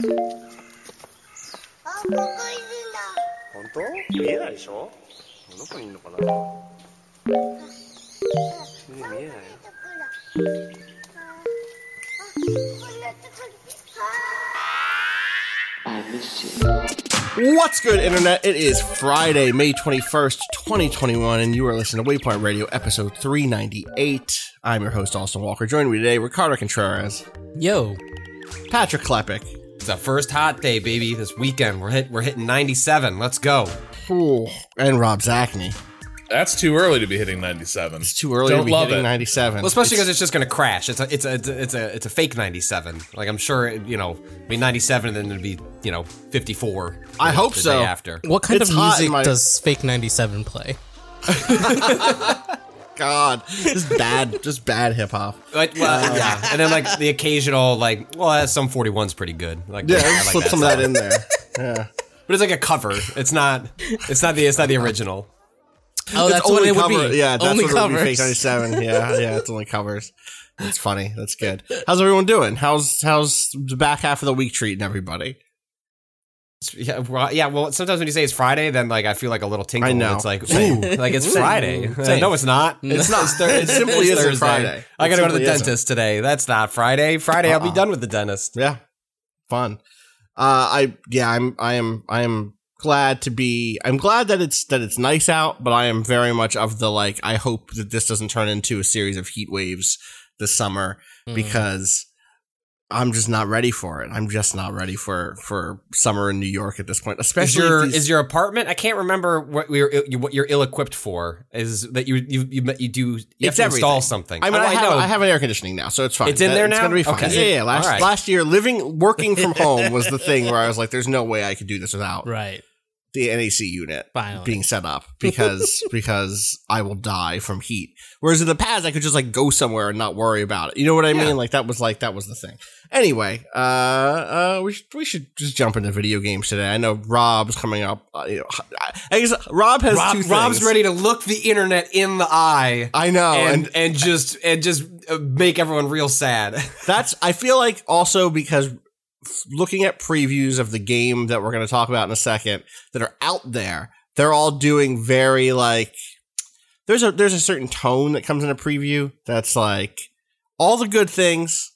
あ、ここいるんだ。本当見えないでしょどこにいるのかな見えないよところ。あ、こんなところ。あ What's good, Internet? It is Friday, May 21st, 2021, and you are listening to Waypoint Radio, episode 398. I'm your host, Austin Walker. Joining me today, Ricardo Contreras, Yo, Patrick Klepek, it's the first hot day, baby. This weekend we're hit we're hitting 97. Let's go. Ooh, and Rob Zacny. That's too early to be hitting 97. It's too early Don't to be love hitting it. 97. Well, especially because it's just going to crash. It's a it's a it's a it's a fake 97. Like I'm sure you know, I mean 97 and then it'd be you know 54. I the- hope the so. Day after. What kind It's of music my- does Fake 97 play? God, just bad, just bad hip hop. But, well, uh, yeah, and then like the occasional like well, uh, some 41's pretty good. Like Yeah, like slip that some of that in there. Yeah. But it's like a cover. It's not. It's not the. It's not the original. Oh, It's that's what only would cover- be. Yeah, that's only what it would be, covers. Fake 97. Yeah, yeah, it's only covers. That's funny. That's good. How's everyone doing? How's how's the back half of the week treating everybody? Yeah, well, yeah. Well, sometimes when you say it's Friday, then like I feel like a little tinkle. I know. It's like ooh, like it's Friday. Same. No, it's not. It's not. Thur- It simply it's isn't Thursday. Friday. I gotta go to the simply isn't. dentist today. That's not Friday. Friday, I'll be Uh-uh. done with the dentist. Yeah, fun. Uh, I yeah, I'm I am I am glad to be. I'm glad that it's that it's nice out, but I am very much of the like. I hope that this doesn't turn into a series of heat waves this summer Mm. because I'm just not ready for it. I'm just not ready for for summer in New York at this point. Is Especially your these- is your apartment? I can't remember what you're what you're ill equipped for. Is that you you you, you do you have It's to install something? I mean, Oh, I, have, know. I have an air conditioning now, so it's fine. It's in That- there It's gonna be fine. Okay. Yeah, yeah. Last right. last year, living working from home was the thing where I was like, "There's no way I could do this without Right. The NAC unit Finally. being set up because because I will die from heat. Whereas in the past, I could just like go somewhere and not worry about it. You know what I mean? Like that was like that was the thing. Anyway, uh, uh, we should we should just jump into video games today. I know Rob's coming up. Uh, you know, I guess Rob has Rob, two things. Rob's ready to look the internet in the eye. I know, and and- and just and just uh, make everyone real sad. That's I feel like also because looking at previews of the game that we're going to talk about in a second that are out there, they're all doing very like there's a there's a certain tone that comes in a preview that's like all the good things,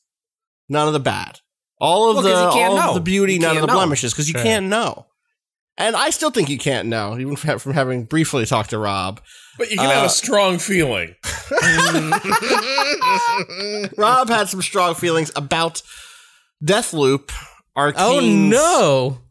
none of the bad. All of Well, the 'cause all know. of the beauty, You none of the know. blemishes because you Sure. can't know. And I still think you can't know, even from from having briefly talked to Rob. But you can have Uh, a strong feeling. Rob had some strong feelings about Deathloop. Arkane. Oh no!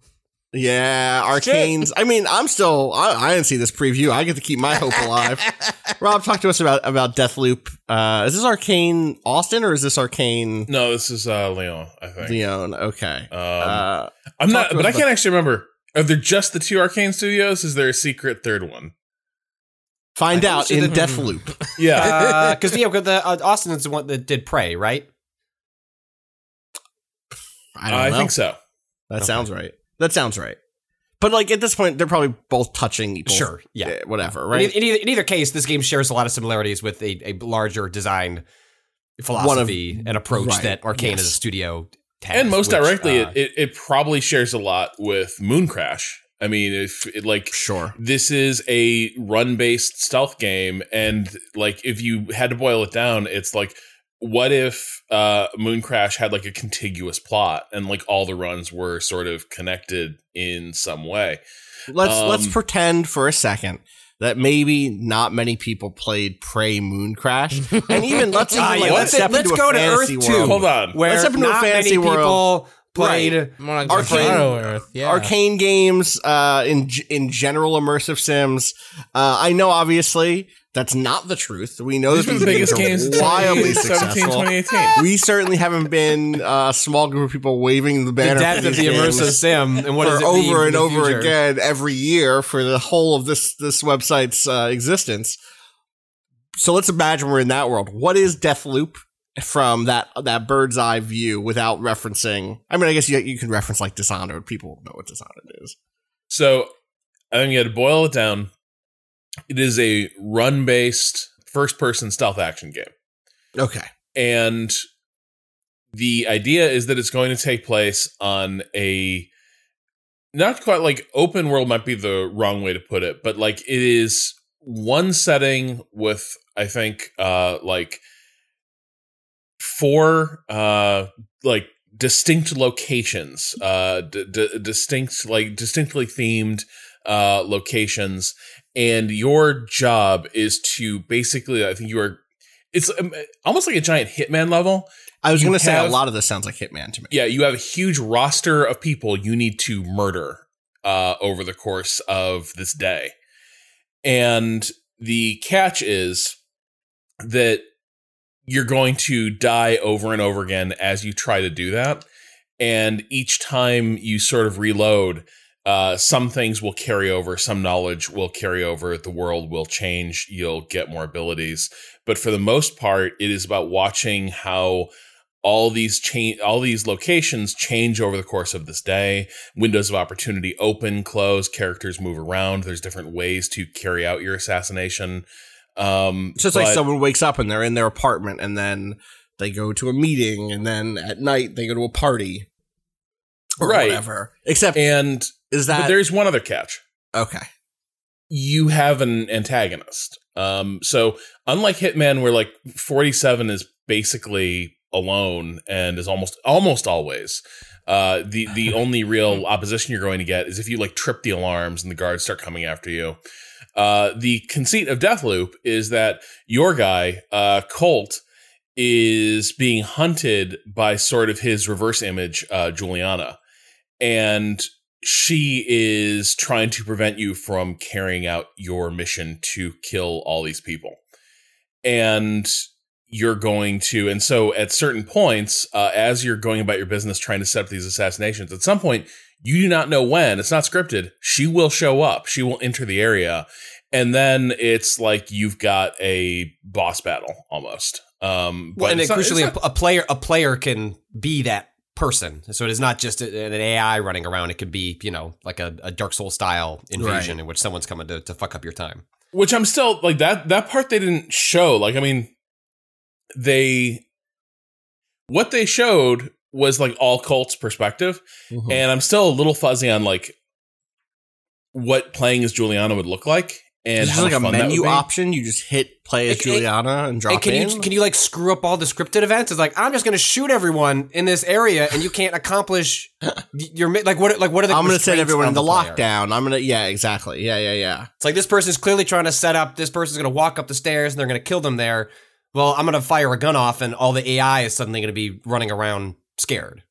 Yeah, Arkane's. I mean, I'm still. I, I didn't see this preview. I get to keep my hope alive. Rob, talk to us about about Deathloop. Uh, is this Arkane Austin or is this Arkane No, this is uh, Lyon, I think. Lyon? Okay. Um, uh, I'm not, but us I can't about- actually remember. Are there just the two Arkane Studios? Is there a secret third one? find I out in that- Deathloop. Yeah. Because yeah, 'cause the uh, Austin is the one that did Prey, right? I don't I know. think so. That Okay. sounds right. That sounds right. But like at this point, they're probably both touching. Both, Sure, yeah. whatever. In, Right. e- in either, in either case, this game shares a lot of similarities with a, a larger design philosophy and approach right, that Arkane yes. as a studio has. and most which, directly, uh, it, it, it probably shares a lot with Mooncrash. I mean, if it, like sure. this is a run based stealth game, and like if you had to boil it down, it's like what if uh Mooncrash had like a contiguous plot and like all the runs were sort of connected in some way. Let's Um, let's pretend for a second that maybe not many people played Prey Mooncrash, and even let's even Ah, like, yeah, let's step let's into a go to Earth world. Two. Hold on. where Let's step into a not fantasy many world. people played. Right. More like Arkane- Earth. Yeah. Arkane games, uh, in in general immersive sims. Uh, I know obviously That's not the truth. We know These that these the biggest games games are wildly 2017, successful. 2018. We certainly haven't been uh, a small group of people waving the The banner death for of the immersive sim and what for does it over for and over future? again every year for the whole of this this website's uh, existence. So let's imagine we're in that world. What is Deathloop from that that bird's eye view without referencing? I mean, I guess you you can reference like Dishonored. People know what Dishonored is. So I think you had to boil it down. It is a run based first person stealth action game. Okay. And the idea is that it's going to take place on a not quite like open world might be the wrong way to put it, but like it is one setting with I think uh like four uh like distinct locations, uh d- d- distinct like distinctly themed uh locations and your job is to basically I think you are it's um, almost like a giant hitman level I was going to say a lot of this sounds like Hitman to me. yeah, you have a huge roster of people you need to murder uh, over the course of this day. And the catch is that you're going to die over and over again as you try to do that. And each time you sort of reload, uh, some things will carry over, some knowledge will carry over, the world will change, you'll get more abilities. But for the most part, it is about watching how all these change all these locations change over the course of this day windows of opportunity open close characters move around there's different ways to carry out your assassination um So it's like someone wakes up and they're in their apartment and then they go to a meeting and then at night they go to a party or Right. whatever. Except and is but there's one other catch okay? you have an antagonist. Um, so unlike Hitman, where like 47 is basically alone and is almost almost always uh, the the only real opposition you're going to get is if you like trip the alarms and the guards start coming after you. Uh, the conceit of Deathloop is that your guy uh, Colt is being hunted by sort of his reverse image, uh, Juliana, and she is trying to prevent you from carrying out your mission to kill all these people. And you're going to, and so at certain points, uh, as you're going about your business trying to set up these assassinations, at some point, you do not know when, it's not scripted, she will show up, she will enter the area. And then it's like you've got a boss battle almost. Um, Well, and it's then not- it's crucially, not- a player a player can be that person. So it is not just an AI running around. It could be you know like a, a Dark Soul style invasion Right. in which someone's coming to, to fuck up your time. which I'm still like that that part they didn't show. Like I mean they what they showed was like all cults perspective Mhm. and I'm still a little fuzzy on like what playing as Juliana would look like and Is how like a much fun that menu option? You just hit play as It- it- Juliana and drop And can in. you can you like screw up all the scripted events? It's like I'm just going to shoot everyone in this area, and you can't accomplish your like what like what are the I'm going to send everyone on into the lockdown. I'm going to yeah, exactly. Yeah, yeah, yeah. It's like this person's clearly trying to set up. This person's going to walk up the stairs, and they're going to kill them there. Well, I'm going to fire a gun off, and all the AI is suddenly going to be running around scared.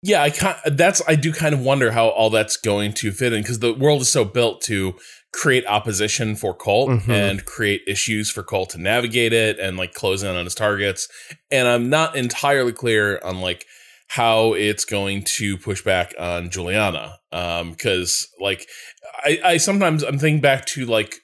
Yeah, I kind that's I do kind of wonder how all that's going to fit in because the world is so built to create opposition for Colt Mhm. and create issues for Colt to navigate it and like close in on his targets. And I'm not entirely clear on like how it's going to push back on Juliana. Um, because like I, I sometimes I'm thinking back to like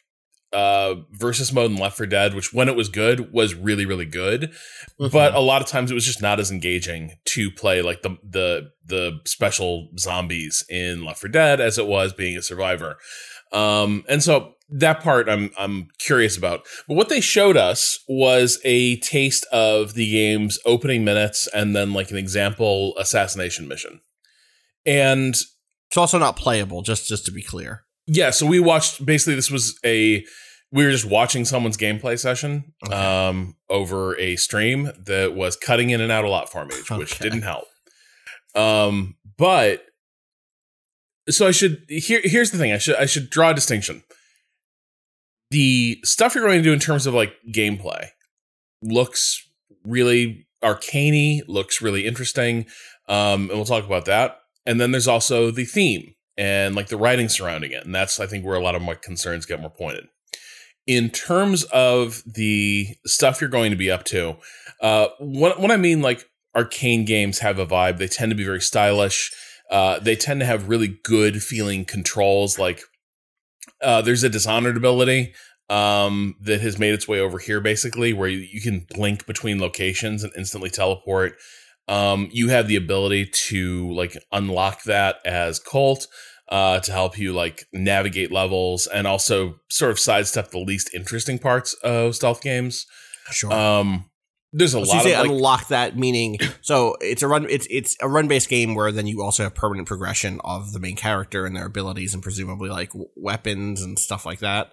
uh versus mode in Left 4 Dead, which when it was good was really, really good Mm-hmm. but a lot of times it was just not as engaging to play like the the the special zombies in Left 4 Dead as it was being a survivor. Um, and so that part I'm I'm curious about. But what they showed us was a taste of the game's opening minutes and then like an example assassination mission. And It's also not playable. Just just to be clear. yeah, so we watched basically this was a we were just watching someone's gameplay session Okay. um over a stream that was cutting in and out a lot for me, which Okay. didn't help. Um but so I should here here's the thing. I should I should draw a distinction. The stuff you're going to do in terms of like gameplay looks really arcaney, looks really interesting. Um and we'll talk about that. And then there's also the theme and like the writing surrounding it. And that's, I think, where a lot of my concerns get more pointed. in terms of the stuff you're going to be up to, uh, what, what I mean, like Arkane games have a vibe. They tend to be very stylish. Uh, they tend to have really good feeling controls. Like uh, there's a dishonored ability um, that has made its way over here, basically, where you, you can blink between locations and instantly teleport. Um, you have the ability to like unlock that as Colt uh, to help you like navigate levels and also sort of sidestep the least interesting parts of stealth games. Sure. Um, there's a So you say of like, unlock that meaning so it's a run it's it's a run based game where then you also have permanent progression of the main character and their abilities and presumably like weapons and stuff like that.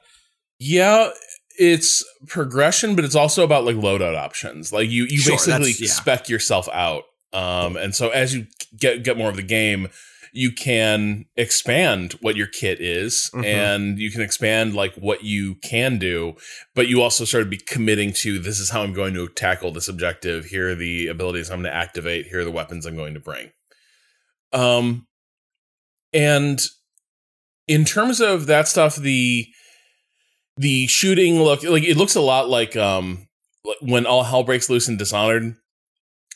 Yeah, it's progression, but it's also about like loadout options. Like you, you Sure, basically yeah. spec yourself out. Um, and so as you get get more of the game, you can expand what your kit is, Mhm. and you can expand like what you can do. But you also sort of be committing to this is how I'm going to tackle this objective. Here are the abilities I'm going to activate. Here are the weapons I'm going to bring. Um, and in terms of that stuff, the the shooting look like it looks a lot like um like when all hell breaks loose in dishonored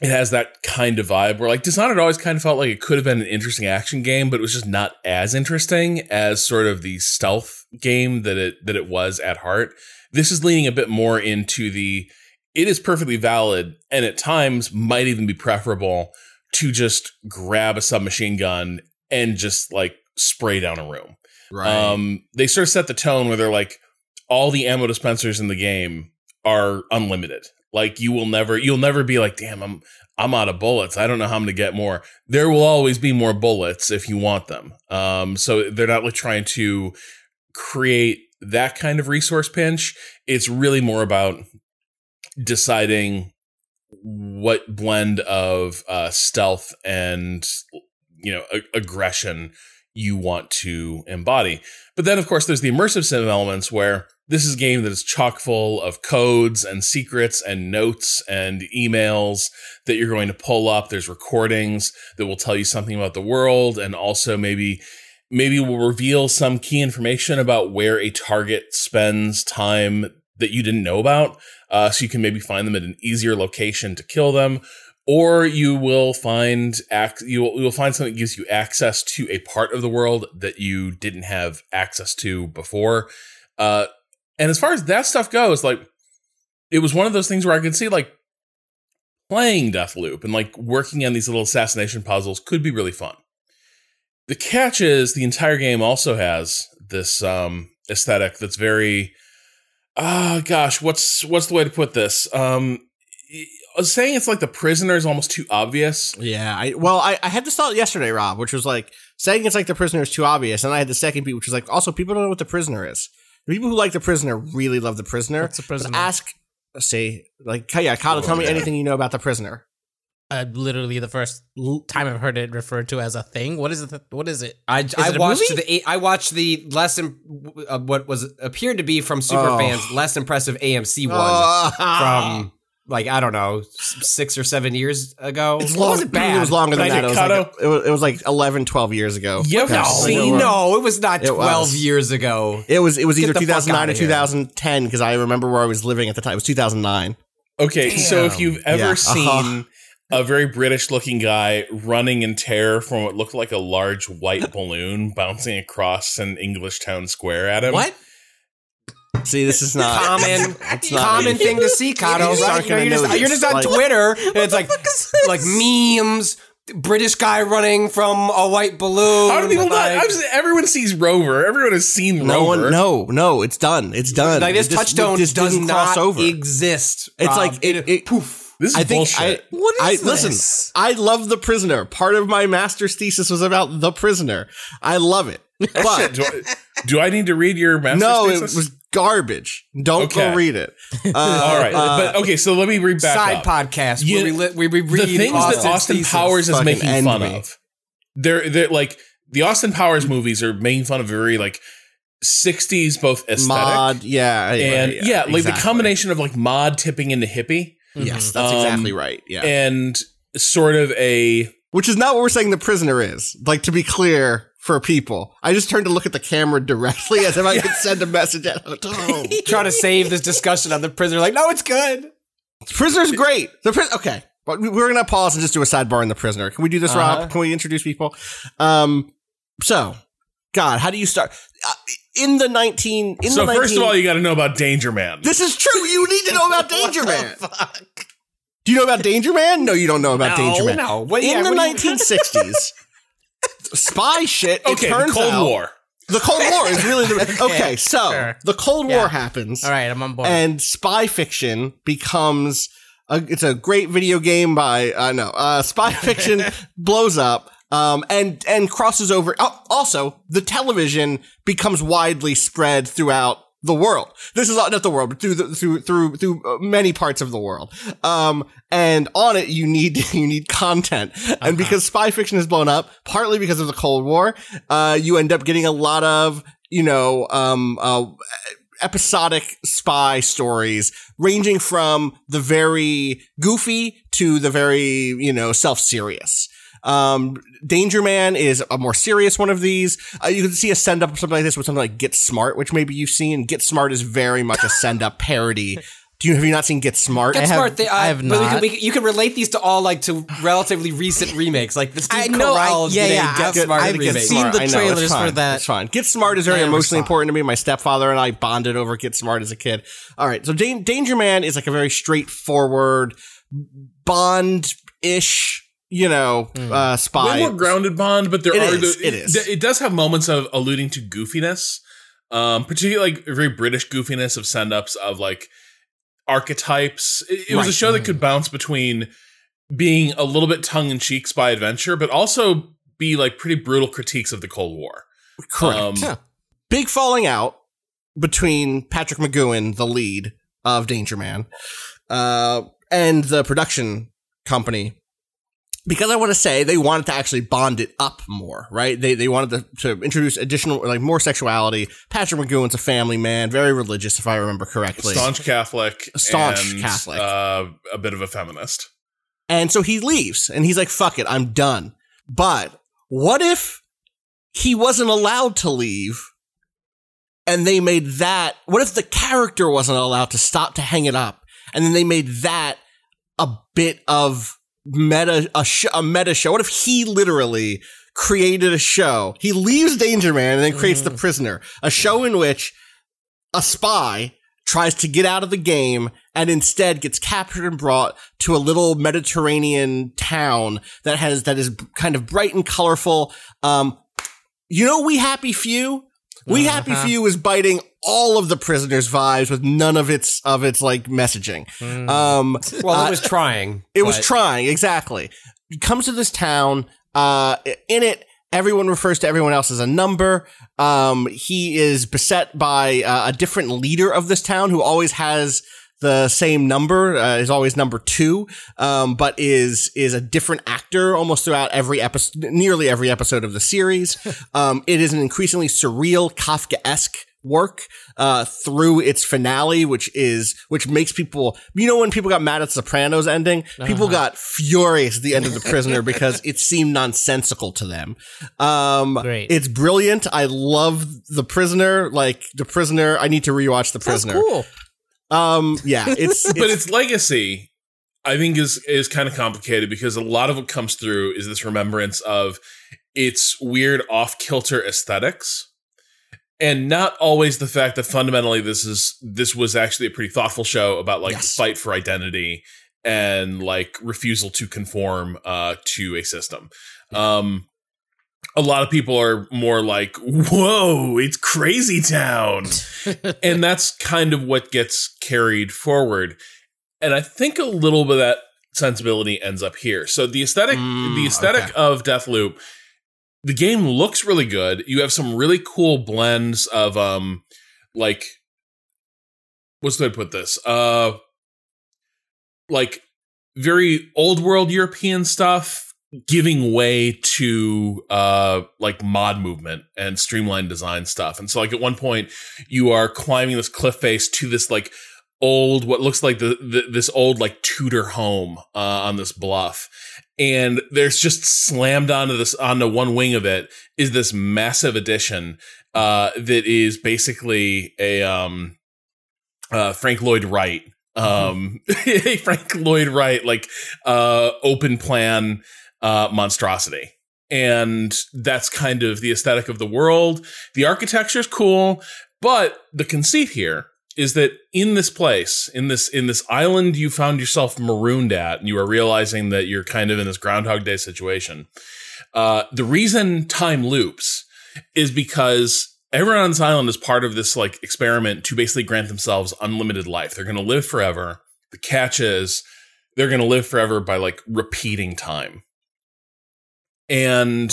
it has that kind of vibe where like dishonored always kind of felt like it could have been an interesting action game but it was just not as interesting as sort of the stealth game that it that it was at heart this is leaning a bit more into the it is perfectly valid and at times might even be preferable to just grab a submachine gun and just like spray down a room Right. um, they sort of set the tone where they're like, all the ammo dispensers in the game are unlimited. Like you will never, you'll never be like, damn, I'm, I'm out of bullets. I don't know how I'm going to get more. There will always be more bullets if you want them. Um, so they're not like trying to create that kind of resource pinch. It's really more about deciding what blend of uh, stealth and you know a- aggression you want to embody. But then, of course, there's the immersive sim elements where this is a game that is chock full of codes and secrets and notes and emails that you're going to pull up. There's recordings that will tell you something about the world and also maybe maybe will reveal some key information about where a target spends time that you didn't know about. Uh, so you can maybe find them at an easier location to kill them or you will find ac- you will, you will find something that gives you access to a part of the world that you didn't have access to before. Uh, and as far as that stuff goes, like it was one of those things where I could see like playing Deathloop and like working on these little assassination puzzles could be really fun. The catch is the entire game also has this um, aesthetic that's very ah gosh what's what's the way to put this um saying it's like the prisoner is almost too obvious. Yeah, I well, I, I had this thought yesterday, Rob, which was like saying it's like the prisoner is too obvious, and I had the second beat, which was like also people don't know what the prisoner is. The people who like the prisoner really love the prisoner. What's the prisoner? But Ask, say, like, yeah, Kyle, tell me anything you know about the prisoner. Uh, literally the first time I've heard it referred to as a thing. What is it? What is it? I, I it watched movie? the I watched the less im- uh, what was appeared to be from Superfans less impressive AMC one Ah. from like I don't know six or seven years ago. It's It wasn't bad. It was longer than that. It was, like, Cado- it, was, it was like 11, 12 years ago. You No, seen- no, it was not It twelve was. years ago. It was it was Get either 2009 or 2010 because I remember where I was living at the time. It was 2009. Okay, so if you've ever Yeah, uh-huh. seen a very British looking guy running in terror from what looked like a large white balloon bouncing across an English town square at him. What See, this is not common It's not- common thing to see, Cado? just Right? aren't gonna You're just, know you're just on Like- Twitter, and it's like like memes. British guy running from a white balloon. How do people like- I'm just, everyone sees Rover. Everyone has seen No Rover. one, no, no, it's done. It's done. like this, touchstone this does didn't not cross over. exist. It's like it, it poof. This is I think bullshit. I, What I is listen. I love the prisoner. Part of my master's thesis was about the prisoner. I love it, but do, I, do I need to read your master's no, it thesis? was garbage. Don't Okay. go read it. Uh, all right. uh, but okay, so let me read back Side up. podcast You- where we, we, we read the things that Austin. Powers is making fun me. of. They're they're like the Austin Powers movies are making fun of very like 60s both aesthetic mod, yeah, and right, yeah, like the combination of like mod tipping into hippie Yes, that's Um, exactly right. Yeah, and sort of a which is not what we're saying the prisoner is. Like to be clear for people. I just turned to look at the camera directly as if I could send a message at home. Trying to save this discussion on the prisoner. Like, no, it's good. Prisoner's great. The pri- okay, but we- we're gonna pause and just do a sidebar in the prisoner. Can we do this, Uh-huh. Rob? Can we introduce people? Um, so, God, how do you start uh, in the nineteen? In so the first 19 of all, you got to know about Danger Man. this is true. You need to know about Danger Man. Fuck. Do you know about Danger Man? No, you don't know about No, Danger Man. no. What- in yeah, the what do you- 1960s, spy shit. It okay, the turns Cold out- War. The Cold War is really the okay. so sure. the Cold Yeah. War happens. All right, I'm on board. and spy fiction becomes a, it's a great video game by uh, no uh, spy fiction blows up um, and and crosses over oh, also the television becomes widely spread throughout the world. This is not not the world but through the, through through through uh, many parts of the world. Um and on it you need you need content. And because spy fiction has blown up partly because of the cold war uh you end up getting a lot of you know um uh episodic spy stories ranging from the very goofy to the very, you know, self-serious. Um, Danger Man is a more serious one of these. Uh, you can see a send up of something like this with something like Get Smart, which maybe you've seen. Get Smart is very much a send up parody. Do you have you not seen Get Smart? Get have- smart. They, uh, I have but we not. can, we can- you can relate these to all like to relatively recent remakes, like the Steve I know, I- Carell yeah, yeah, Get I've- Smart I've remake. seen the I know, trailers for that. It's fine. Get Smart is very I never emotionally important to me. My stepfather and I bonded over Get Smart as a kid. All right. So Dan- Danger Man is like a very straightforward Bond ish, you know, Hmm. uh, spy. way more grounded Bond, but there It are is, the, it is. It does have moments of alluding to goofiness, um, particularly like very British goofiness of send ups of like archetypes. It, it was a Right. show that could bounce between being a little bit tongue in cheek spy adventure, but also be like pretty brutal critiques of the Cold War. Correct. Um, Huh. Big falling out between Patrick McGoohan, the lead of Danger Man, uh, and the production company. Because I want to say they wanted to actually bond it up more, right? They they wanted to, to introduce additional, like more sexuality. Patrick McGoohan's a family man, very religious, if I remember correctly. Staunch Catholic, Staunch and, Catholic. uh, a bit of a feminist. And so he leaves and he's like, fuck it, I'm done. But what if he wasn't allowed to leave and they made that, what if the character wasn't allowed to stop to hang it up and then they made that a bit of meta, a, sh- a meta show? What if he literally created a show? He leaves Danger Man and then creates The Prisoner, a show in which a spy tries to get out of the game and instead gets captured and brought to a little Mediterranean town that has that is kind of bright and colorful. Um, you know, We Happy Few. We Happy Few is biting all of the prisoners' vibes with none of its of its like messaging. Um, Well, uh, it was trying. it was trying, exactly. He comes to this town. Uh, in it, everyone refers to everyone else as a number. Um, he is beset by uh, a different leader of this town who always has the same number, uh, is always number two, um, but is is a different actor almost throughout every episode, nearly every episode of the series. um, it is an increasingly surreal, Kafka-esque work uh, through its finale, which is which makes people. You know, when people got mad at Sopranos ending, people got furious at the end of The Prisoner because it seemed nonsensical to them. Um, Great. It's brilliant. I love The Prisoner. Like The Prisoner, I need to rewatch The That's Prisoner. cool. Um, yeah, it's, but its legacy i think is is kind of complicated because a lot of what comes through is this remembrance of its weird off-kilter aesthetics and not always the fact that fundamentally this is this was actually a pretty thoughtful show about like Yes. fight for identity and like refusal to conform uh to a system. Um a lot of people are more like whoa it's crazy town. And that's kind of what gets carried forward. And i think a little bit of that sensibility ends up here. So the aesthetic Mm, the aesthetic okay. of deathloop the game looks really good. You have some really cool blends of um like what's the way to put this? Uh like very old world european stuff giving way to uh like mod movement and streamlined design stuff. And so like at one point you are climbing this cliff face to this like old, what looks like the, the this old like Tudor home uh, on this bluff, and there's just slammed onto this onto one wing of it is this massive addition uh, that is basically a um, uh, Frank Lloyd Wright. Um, Frank Lloyd Wright, like, uh, open plan, uh, monstrosity. And that's kind of the aesthetic of the world. The architecture is cool, but the conceit here is that in this place, in this in this island you found yourself marooned at, and you are realizing that you're kind of in this Groundhog Day situation. Uh, the reason time loops is because everyone on this island is part of this like experiment to basically grant themselves unlimited life. They're going to live forever. The catch is they're going to live forever by like repeating time. And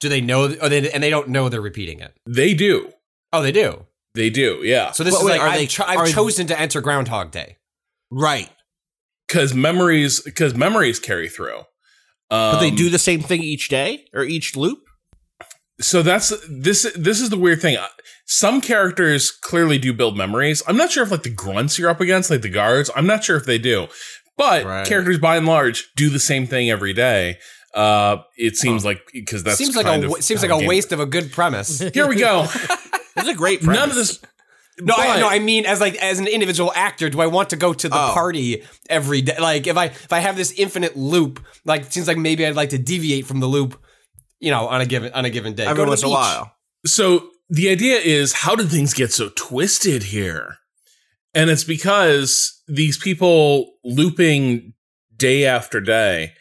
Do they know? Oh, they, and they don't know they're repeating it. they do. Oh, they do. They do. Yeah. So this But is wait, like are I've, they- cho- I've are- chosen to enter Groundhog Day. Right. Cuz memories cuz memories carry through. Um, But they do the same thing each day or each loop? so that's this this is the weird thing some characters clearly do build memories i'm not sure if like the grunts you're up against like the guards i'm not sure if they do but Right. characters by and large do the same thing every day uh it seems like because that seems like kind a of seems like a game- waste of a good premise. here we go It's a great premise. none of this No, I, no, I mean as like as an individual actor, do I want to go to the Oh. party every day? Like if I if I have this infinite loop, like it seems like maybe I'd like to deviate from the loop, you know, on a given on a given day. Every Go to once the in a while. So the idea is how did things get so twisted here? And it's because these people looping day after day,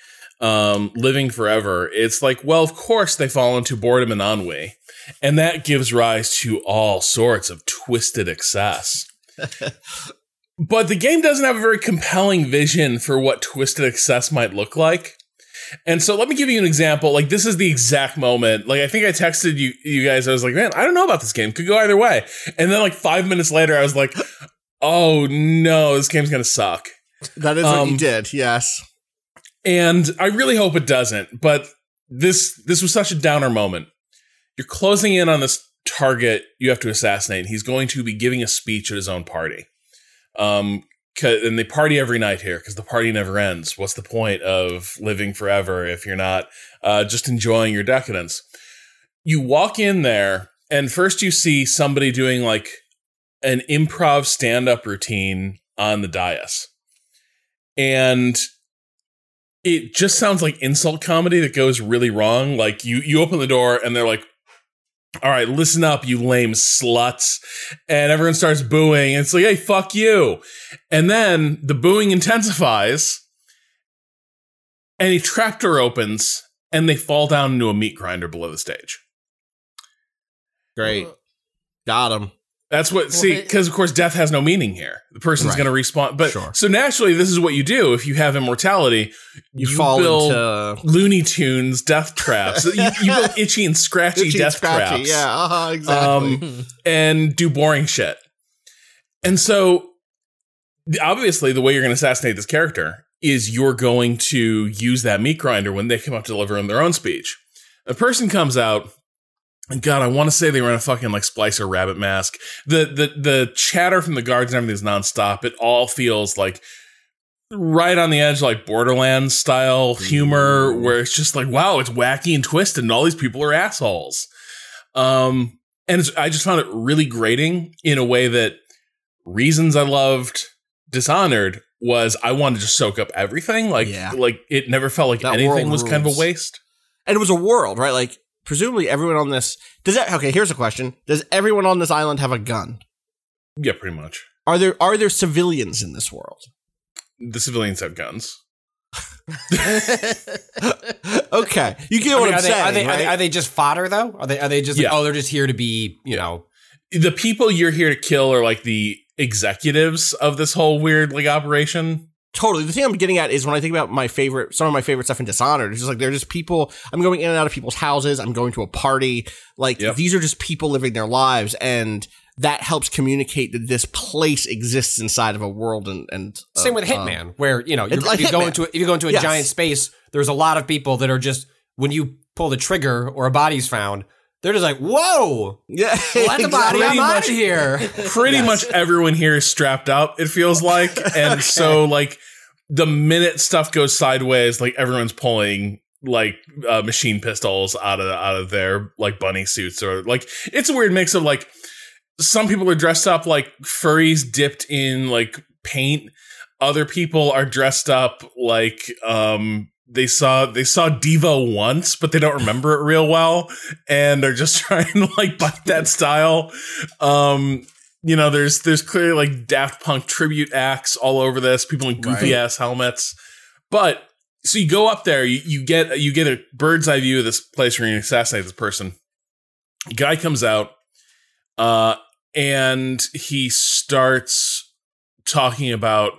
um, living forever, it's like, well, of course they fall into boredom and ennui. And that gives rise to all sorts of twisted excess. but the game doesn't have a very compelling vision for what twisted excess might look like. And so let me give you an example. Like this is the exact moment. Like I think I texted you you guys. I was like, man, I don't know about this game. Could go either way. And then like five minutes later, I was like, oh no, this game's gonna suck. That is what Um, you did, yes. And I really hope it doesn't. But this this was such a downer moment. You're closing in on this target you have to assassinate. He's going to be giving a speech at his own party. Um, and they party every night here because the party never ends. What's the point of living forever if you're not uh, just enjoying your decadence? You walk in there, and first you see somebody doing like an improv stand up routine on the dais. And it just sounds like insult comedy that goes really wrong. Like you you open the door and they're like, "All right, listen up, you lame sluts," and everyone starts booing. And it's like, "Hey, fuck you!" And then the booing intensifies, and a trapdoor opens, and they fall down into a meat grinder below the stage. Great. Got him. That's what see because of course death has no meaning here. The person's Right. going to respawn, but Sure. so naturally this is what you do if you have immortality. You, fall build into Looney Tunes death traps. you, you build itchy and scratchy Itchy and death scratchy. traps. Yeah, uh-huh, exactly. Um, and do boring shit. And so, obviously, the way you're going to assassinate this character is you're going to use that meat grinder when they come up to deliver in their own speech. A person comes out, and God, I want to say they were in a fucking like splicer rabbit mask. The the the chatter from the guards and everything is nonstop. It all feels like right on the edge, like Borderlands style humor, where it's just like, wow, it's wacky and twisted, and all these people are assholes. Um, and it's, I just found it really grating in a way that reasons I loved Dishonored was I wanted to just soak up everything. Like, Yeah. like it never felt like That anything was kind of a waste. and it was a world, right? Like presumably everyone on this does that. Okay, here's a question: Does everyone on this island have a gun? Yeah, pretty much. Are there are there civilians in this world? The civilians have guns. okay, you get I what mean, I'm are, they, saying. are, they, are, they, are they just fodder though? Are they are they just like, oh they're just here to be you know The people you're here to kill are like the executives of this whole weird like operation. Totally. The thing I'm getting at is when I think about my favorite, some of my favorite stuff in Dishonored, it's just like they're just people. I'm going in and out of people's houses. I'm going to a party. Like Yep. these are just people living their lives, and that helps communicate that this place exists inside of a world. And and uh, same with uh, Hitman where you know you're, like you go into a, if you go into a Yes. giant space there's a lot of people that are just when you pull the trigger or a body's found They're just like, whoa, Yeah, let the body, I'm Pretty out much- of here. pretty much everyone here is strapped up it feels like. And so like the minute stuff goes sideways like everyone's pulling like uh, machine pistols out of out of their like bunny suits or like it's a weird mix of like some people are dressed up like furries dipped in like paint. Other people are dressed up like um they saw they saw Devo once, but they don't remember it real well, and they're just trying to like bite that style. Um, you know, there's there's clearly like Daft Punk tribute acts all over this, people in goofy ass helmets. But so you go up there, you, you get you get a bird's eye view of this place where you assassinate this person. Guy comes out, uh, and he starts talking about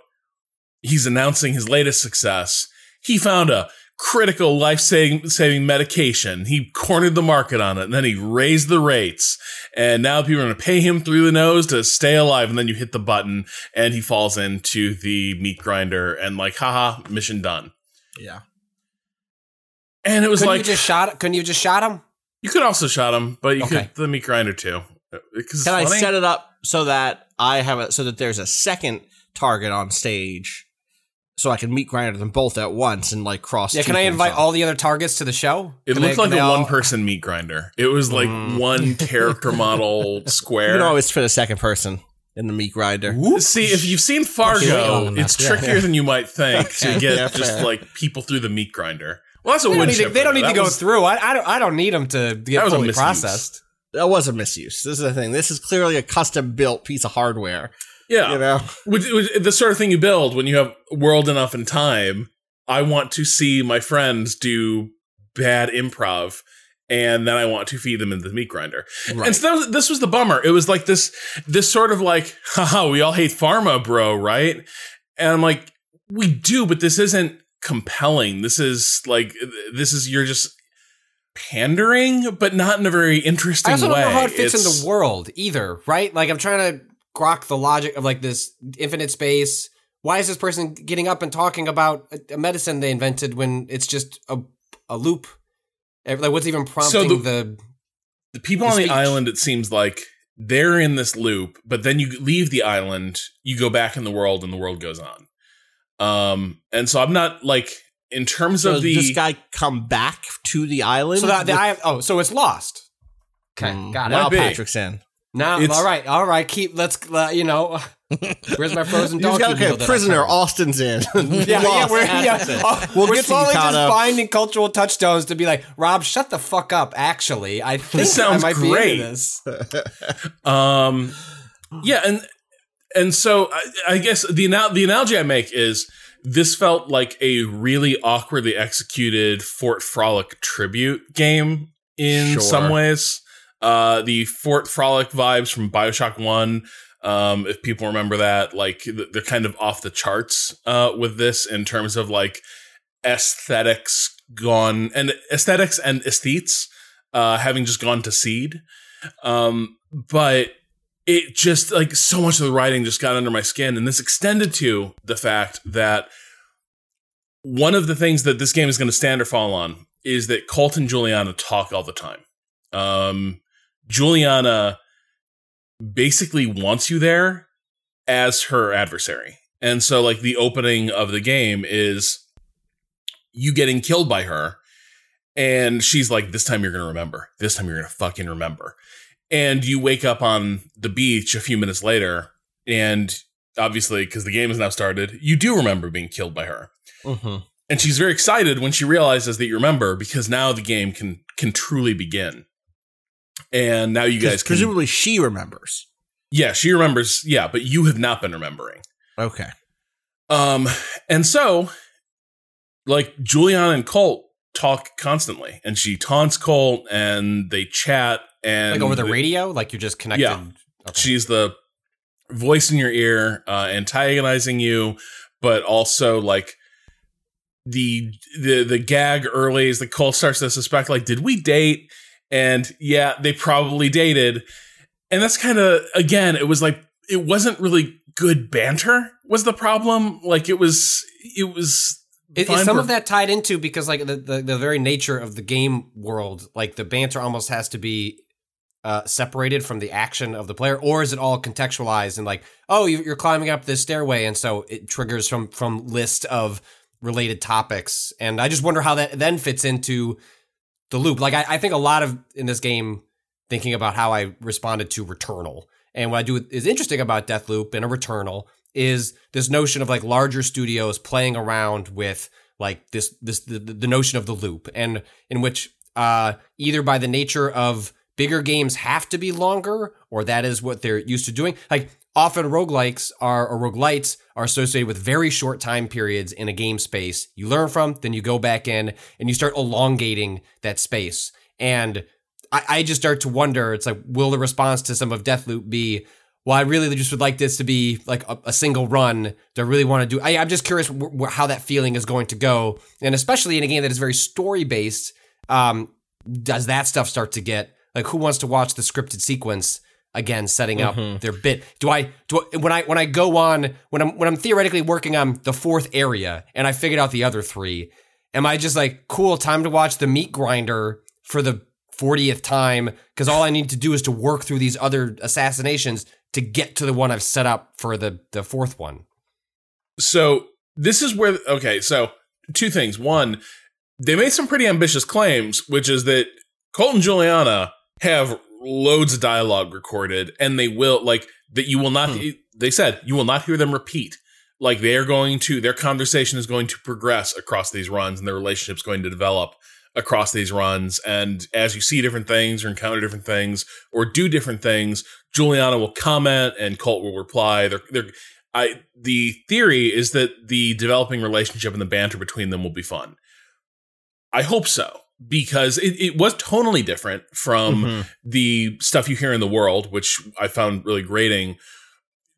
he's announcing his latest success. He found a critical life saving medication. He cornered the market on it, and then he raised the rates. And now people are going to pay him through the nose to stay alive. And then you hit the button, and he falls into the meat grinder, and like, haha, mission done. yeah. And it was Couldn't like you just shot? Couldn't you just shot him? you could also shot him, but you Okay. could the meat grinder too. Uh, because Can I set it up so that I have a so that there's a second target on stage, so I can meet grinder them both at once and like cross. Yeah. two Can I invite off. all the other targets to the show? It Can looked they- like a all- one person meat grinder. It was like mm. one character model square. You can always fit a second person in the meat grinder. See, if you've seen Fargo, it's enough. trickier than you might think to get Yeah, just like people through the meat grinder. Well, that's a They don't need to, they don't need That to go was- through. I, I don't. I don't need them to That get was fully misuse. processed. That was a misuse. This is the thing. This is clearly a custom built piece of hardware. Yeah, You know, Which- which- the sort of thing you build when you have world enough and time. I want to see my friends do bad improv, and then I want to feed them into the meat grinder. Right. And so was, this was the bummer. It was like this, this sort of like, haha, we all hate pharma, bro, right? And I'm like, we do, but this isn't compelling. This is like, this is you're just pandering, but not in a very interesting I also way. don't know how it fits in the world either, right? Like I'm trying to grok the logic of like this infinite space. Why is this person getting up and talking about a- a medicine they invented when it's just a a loop? Like what's even prompting the- the, the people the on the island it seems like they're in this loop but then you leave the island you go back in the world and the world goes on um and so i'm not like in terms so of the this guy come back to the island. so that the with- I oh so it's lost. Okay, Mm, got it. Now Patrick's in. Now It's- all right, all right. Keep let's uh, you know. Where's my frozen donkey? got okay. meal that I Prisoner? Austin's in. Yeah, yeah, we're, yeah. Oh, We'll we're get slowly just Cado. finding cultural touchstones to be like, Rob, shut the fuck up. Actually, I think sounds I might great. be into this. um yeah and and so i, I guess the anal- the analogy i make is this felt like a really awkwardly executed fort frolic tribute game in Sure. some ways uh the fort frolic vibes from bioshock 1 um if people remember that like they're kind of off the charts uh with this in terms of like aesthetics gone and aesthetics and aesthetes uh having just gone to seed um but it just like so much of the writing just got under my skin and this extended to the fact that one of the things that this game is going to stand or fall on is that Colt and Juliana talk all the time. Um, Juliana basically wants you there as her adversary. And so, like, the opening of the game is you getting killed by her. And she's like, This time you're going to remember. This time you're going to fucking remember. And you wake up on the beach a few minutes later. And obviously, because the game has now started, you do remember being killed by her. Mhm. And she's very excited when she realizes that you remember because now the game can can truly begin. And now you guys can, presumably she remembers. yeah, she remembers, yeah, but you have not been remembering. Okay. Um, and so like Juliana and Colt talk constantly, and she taunts Colt, and they chat, and Like over the they- radio, like you're just connected. Yeah. Okay. She's the voice in your ear, uh, antagonizing you, but also like the the the gag early is the Cole starts to suspect like, did we date? And yeah, they probably dated. And that's kind of again, it was like it wasn't really good banter was the problem. Like it was it was Is, is some of that tied into because like the, the the very nature of the game world, like the banter almost has to be uh, separated from the action of the player, or is it all contextualized and like, oh, you're climbing up this stairway, and so it triggers from from list of related topics, and I just wonder how that then fits into the loop. Like I, I think a lot of in this game, thinking about how I responded to Returnal, and what I do is interesting about Deathloop and a Returnal is this notion of like larger studios playing around with like this this the, the notion of the loop. And in which uh either by the nature of bigger games have to be longer or that is what they're used to doing. Like often roguelikes are or roguelites are associated with very short time periods in a game space you learn from then you go back in and you start elongating that space and I, I just start to wonder it's like will the response to some of Deathloop be well, I really just would like this to be like a, a single run. Do I really want to do? I, I'm just curious wh- wh- how that feeling is going to go, and especially in a game that is very story based. Um, does that stuff start to get like who wants to watch the scripted sequence again, setting up mm-hmm. their bit? Do I do I, when I when I go on when I'm when I'm theoretically working on the fourth area and I figured out the other three? Am I just like cool? Time to watch the meat grinder for the 40th time because all I need to do is to work through these other assassinations to get to the one I've set up for the the fourth one. So this is where okay, so two things. One, they made some pretty ambitious claims, which is that Colt and Juliana have loads of dialogue recorded, and they will like that you will not. Hmm. They said you will not hear them repeat. Like they are going to their conversation is going to progress across these runs, and their relationship's going to develop across these runs. And as you see different things or encounter different things or do different things, Juliana will comment and Colt will reply. They're they're I the theory is that the developing relationship and the banter between them will be fun. I hope so because it, it was tonally different from the stuff you hear in the world, which I found really grating.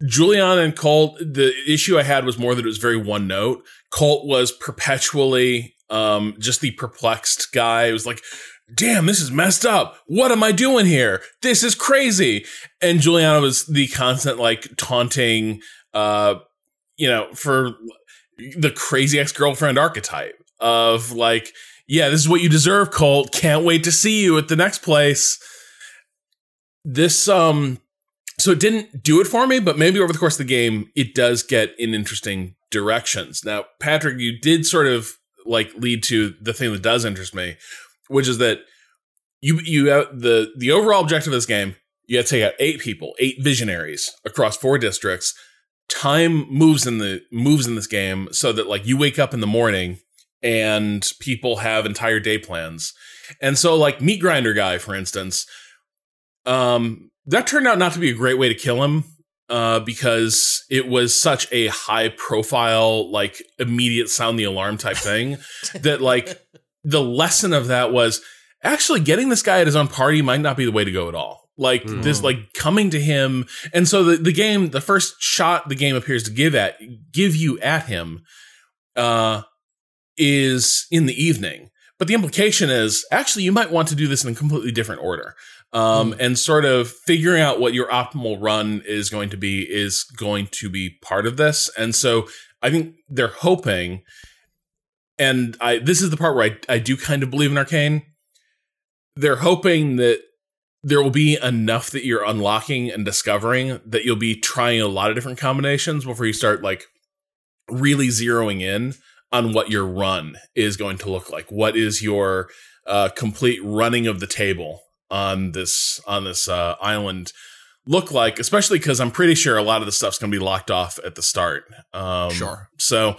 Juliana and Colt, the issue I had was more that it was very one note. Colt was perpetually um, just the perplexed guy. It was like, damn, this is messed up. What am I doing here? This is crazy. And Juliana was the constant, like, taunting, uh, you know, for the crazy ex girlfriend archetype of like, yeah, this is what you deserve, Colt. Can't wait to see you at the next place. This, um, so it didn't do it for me, but maybe over the course of the game, it does get in interesting directions. Now, Patrick, you did sort of like lead to the thing that does interest me, which is that you you have the the overall objective of this game. You have to take out eight people, eight visionaries across four districts. Time moves in the moves in this game so that like you wake up in the morning and people have entire day plans. And so like Meat Grinder guy, for instance, um, that turned out not to be a great way to kill him. Uh, because it was such a high profile, like immediate sound the alarm type thing that like the lesson of that was actually getting this guy at his own party might not be the way to go at all. Like this, like coming to him, and so the, the game, the first shot the game appears to give at give you at him, uh, is in the evening. But the implication is actually you might want to do this in a completely different order. Um, and sort of figuring out what your optimal run is going to be is going to be part of this. And so I think they're hoping, and I this is the part where I, I do kind of believe in Arkane. They're hoping that there will be enough that you're unlocking and discovering that you'll be trying a lot of different combinations before you start like really zeroing in on what your run is going to look like. What is your uh, complete running of the table on this on this uh, island look like? Especially because I'm pretty sure a lot of the stuff's going to be locked off at the start. Um, Sure. So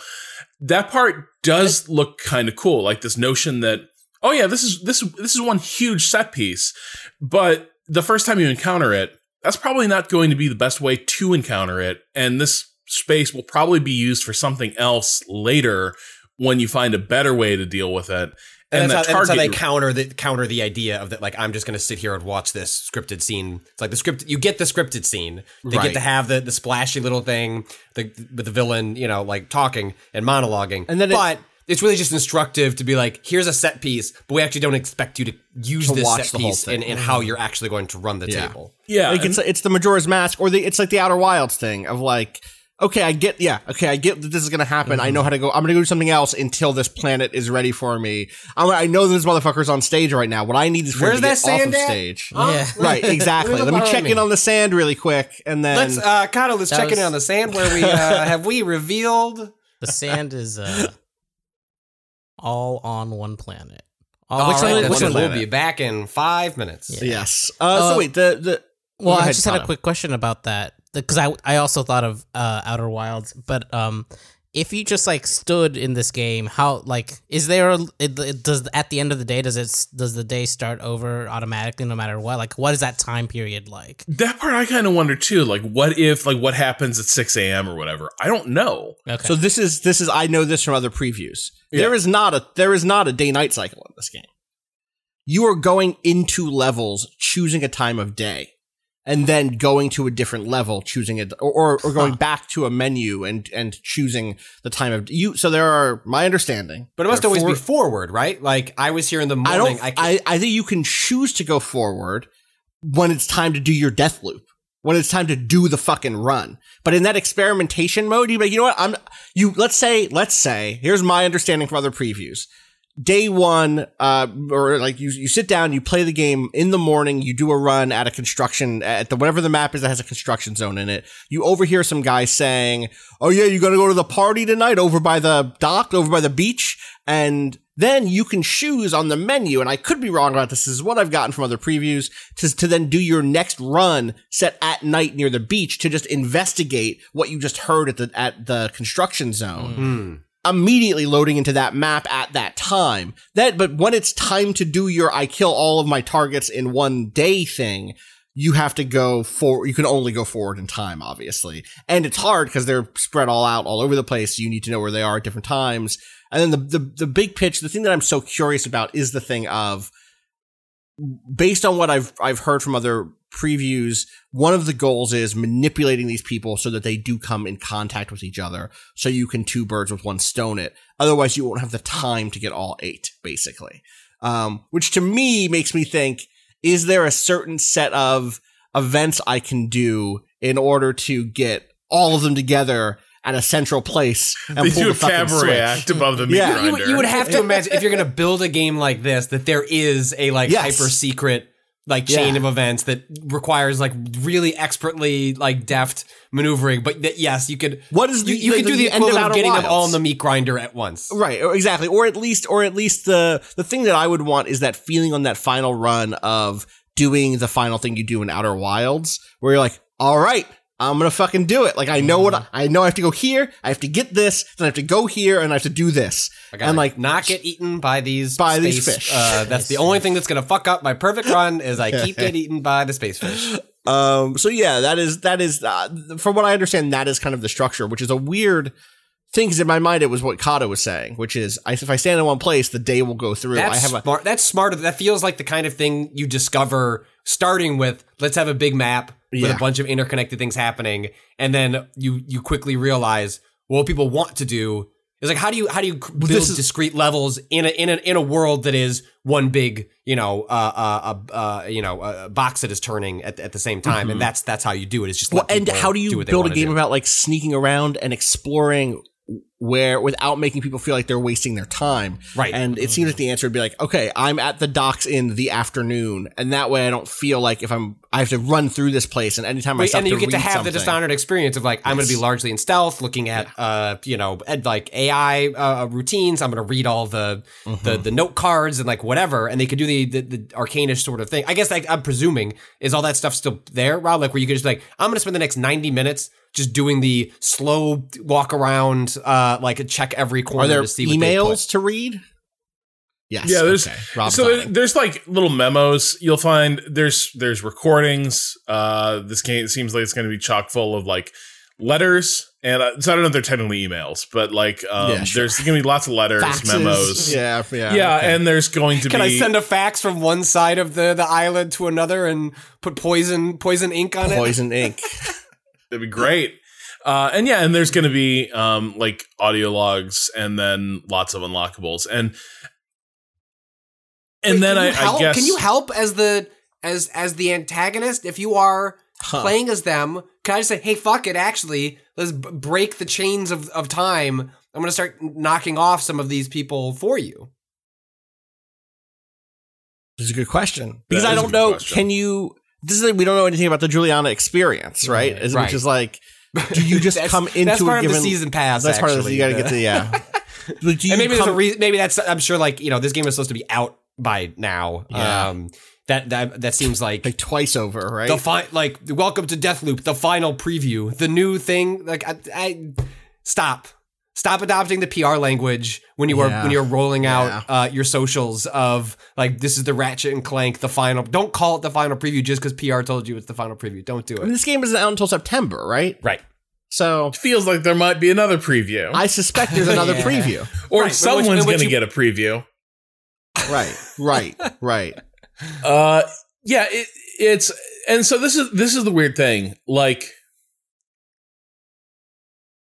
that part does look kind of cool. Like this notion that oh yeah, this is this this is one huge set piece, but the first time you encounter it, that's probably not going to be the best way to encounter it, and this space will probably be used for something else later when you find a better way to deal with it. And, that's, how, that's how they counter the counter the idea of that. Like I'm just going to sit here and watch this scripted scene. It's like the script. You get the scripted scene. They Right. get to have the the splashy little thing, the with the villain, you know, like talking and monologuing. And then it- but it's really just instructive to be like, here's a set piece, but we actually don't expect you to use To this watch set the piece thing. and, and how you're actually going to run the Yeah. table. yeah, like it's it's the Majora's Mask, or the it's like the Outer Wilds thing of like, okay, I get, yeah, okay, I get that this is gonna happen. I know how to go. I'm gonna go do something else until this planet is ready for me. I'm, I know this motherfucker's on stage right now. What I need is for him Where's to that get sand off of at? stage. Yeah. Right, exactly. Let me check me. in on the sand really quick, and then Let's, uh, Cado, let's That check in on the sand where we, uh, have we revealed? The sand is uh, all on one planet. Oh, All which right, one? then Which one? we'll be back in five minutes. yes. Uh, so Uh, wait, the the Well, I ahead, just had a quick question about that because I I also thought of uh, Outer Wilds, but um, if you just like stood in this game, how like is there? A, it, it does at the end of the day does it does the day start over automatically no matter what? Like, what is that time period like? That part I kind of wonder too. Like, what if, like, what happens at 6 a.m. or whatever? I don't know. Okay, So this is this is I know this from other previews. There is not a there is not a day night cycle in this game. You are going into levels, choosing a time of day, and then going to a different level, choosing it, or or, going back to a menu and and choosing the time of you. So there are my understanding, But it must always four- be forward, right? Like I was here in the I morning. don't. I, I, I think you can choose to go forward when it's time to do your death loop. When it's time to do the fucking run. But in that experimentation mode, you like, you know what? I'm you let's say, let's say, here's my understanding from other previews. Day one, uh, or like you, you sit down, you play the game in the morning, you do a run at a construction, at the, whatever the map is that has a construction zone in it. You overhear some guy saying, Oh yeah, you gotta go to the party tonight over by the dock, over by the beach. And then you can choose on the menu, and I could be wrong about this, this is what I've gotten from other previews, to, to then do your next run set at night near the beach to just investigate what you just heard at the, at the construction zone Hmm. Immediately loading into that map at that time. That, but when it's time to do your I kill all of my targets in one day thing, you have to go for, you can only go forward in time, obviously. And it's hard because they're spread all out all over the place. You need to know where they are at different times. And then the, the, the big pitch, the thing that I'm so curious about is the thing of, based on what I've I've heard from other previews, one of the goals is manipulating these people so that they do come in contact with each other, so you can two birds with one stone it. Otherwise, you won't have the time to get all eight, basically. Um, which to me makes me think: Is there a certain set of events I can do in order to get all of them together at a central place and They pull do the a fucking cabaret switch? act above the meat Yeah. you, grinder. would, you would have to imagine if you're going to build a game like this that there is a like Yes. hyper secret like chain Yeah. of events that requires like really expertly like deft maneuvering. But that yes, you could. What is the- you, you the- could do the the end of equivalent of Outer getting them all in the meat grinder at once. Right, or exactly. Or at least or at least the the thing that I would want is that feeling on that final run of doing the final thing you do in Outer Wilds where you're like, "All right, I'm going to fucking do it." Like I know what I, I know I have to go here, I have to get this, then I have to go here and I have to do this. I gotta And like not get eaten by these By these fish. Uh, that's the only thing that's gonna fuck up my perfect run is I keep getting eaten by the space fish. Um. So yeah, that is that is uh, from what I understand, that is kind of the structure, which is a weird thing. Because in my mind, it was what Cado was saying, which is if I stand in one place, the day will go through. That's I have a smart. That's smarter. That feels like the kind of thing you discover starting with let's have a big map with Yeah. a bunch of interconnected things happening, and then you you quickly realize what people want to do is like how do you how do you build is- discrete levels in a in a in a world that is one big you know uh uh uh, uh you know uh, box that is turning at, at the same time, and that's that's how you do it. It's just Mm-hmm. Well, and how do you build a game do. about like sneaking around and exploring where without making people feel like they're wasting their time? Right. And it seems like the answer would be like, okay, I'm at the docks in the afternoon, and that way I don't feel like if I'm I have to run through this place, and anytime I Wait, stop and you get to have something, the dishonored experience of like I'm going to be largely in stealth, looking at uh you know ed, like AI uh, routines. I'm going to read all the the Mm-hmm. the note cards and like whatever, and they could do the the, the arcanish sort of thing. I guess like I'm presuming is all that stuff still there, Rob? Like where you could just like I'm going to spend the next 90 minutes just doing the slow walk around, uh like check every corner Are there to see what they put. emails to read? Yes. Yeah, there's okay. So there- there's like little memos you'll find. There's there's recordings. Uh, this game seems like it's going to be chock full of like letters, and uh, so I don't know if they're technically emails, but like um, Yeah, sure. there's going to be lots of letters, Faxes. memos. Yeah, yeah, yeah, okay. and there's going to Can be. Can I send a fax from one side of the, the island to another and put poison poison ink on it? poison ink. That'd be great. Uh, and yeah, and there's going to be um, like audio logs, and then lots of unlockables, and and Wait, then I, help? I guess can you help as the as as the antagonist if you are Huh. playing as them? Can I just say, hey, fuck it, actually, let's b- break the chains of, of time. I'm gonna start knocking off some of these people for you. This is a good question because I don't know. question. Can you? This is we don't know anything about the Juliana experience, right? Is- Right. Which is like, do you just come into that's part a of the season pass, That's part of the. actually. You got to get to yeah. And maybe there's a come- reason. Maybe that's. I'm sure. Like you know, this game is supposed to be out by now. Yeah. Um, that that that seems like like twice over, right? the fi- like welcome to Deathloop, the final preview, the new thing. Like I, I stop. Stop adopting the PR language when you are when you're rolling out Yeah. uh, your socials of like this is the Ratchet and Clank the final. Don't call it the final preview just because PR told you it's the final preview. Don't do I mean, it. this game isn't out until September, right? Right. So Feels like there might be another preview, I suspect there's another Yeah. preview. or Right, someone's going to you- get a preview. Right, right, right. Uh, yeah, it, it's and so this is this is the weird thing. Like,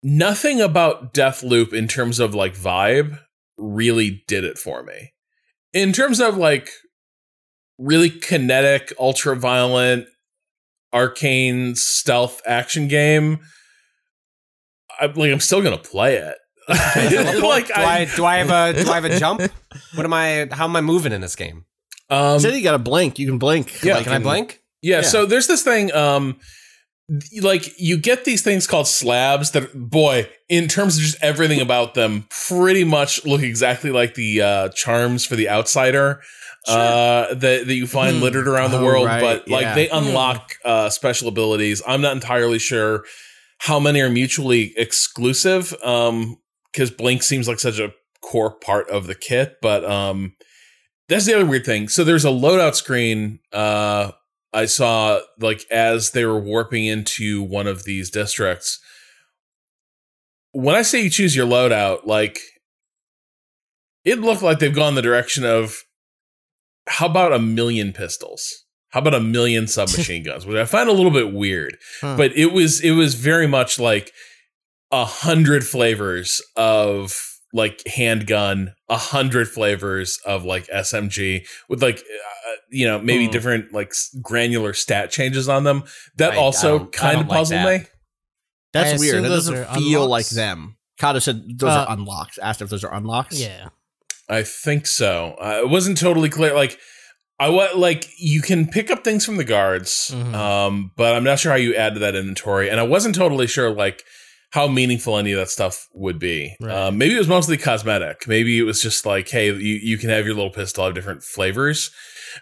nothing about Deathloop in terms of like vibe really did it for me. In terms of like really kinetic, ultra violent, Arkane stealth action game, I like I'm still gonna play it. like do I, do I have a do I have a jump? What am I? How am I moving in this game? um, Said you got to blink. You can blink. Yeah, like Can I blink? Yeah, Yeah. so there's this thing um like you get these things called slabs that boy, in terms of just everything about them, pretty much look exactly like the uh charms for the outsider. Uh that, that you find Hmm. littered around the Oh, world, right, but like yeah. they unlock uh special abilities. I'm not entirely sure how many are mutually exclusive. Um because Blink seems like such a core part of the kit, but um that's the other weird thing. So there's a loadout screen uh I saw like as they were warping into one of these districts. When I say you choose your loadout, like it looked like they've gone the direction of how about a million pistols? How about a million submachine guns? Which I find a little bit weird. Huh. But it was it was very much like a hundred flavors of like handgun, a hundred flavors of like SMG with like uh, you know maybe Hmm. different like granular stat changes on them. That I- I also I kind don't of like puzzled that. me. That's I weird. assume That doesn't are feel like them. Cado said those Uh, are unlocks. Asked if those are unlocks. Yeah. I think so. Uh, it wasn't totally clear. Like I what like you can pick up things from the guards, Mhm. um, but I'm not sure how you add to that inventory, and I wasn't totally sure like how meaningful any of that stuff would be. Right. Um, maybe it was mostly cosmetic. Maybe it was just like, hey, you you can have your little pistol have different flavors,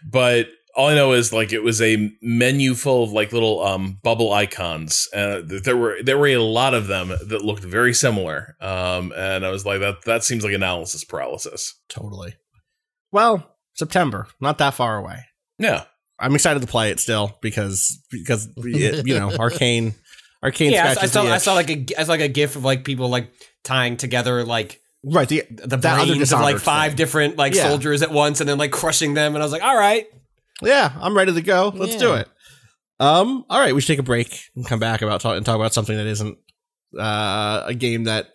but. All I know is like it was a menu full of like little um, bubble icons. Uh, there were there were a lot of them that looked very similar, um, and I was like that that seems like analysis paralysis. Totally. Well, September, not that far away. Yeah, I'm excited to play it still because because it, you know Arkane Arkane Yeah, I, I scratches saw I saw like a I saw like a gif of like people like tying together like right the the brains of like five thing. different like Yeah. soldiers at once and then like crushing them and I was like, all right, Yeah, I'm ready to go. Let's do it. Um, all right, we should take a break and come back about talk and talk about something that isn't uh, a game that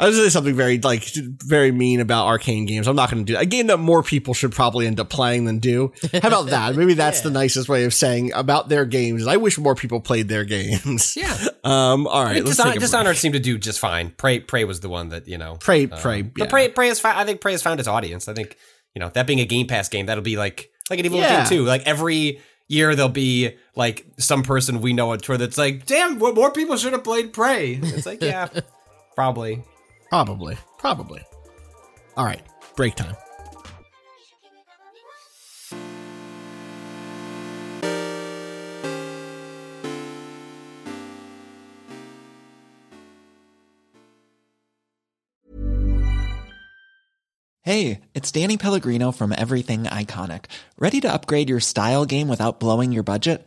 I was gonna say something very like very mean about Arkane games. I'm not going to do a game that more people should probably end up playing than do. How about that? Maybe that's the nicest way of saying about their games. I wish more people played their games. yeah. Um. All I right. mean, let's Dishon- take a break. Dishonored seemed to do just fine. Prey Prey was the one that you know. Pray, uh, pray. But. Prey Prey has fi- I think Prey has found its audience. I think you know that being a Game Pass game, that'll be like like an Evil Yeah. Within. Like every year there'll be like some person we know on tour that's like, damn, what more people should have played Prey. It's like, yeah, probably. Probably. Probably. All right. Break time. Hey, it's Danny Pellegrino from Everything Iconic. Ready to upgrade your style game without blowing your budget?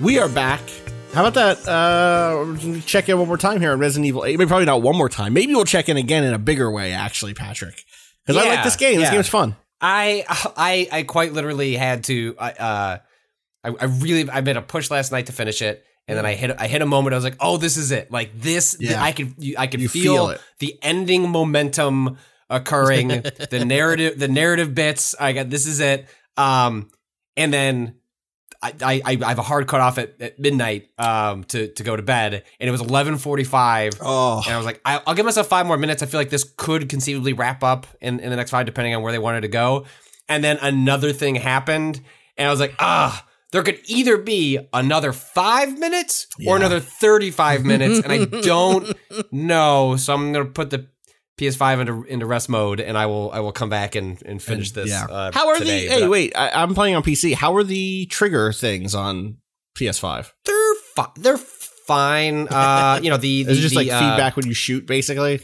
We are back. How about that? Uh, check in one more time here on Resident Evil 8. Maybe probably not one more time. Maybe we'll check in again in a bigger way, actually, Patrick. Because I like this game. This yeah. game's fun. I I I quite literally had to. I Uh, I, I really I made a push last night to finish it, and then I hit I hit a moment. I was like, oh, this is it. Like this, Yeah. I could you, I could You feel, feel the ending momentum occurring. the narrative the narrative bits. I got this is it. Um, and then. I, I, I have a hard cutoff at, at midnight um, to, to go to bed, and it was eleven forty five. Oh. And I was like, I, I'll give myself five more minutes. I feel like this could conceivably wrap up in, in the next five, depending on where they wanted to go. And then another thing happened, and I was like, ah, there could either be another five minutes or another 35 minutes, and I don't know. So I'm going to put the PS5 into into rest mode, and I will I will come back and, and finish this. Yeah. Uh, How are today, the? Hey, but wait. I, I'm playing on PC. How are the trigger things on PS5? They're fi- they're fine. Uh, you know the, the Is just the, like uh, feedback when you shoot, basically?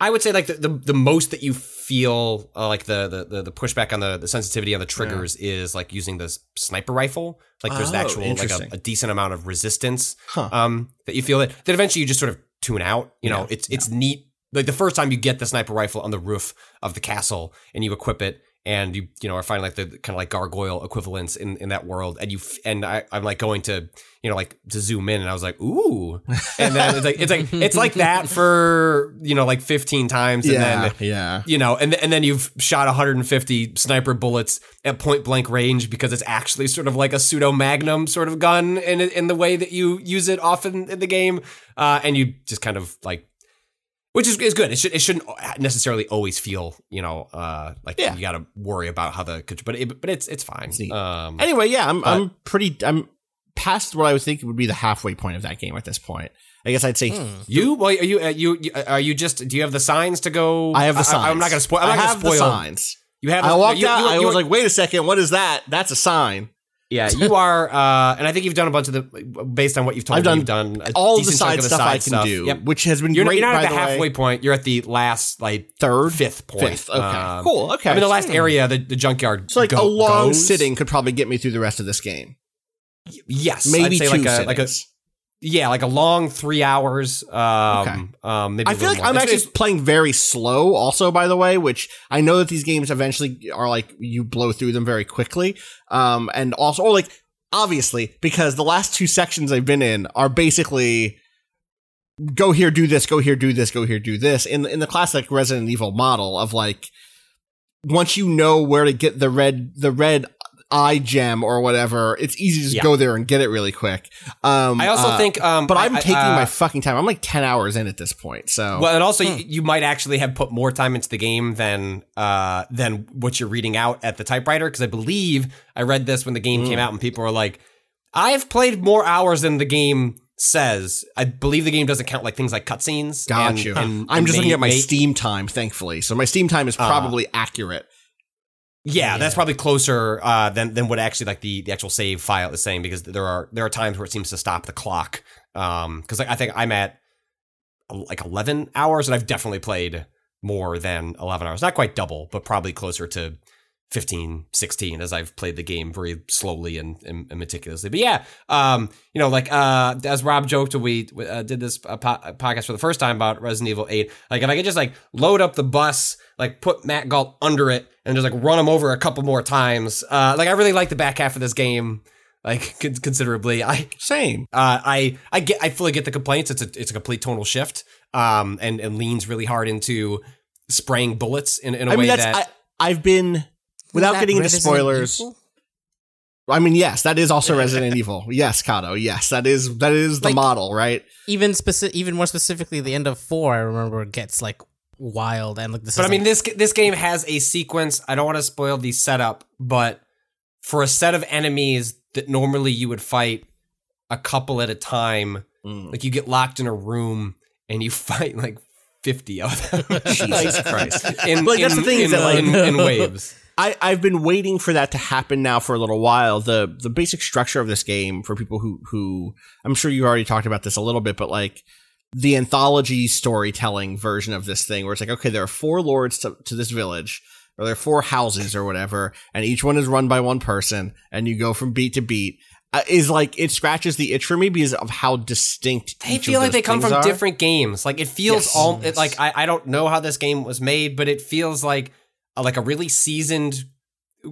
I would say like the, the, the most that you feel uh, like the, the the the pushback on the, the sensitivity on the triggers is like using this sniper rifle. Like there's Oh, actual like a, a decent amount of resistance Huh. um that you feel it. Then eventually you just sort of tune out. You know, Yeah, it's it's neat. Like the first time you get the sniper rifle on the roof of the castle and you equip it and you you know are finding like the kind of like gargoyle equivalents in in that world and you f- and I I'm like going to you know like to zoom in and I was like ooh and then it's like it's like it's like that for you know like 15 times and yeah, then yeah. you know, and and then you've shot 150 sniper bullets at point blank range because it's actually sort of like a pseudo magnum sort of gun in in the way that you use it often in the game, uh, and you just kind of like. Which is, is good. It should it shouldn't necessarily always feel you know uh, like Yeah. you got to worry about how the but it, but it's it's fine. neat. Um, Anyway, yeah, I'm I'm pretty I'm past what I would think would be the halfway point of that game at this point. I guess I'd say you well are you uh, you you- are you just do you have the signs to go? I have the signs. I, am not gonna spoil. I'm I not have gonna the signs. You have. I walked you- out. you- I you- was like, "Wait a second, what is that? That's a sign." Yeah, you are, uh, and I think you've done a bunch of the based on what you've told I've me. You've done a all the side of stuff I can do, Yep. which has been You're, not- great. you're not at the way. halfway point. You're at the last, like third, fifth point. Fifth. Okay, Um, cool. Okay, I mean, the last area, the, the junkyard. So like go- a long goes. sitting could probably get me through the rest of this game. Yes, Maybe I'd say two like a like a. yeah, like a long three hours. Um, Okay. um, maybe I feel like more. I'm It's- actually it's- playing very slow, also, by the way, which I know that these games eventually are like you blow through them very quickly. Um, and also, or like, obviously, because the last two sections I've been in are basically go here, do this, go here, do this, go here, do this. In, in the classic Resident Evil model of like, once you know where to get the red, the red eye gem or whatever, it's easy to just Yeah. go there and get it really quick. Um, I also uh, think, um, but I- I'm I- taking uh, my fucking time. I'm like 10 hours in at this point. So, Well, and also Hmm. you, you might actually have put more time into the game than uh, than what you're reading out at the typewriter. Because I believe I read this when the game Hmm. came out, and people were like, "I've played more hours than the game says." I believe the game doesn't count like things like cutscenes. Got and- you. and- I'm and just may- looking at my may- Steam time, thankfully. So my Steam time is Uh, probably accurate. Yeah, that's probably closer uh, than than what actually like the, the actual save file is saying because there are there are times where it seems to stop the clock. Um, because like I think I'm at like 11 hours and I've definitely played more than 11 hours. Not quite double, but probably closer to 15, 16 as I've played the game very slowly and, and, and meticulously. But yeah, um, you know, like uh, as Rob joked when we uh, did this uh, po- podcast for the first time about Resident Evil 8, like if I could just like load up the bus, like put Matt Galt under it and just like run him over a couple more times. Uh, like I really like the back half of this game. Like con- considerably, I same. Uh, I I get I fully get the complaints. It's a it's a complete tonal shift. Um, and and leans really hard into spraying bullets in, in a I way mean, that's that I, I've been without that getting into Resident spoilers. Evil? I mean, yes, that is also Resident Evil. Yes, Cado. Yes, that is that is the Like- model, right? Even specific, even more specifically, the end of four, I remember gets like wild and like this. But is I mean, like- this this game has a sequence. I don't want to spoil the setup, but for a set of enemies that normally you would fight a couple at a time, Mm. like you get locked in a room and you fight like fifty of them. Jesus Christ. In, Like, that's in- the thing is in- that, like- in, in waves. I, I've been waiting for that to happen now for a little while. The the basic structure of this game for people who who I'm sure you already talked about this a little bit, but like the anthology storytelling version of this thing where it's like, okay, there are four lords to, to this village, or there are four houses or whatever, and each one is run by one person, and you go from beat to beat. uh, is like it scratches the itch for me because of how distinct They feel like they come from are. different games. Like it feels Yes. all it, like I, I don't know how this game was made, but it feels like like a really seasoned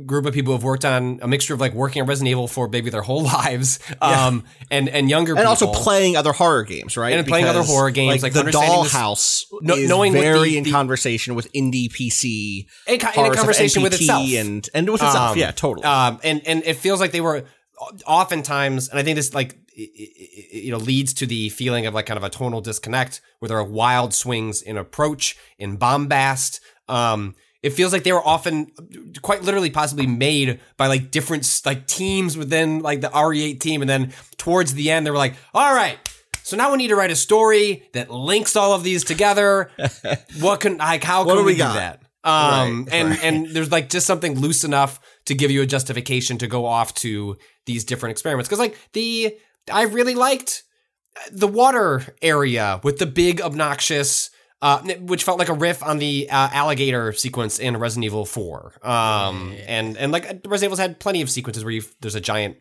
group of people who have worked on a mixture of like working on Resident Evil for maybe their whole lives, um, and and younger people and people. also playing other horror games, right? And playing other horror games, like the Dollhouse No- knowing what the- very in the- conversation with indie PC in horror conversation with itself and and with itself. Um, yeah, totally. Um, and and it feels like they were oftentimes, and I think this like you know leads to the feeling of like kind of a tonal disconnect where there are wild swings in approach, in bombast. Um, it feels like they were often quite literally possibly made by like different like teams within like the RE8 team, and then towards the end they were like, all right. So now we need to write a story that links all of these together. what can like how What can we, we do that? Um, Right, and right. and there's like just something loose enough to give you a justification to go off to these different experiments. Because like the I really liked the water area with the big obnoxious. Uh, which felt like a riff on the uh, alligator sequence in Resident Evil 4. Um, and and like Resident Evil's had plenty of sequences where you there's a giant,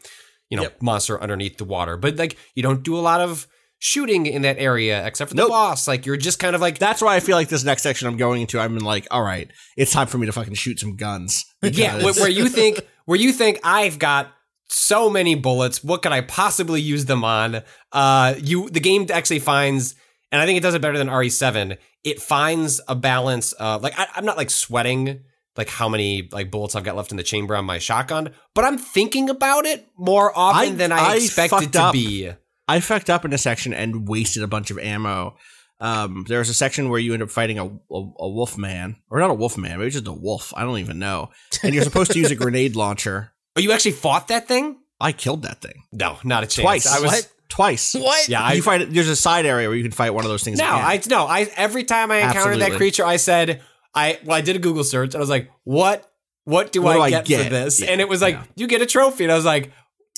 you know, monster underneath the water, but like you don't do a lot of shooting in that area except for the Nope. boss. Like you're just kind of like That's why I feel like this next section I'm going into, I'm like, all right, it's time for me to fucking shoot some guns. Yeah, where, where you think where you think I've got so many bullets, what could I possibly use them on? Uh, you the game actually finds, and I think it does it better than RE7. It finds a balance of like I, I'm not like sweating like how many like bullets I've got left in the chamber on my shotgun, but I'm thinking about it more often I- than I, I expected to up. be. I fucked up in a section and wasted a bunch of ammo. Um, there was a section where you end up fighting a, a, a wolf man, or not a wolf man, maybe just a wolf. I don't even know. And you're supposed to use a grenade launcher. Oh, you actually fought that thing? I killed that thing No, not a chance. twice. I was What? Twice. What? yeah. I, you fight it. There's a side area where you can fight one of those things. No. I no. I every time I encountered that creature, I said I well, I did a Google search and I was like, what what do, What I, do I get, for get? this? Yeah, and it was like, yeah. you get a trophy, and I was like,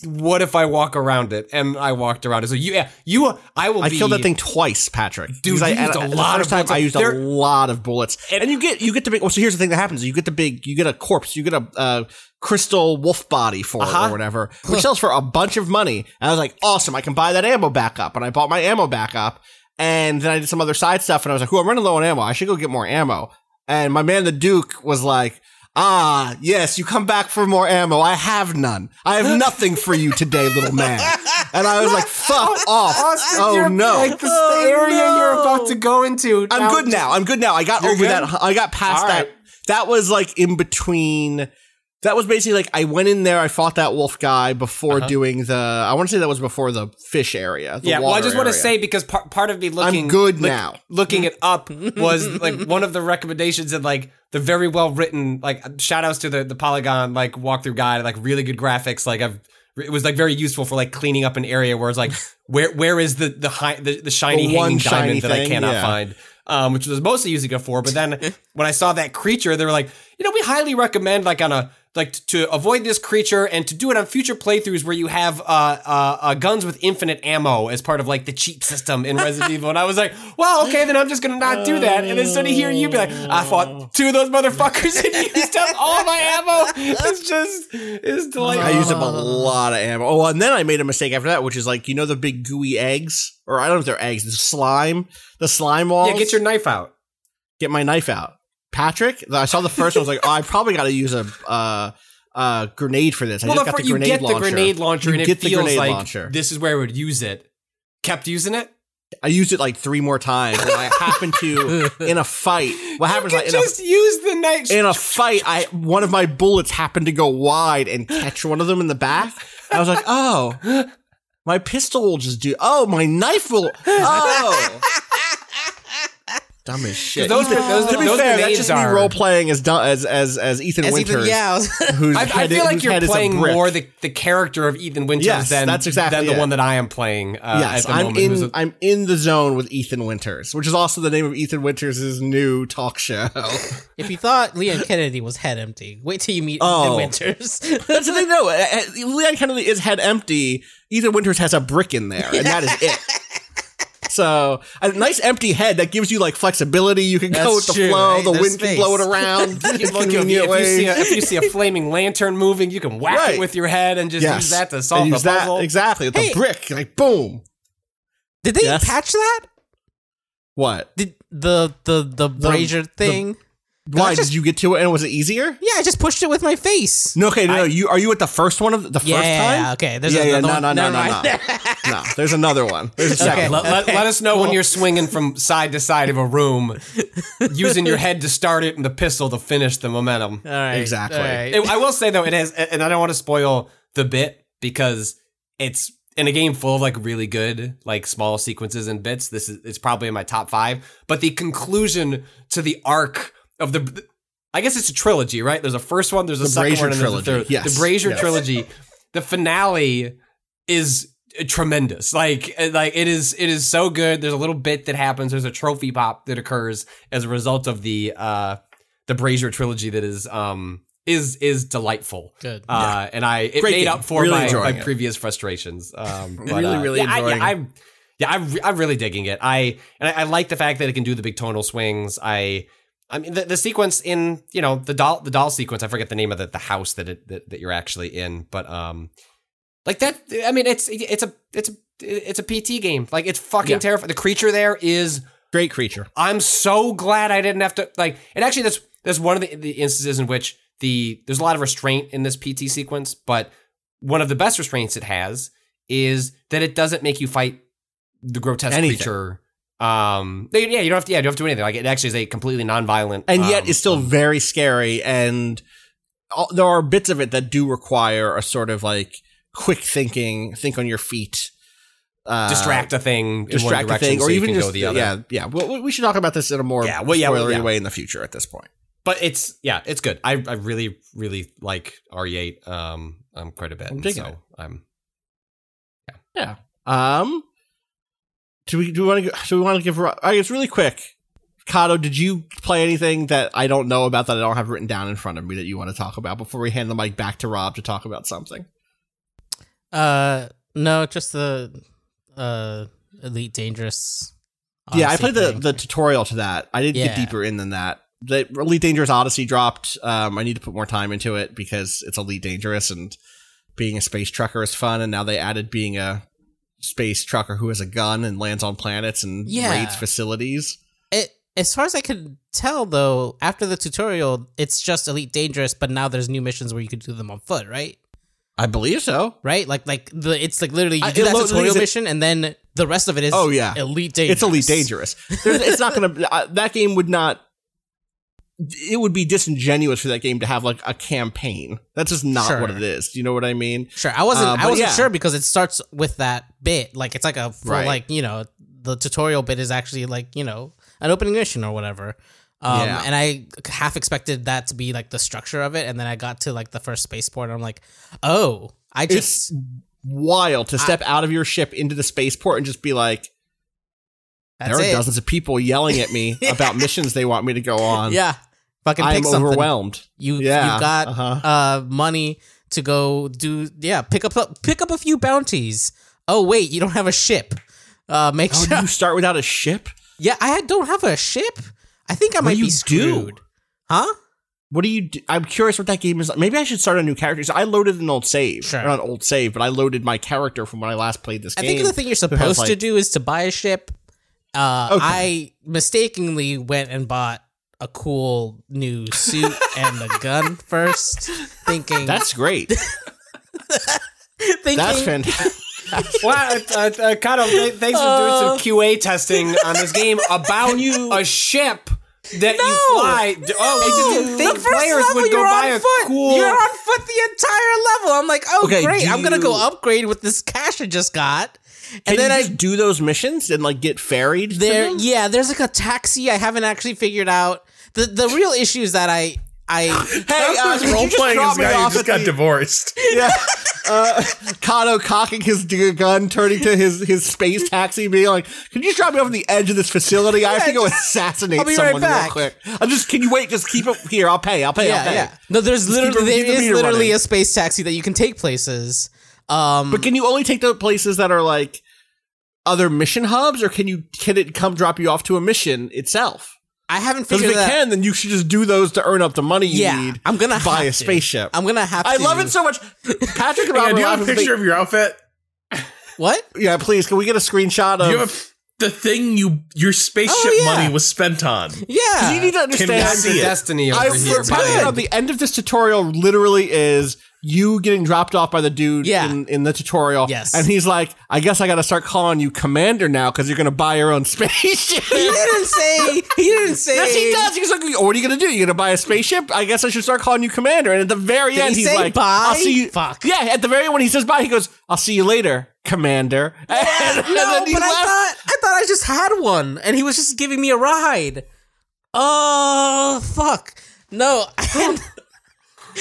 what if I walk around it? And I walked around it. So you, yeah, you, I will. I be, killed that thing twice, Patrick. Dude, I, used a lot the of first time. I used There- a lot of bullets, And- and, you get you get the big. Well, so here's the thing that happens: you get the big, you get a corpse, you get a uh, crystal wolf body for Uh-huh. or whatever, which sells for a bunch of money. And I was like, awesome, I can buy that ammo back up, and I bought my ammo back up, and then I did some other side stuff, and I was like, oh, I'm running low on ammo. I should go get more ammo. And my man, the Duke, was like. Ah, yes, you come back for more ammo. I have none. I have nothing for you today, little man. And I was like, fuck off. Austin, oh, no. Like the area you're about to go into. I'm good now. I'm good now. I got You're over good? that. I got past All that. right. That was like in between. That was basically like I went in there. I fought that wolf guy before doing the. I want to say that was before the fish area. the Uh-huh. Yeah, well, I just want to say because part part of me looking good look- now. looking it up was like one of the recommendations and like the very well written like shout outs to the the Polygon like walkthrough guide like really good graphics like I've it was like very useful for like cleaning up an area where it's like where where is the the high the, the shiny The one hanging shiny diamond that I cannot yeah. find um which was mostly using it for but then when I saw that creature they were like you know we highly recommend like on a like to avoid this creature and to do it on future playthroughs where you have uh, uh, uh, guns with infinite ammo as part of like the cheat system in Resident Evil. And I was like, well, okay, then I'm just gonna not do that. And then so to hear you be like, I fought two of those motherfuckers and used up all my ammo. It's just, it's delightful. I used up a lot of ammo. Oh, and then I made a mistake after that, which is like you know the big gooey eggs, or I don't know if they're eggs, the slime, the slime walls. yeah, get your knife out. get my knife out. Patrick, I saw the first one. I was like, oh, I probably got to use a uh, uh, grenade for this. I Well, just the got the you grenade get launcher. the grenade launcher You and it get the feels grenade like launcher. this is where I would use it. Kept using it. I used it like three more times. And I happened to in a fight. What happens You like in a, just use the knife. in a fight? I one of my bullets happened to go wide and catch one of them in the back. I was like, oh, my pistol will just do. Oh, my knife will. Oh. Dumb as shit. Those- Ethan- those- to be those fair, that's grenades just me role playing as as as as Ethan As Winters. even yeah, whose I, I feel like you're head is a playing more the, the character of Ethan Winters Yes, than, that's exactly than the one that I am playing. Uh, yes, at the I'm moment. In. a- I'm in the zone with Ethan Winters, which is also the name of Ethan Winters' new talk show. if you thought Leon Kennedy was head empty, wait till you meet Oh. Ethan Winters. That's the thing, though. Uh, uh, Leon Kennedy is head empty. Ethan Winters has a brick in there, and that is it. So a nice empty head that gives you like flexibility. You can go with the true, flow. right? The There's wind can blow it around. You in look, if, you, if, you see a, if you see a flaming lantern moving, you can whack Right. it with your head and just Yes. use that to solve the use that- puzzle. exactly. With Hey. the brick, like boom. Did they Yes. patch that? What? Did the the the brazier thing? Why just- did you get to it and was it easier? yeah, I just pushed it with my face. No, okay, no, no. You are you at the first one of the first Yeah, yeah, time? yeah, okay, there's yeah, yeah, another no, one. no, no, Never no, no, no. There's another one. There's a second. Okay. one. Let, let, let us know when you're swinging from side to side of a room, using your head to start it and the pistol to finish the momentum. All right, Exactly. all right. It- I will say though, it has, and I don't want to spoil the bit because it's in a game full of like really good like small sequences and bits. This is it's probably in my top five. But the conclusion to the arc of the, I guess it's a trilogy, right? There's a first one, there's a The second Brazier one, and there's a third. yes. The Brazier Yes. trilogy. The finale is tremendous. Like like it is it is so good. There's a little bit that happens. There's a trophy pop that occurs as a result of the uh the Brazier trilogy that is um is is delightful. Good. Uh, and I it Great made game. up for Really my, my previous frustrations. Um, but, Really, uh, really yeah, I, enjoying yeah, I'm yeah, I'm, re- I'm really digging it. I and I, I like the fact that it can do the big tonal swings. I I mean the, the sequence in you know the doll the doll sequence. I forget the name of the, the house that it that, that you're actually in, but um like that. I mean it's it's a it's a it's a PT game. Like it's fucking Yeah. terrifying. The creature there is Great creature. I'm so glad I didn't have to like. And actually, that's that's one of the, the instances in which the there's a lot of restraint in this PT sequence, but one of the best restraints it has is that it doesn't make you fight the grotesque Anything. creature. Um, they- yeah, you don't have to. Yeah, you don't have to do anything. Like it actually is a completely non-violent, and yet um, it's still um, very scary and all, there are bits of it that do require a sort of like quick thinking think on your feet uh, distract a thing, in one distract a thing so or even just go the other. yeah yeah well, we should talk about this in a more Yeah, well, yeah, spoilery yeah. way in the future at this point But it's yeah, it's good. I I really really like RE8 um um quite a bit. I'm digging so it. I'm yeah. yeah um do we do we want to do we want to give I guess really quick Cado, did you play anything that I don't know about that I don't have written down in front of me that you want to talk about before we hand the mic back to Rob to talk about something? Uh, no, just the uh Elite Dangerous. yeah, I Odyssey played the, the tutorial to that. I didn't Yeah. get deeper in than that. The Elite Dangerous Odyssey dropped. Um, I need to put more time into it because it's Elite Dangerous and being a space trucker is fun. And now they added being a space trucker who has a gun and lands on planets and Yeah. raids facilities. It, as far as I can tell, though, after the tutorial, it's just Elite Dangerous, but now there's new missions where you can do them on foot, right? I believe so. Right? Like, like the it's like literally you I- do that tutorial it- mission, and then the rest of it is Oh yeah, Elite Dangerous. It's Elite Dangerous. There's, it's not gonna. Uh, that game would not. It would be disingenuous for that game to have like a campaign. That's just not Sure. what it is. Do you know what I mean? Sure, I wasn't. Uh, I wasn't yeah. sure because it starts with that bit. Like it's like a full, Right. like you know the tutorial bit is actually like you know an opening mission or whatever. Um, Yeah. and I half expected that to be like the structure of it, and then I got to like the first spaceport, and I'm like, oh, I just It's wild to step out of your ship into the spaceport and just be like, that's there are it. dozens of people yelling at me about missions they want me to go on. yeah, fucking I pick am something. overwhelmed. You Yeah, you got uh-huh. uh money to go do yeah pick up pick up a few bounties. Oh wait, you don't have a ship. Uh, make Oh, sure. you start without a ship? Yeah, I don't have a ship. I think I What might do be you do? screwed. Huh? What do you? Do? I'm curious what that game is. like. Maybe I should start a new character. So I loaded an old save, Sure. not an old save, but I loaded my character from when I last played this I game. I think the thing you're supposed to do is to buy a ship. Uh, Okay. I mistakenly went and bought a cool new suit and a gun first, thinking That's great. thinking That's fantastic. Well, uh, uh, uh, Cado, th- thanks for doing some QA testing on this game about you, a ship that you fly. D- Oh, I just didn't The think first players level, would go you're buy on a foot. cool. You're on foot the entire level. I'm like, oh Okay, great, I'm gonna go upgrade with this cash I just got, and then I do those missions and like get ferried? there yeah there's like a taxi i haven't actually figured out the the real issue is that i i Hey, uh, could you just drop me off at the- divorced. Yeah. Uh, Cado cocking his gun, turning to his, his space taxi, being like, "Can you just drop me off at the edge of this facility? I have to go just- assassinate I'll be right someone real quick. I'm just. Can you wait? Just keep it here. I'll pay. I'll pay. I'll yeah pay. yeah no there's Just literally there the is literally running. a space taxi that you can take places um But can you only take the places that are like other mission hubs, or can you can it come drop you off to a mission itself? I haven't figured Because if it that. can, then you should just do those to earn up the money you yeah, need. I'm gonna to buy have a to. spaceship. I'm gonna have. I to. love it so much. Patrick and Yeah, do you have a laughing picture at of your outfit? What? Yeah, please. Can we get a screenshot of? you have a, the thing you your spaceship Oh, yeah. money was spent on? Yeah. you need to understand. we see the it. destiny over I, here. for Patrick and Rob, buddy. the end of this tutorial literally is you getting dropped off by the dude Yeah. in, in the tutorial. Yes. And he's like, I guess I got to start calling you commander now because you're going to buy your own spaceship. He didn't say. He didn't say. Yes, he does. He's like, oh, what are you gonna do? You're gonna buy a spaceship? I guess I should start calling you commander. And at the very Did end, he he's like, bye? I'll see you. Fuck. Yeah, at the very end when he says bye, he goes, I'll see you later, commander. And, and No, then he but I thought I thought I just had one, and he was just giving me a ride. Oh fuck! No,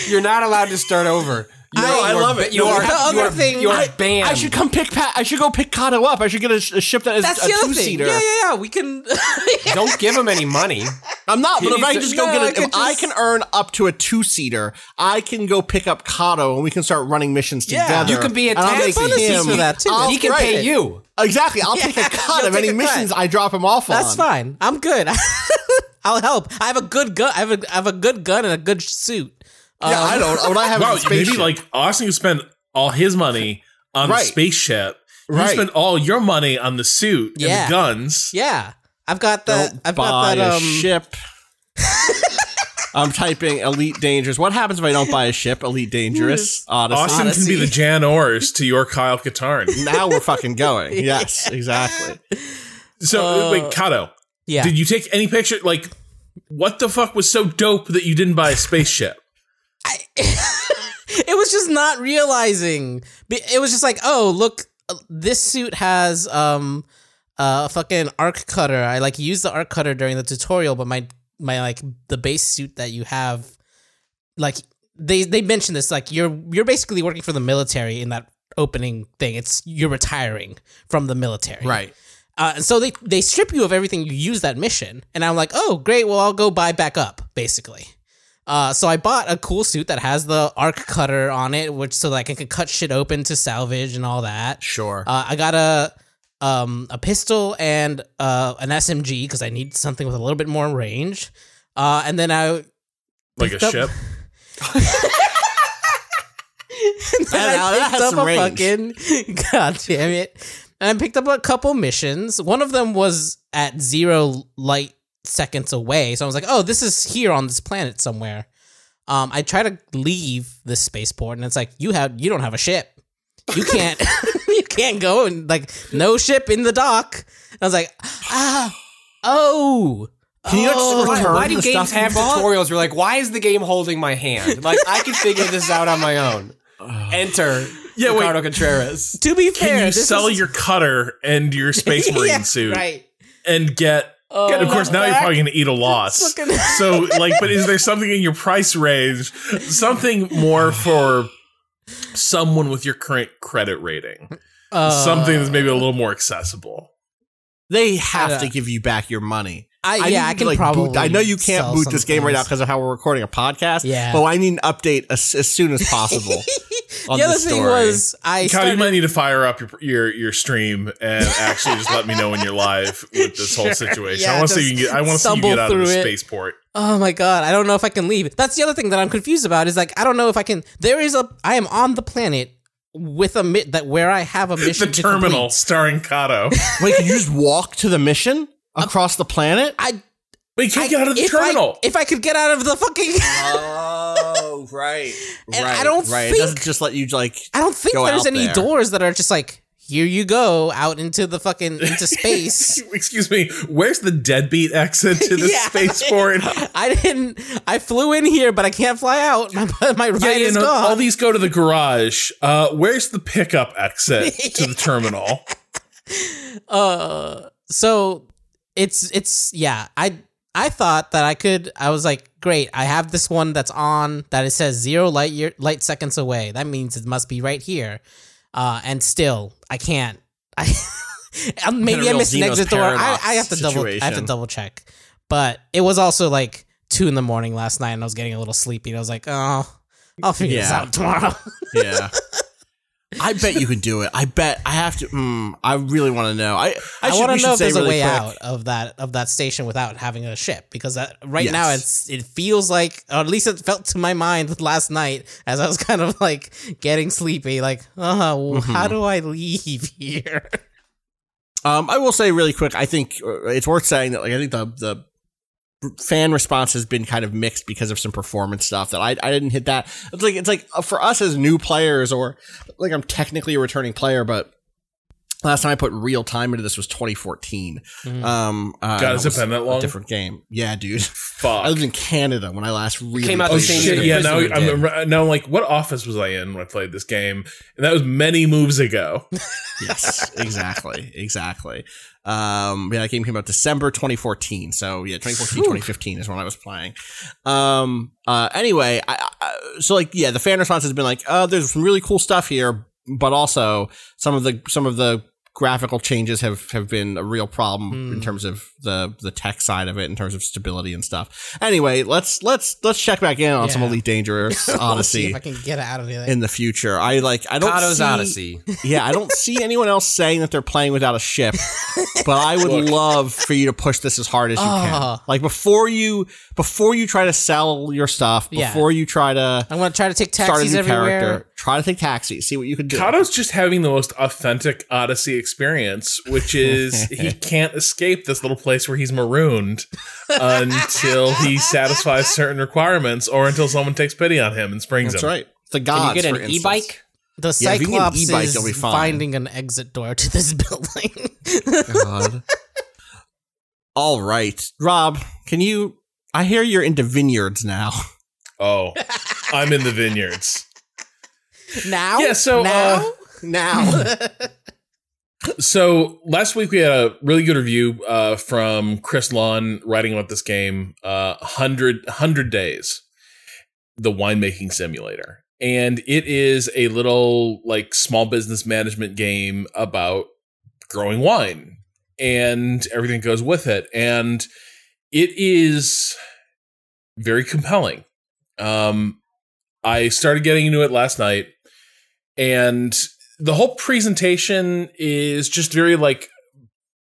You're not allowed to start over. You No, are- I you love ba- it. You are, the you other are, thing- you are I- banned. I should come pick Pat. I should go pick Cado up. I should get a, a ship that is that's a the other two thing. seater. Yeah, yeah, yeah. We can. Don't give him any money. I'm not, but if I needs just to- go No, get it, could if I can earn up to a two seater, I can go pick up Cado and we can start running missions Yeah. together. You can be a And I'll make bonuses him- for that, too. I'll- he can right. pay you. Exactly. I'll take a cut you'll of any take cut. missions I drop him off on. That's fine. I'm good. I'll help. I have a good gun. I have a, I have a good gun and a good suit. Yeah, Um, I don't. What I have Wow, a spaceship. maybe like Austin spent all his money on Right. the spaceship. You Right. spent all your money on the suit and the guns. Yeah, I've got that. Don't I've buy got that. a Um, ship. I'm typing Elite Dangerous. What happens if I don't buy a ship? Elite Dangerous. Odyssey. Austin can be the Jan Ors to your Kyle Katarn. now we're fucking going. Yes, exactly. So wait, Cado, yeah. did you take any picture? Like, what the fuck was so dope that you didn't buy a spaceship? it was just not realizing. It was just like, oh, look, uh, this suit has um a fucking arc cutter. I like used the arc cutter during the tutorial, but my my like the base suit that you have, like they they mentioned this, like you're you're basically working for the military in that opening thing. It's you're retiring from the military, Right. Uh, and so they they strip you of everything you use that mission, and I'm like, oh great, well I'll go buy back up, basically. Uh, so I bought a cool suit that has the arc cutter on it, which so like I can cut shit open to salvage and all that. Sure. Uh, I got a um a pistol and uh an SMG because I need something with a little bit more range. Uh, and then I Like a up- ship? and then now I picked up a range. fucking god damn it. And I picked up a couple missions. One of them was at zero light seconds away. So I was like, oh, this is here on this planet somewhere. Um, I try to leave this spaceport, and it's like you have you don't have a ship. You can't you can't go and like no ship in the dock. And I was like, ah, oh. Can you not just oh. Why, why do the games stuff have bought? tutorials? You're like, why is the game holding my hand? Like, I can figure this out on my own. Enter Yeah, wait. Contreras. To be fair, Can you this sell is- your cutter and your Space Marine Yeah, suit right? and get? Oh, and of course, now you're probably going to eat a loss. fucking- so, like, but is there something in your price range, something more for someone with your current credit rating, Uh, something that's maybe a little more accessible? They have to give you back your money. I, I yeah, need I can like, probably. boot- I know you can't boot some this game right now because of how we're recording a podcast. Yeah. But I need an update as, as soon as possible. on the other this thing story. was I Kyle, you might need to fire up your your, your stream and actually just let me know when you're live with this whole situation. Yeah, I want to see you can get. I want to see you get out of the it. spaceport. Oh my god, I don't know if I can leave. That's the other thing that I'm confused about. Is like I don't know if I can. There is a. I am on the planet with a mi- that where I have a mission. to terminal complete. starring Cado. Wait, can you just walk to the mission across the planet? I. But you can't I- get out of the if terminal. I, if I could get out of the fucking. Oh, right. And I don't right. think- it doesn't just let you like. I don't think Go there's any there. doors that are just like here you go out into the fucking into space. Excuse me. Where's the deadbeat exit to the Yeah. spaceport? I didn't. I flew in here, but I can't fly out. My my ride Yeah, you is know, gone. all these go to the garage. Uh, where's the pickup exit to the terminal? uh so it's it's yeah i i thought that i could i was like great i have this one that's on that it says zero light year light seconds away. That means it must be right here. Uh and still i can't. I maybe i missed an exit door. I, I have to double i have to double check. But it was also like two in the morning last night and i was getting a little sleepy and i was like oh i'll figure this out tomorrow. Yeah. I bet you could do it. I bet I have to. Mm, I really want to know. I I, I, want to know if there's a way quick- out of that of that station without having a ship because that, right now it's it feels like or at least it felt to my mind last night as I was kind of like getting sleepy like uh well, Mm-hmm. how do I leave here Um, I will say really quick. I think uh, it's worth saying that like I think the the fan response has been kind of mixed because of some performance stuff that I I didn't hit that. It's like it's like uh, for us as new players or like I'm technically a returning player, but. Last time I put real time into this was 2014. Um, uh, God, has that it been was that a long? different game. Yeah, dude. Fuck. I lived in Canada when I last really came out Oh the same shit! Yeah, now I'm now I'm like, what office was I in when I played this game? And that was many moves ago. yes, exactly, exactly. Um, yeah, that game came out December 2014. So yeah, 2014, 2015 is when I was playing. Um, uh, anyway, I, I, so like, yeah, the fan response has been like, uh, there's some really cool stuff here, but also some of the, some of the graphical changes have, have been a real problem hmm. in terms of the, the tech side of it, in terms of stability and stuff. Anyway, let's, let's, let's check back in on some Yeah. Elite Dangerous Let's see Odyssey if I can get out of here in the future. I like, I don't Cado's see, Odyssey. yeah, I don't see anyone else saying that they're playing without a ship, but I would love for you to push this as hard as you can. Oh. Like before you before you try to sell your stuff, Yeah. before you try to I'm gonna try to take start a taxis new everywhere character, try to take taxis, see what you can do. Cado's just having the most authentic Odyssey experience, which is he can't escape this little place where he's marooned until he satisfies certain requirements or until someone takes pity on him and springs That's him. right. The gods. Can you get for an instance. e-bike? the Yeah, if you can get an Cyclops e-bike, is you'll be finding an exit door to this building God. All right, Rob. Can you? I hear you're into vineyards now. Oh, I'm in the vineyards. Now Yeah, so, now uh, Now, So last week we had a really good review uh, from Chris Lawn writing about this game, uh, 100, 100 Days, the winemaking simulator. And it is a little like small business management game about growing wine and everything goes with it. And it is very compelling. Um, I started getting into it last night and the whole presentation is just very like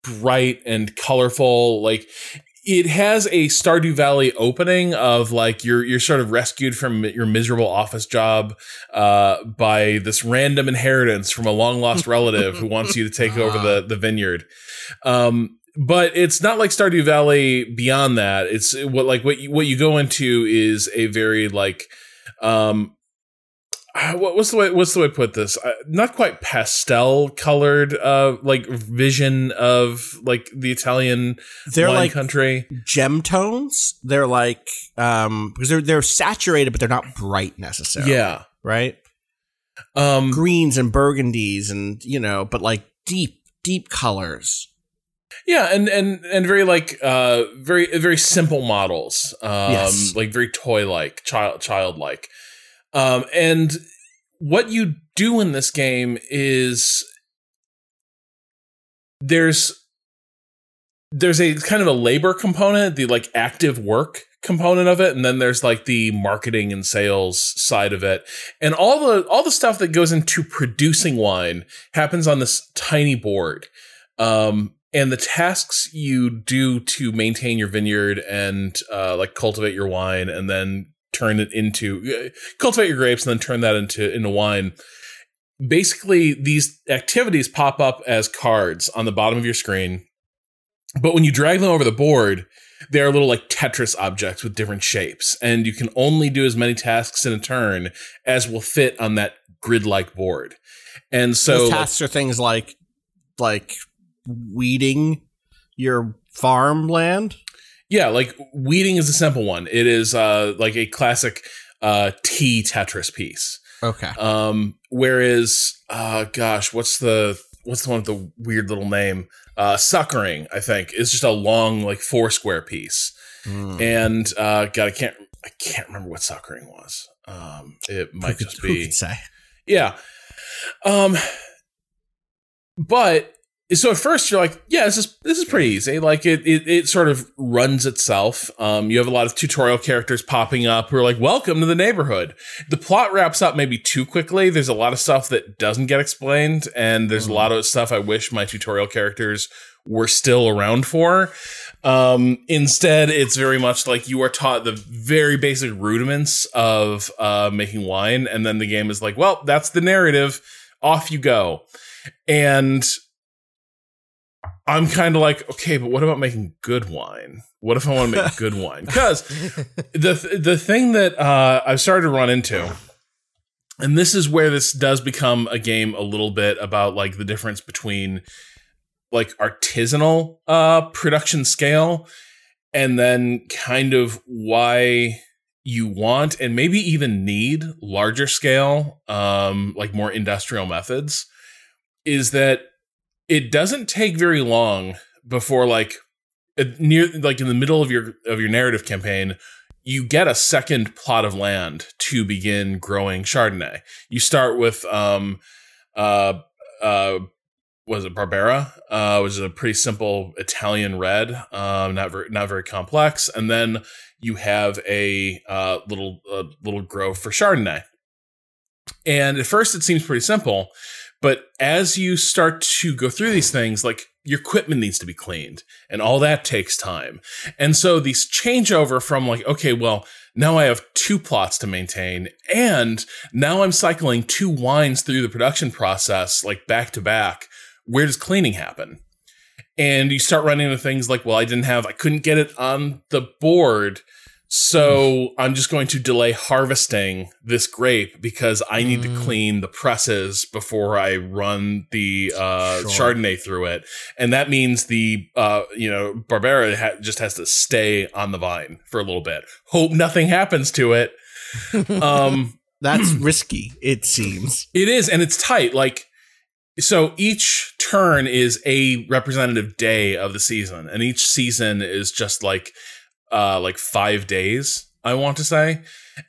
bright and colorful. Like it has a stardew valley opening of like you're you're sort of rescued from your miserable office job uh, by this random inheritance from a long lost relative who wants you to take over the the vineyard. Um but it's not like stardew valley beyond that. It's what like what you, what you go into is a very like um what, what's the way what's the way to put this uh, not quite pastel colored uh like vision of like the italian they're like country gem tones. They're like um because they're they're saturated, but they're not bright necessarily. yeah right. um Greens and burgundies, and you know, but like deep, deep colors. yeah and and and very like uh very very simple models um Yes. like very toy like child childlike um and what you do in this game is there's there's a kind of a labor component, the like active work component of it, and then there's like the marketing and sales side of it. And all the all the stuff that goes into producing wine happens on this tiny board. Um and the tasks you do to maintain your vineyard and uh, like cultivate your wine and then turn it into uh, cultivate your grapes and then turn that into into wine basically these activities pop up as cards on the bottom of your screen but when you drag them over the board, they are little like Tetris objects with different shapes, and you can only do as many tasks in a turn as will fit on that grid-like board. And so, Those like, tasks are things like like weeding your farmland. Yeah, like weeding is a simple one. It is uh, like a classic uh, T Tetris piece. Okay. Um, whereas, uh, gosh, what's the what's the one with the weird little name? Uh, suckering, I think, is just a long like four square piece. Hmm. And uh, God, I can't I can't remember what suckering was. Um, it might could- just be yeah. Um, but so at first you're like, yeah, this is this is pretty easy. Like it it, it sort of runs itself. Um, you have a lot of tutorial characters popping up who are like, welcome to the neighborhood. The plot wraps up maybe too quickly. There's a lot of stuff that doesn't get explained, and there's a lot of stuff I wish my tutorial characters were still around for. Um, instead, it's very much like you are taught the very basic rudiments of uh, making wine, and then the game is like, well, that's the narrative. Off you go. And I'm kind of like, okay, but what about making good wine? What if I want to make good wine? Because the the thing that uh, I've started to run into, and this is where this does become a game a little bit about like the difference between like artisanal uh, production scale and then kind of why you want and maybe even need larger scale um, like more industrial methods is that it doesn't take very long before like near like in the middle of your of your narrative campaign you get a second plot of land to begin growing chardonnay. You start with um uh uh was it barbera? Uh which is a pretty simple italian red um not very not very complex. And then you have a uh little uh, little grove for chardonnay. And at first it seems pretty simple but as you start to go through these things, like your equipment needs to be cleaned and all that takes time. And so these changeover from like, okay, well, now I have two plots to maintain and now I'm cycling two wines through the production process, like back to back. Where does cleaning happen? And you start running into things like, well, I didn't have, I couldn't get it on the board. So I'm just going to delay harvesting this grape because I need to clean the presses before I run the uh, Chardonnay through it, and that means the uh, you know Barbera ha- just has to stay on the vine for a little bit. Hope nothing happens to it. Um, That's risky, it seems. it is, and it's tight. Like, so each turn is a representative day of the season, and each season is just like, uh, like five days. I want to say,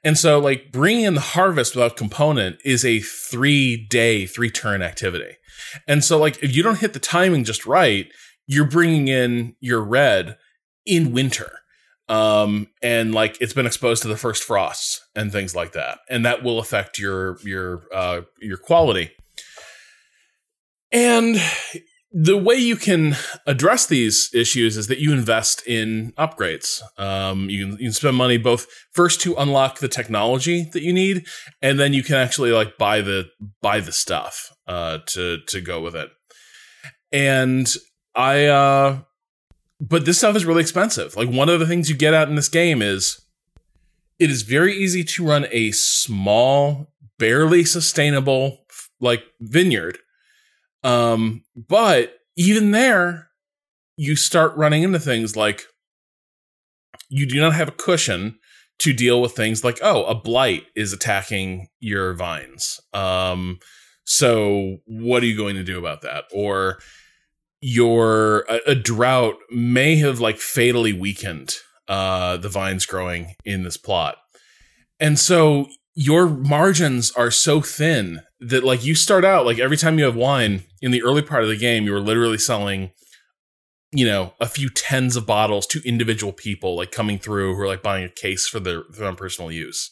and so like bringing in the harvest without component is a three day, three turn activity, and so like if you don't hit the timing just right, you're bringing in your red in winter. Um and like it's been exposed to the first frosts and things like that. And that will affect your your uh your quality. And the way you can address these issues is that you invest in upgrades um you can, you can spend money both first to unlock the technology that you need and then you can actually like buy the buy the stuff uh to to go with it and i uh but this stuff is really expensive. Like one of the things you get out in this game is it is very easy to run a small, barely sustainable like vineyard. Um, but even there, you start running into things like you do not have a cushion to deal with things like, oh, a blight is attacking your vines. Um, so what are you going to do about that? Or your a, a drought may have like fatally weakened uh the vines growing in this plot. And so your margins are so thin that like you start out like every time you have wine in the early part of the game you were literally selling you know a few tens of bottles to individual people like coming through who are like buying a case for their, for their own personal use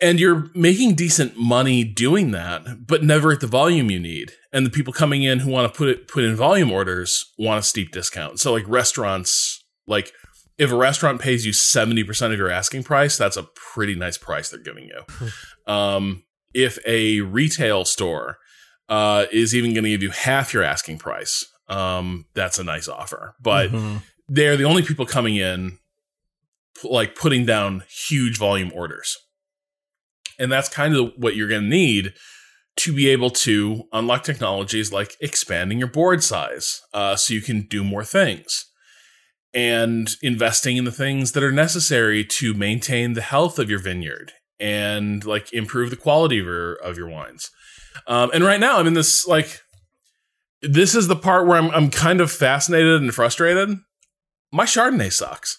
and you're making decent money doing that, but never at the volume you need. And the people coming in who want to put it put in volume orders want a steep discount. So like restaurants, like if a restaurant pays you 70% of your asking price, that's a pretty nice price they're giving you. um, if a retail store uh, is even going to give you half your asking price, um, that's a nice offer. But they're the only people coming in like putting down huge volume orders. And that's kind of what you're going to need to be able to unlock technologies like expanding your board size uh, so you can do more things and investing in the things that are necessary to maintain the health of your vineyard and like improve the quality of your of your wines. Um, and right now I'm in this like this is the part where I'm I'm kind of fascinated and frustrated. My Chardonnay sucks.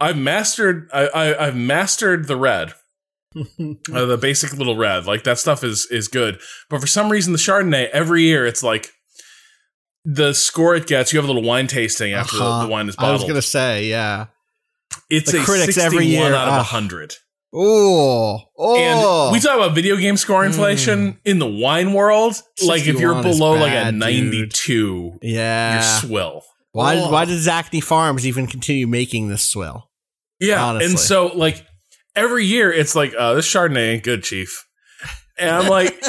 I've mastered I, I I've mastered the red uh, the basic little red. Like that stuff is is good. But for some reason, the Chardonnay every year it's like the score it gets, you have a little wine tasting after the- Uh-huh. the, wine is bottled. I was gonna say, yeah. it's the a critics 61 every year, out of ugh. 100. Oh, oh. And we talk about video game score inflation in the wine world. Like if you're 61 is below like a bad, dude. 92, yeah. you're swill. why? Oh. Why did Zacny Farms even continue making this swill? Yeah, Honestly. and so like every year it's like, uh, this Chardonnay ain't good, Chief. And I'm like,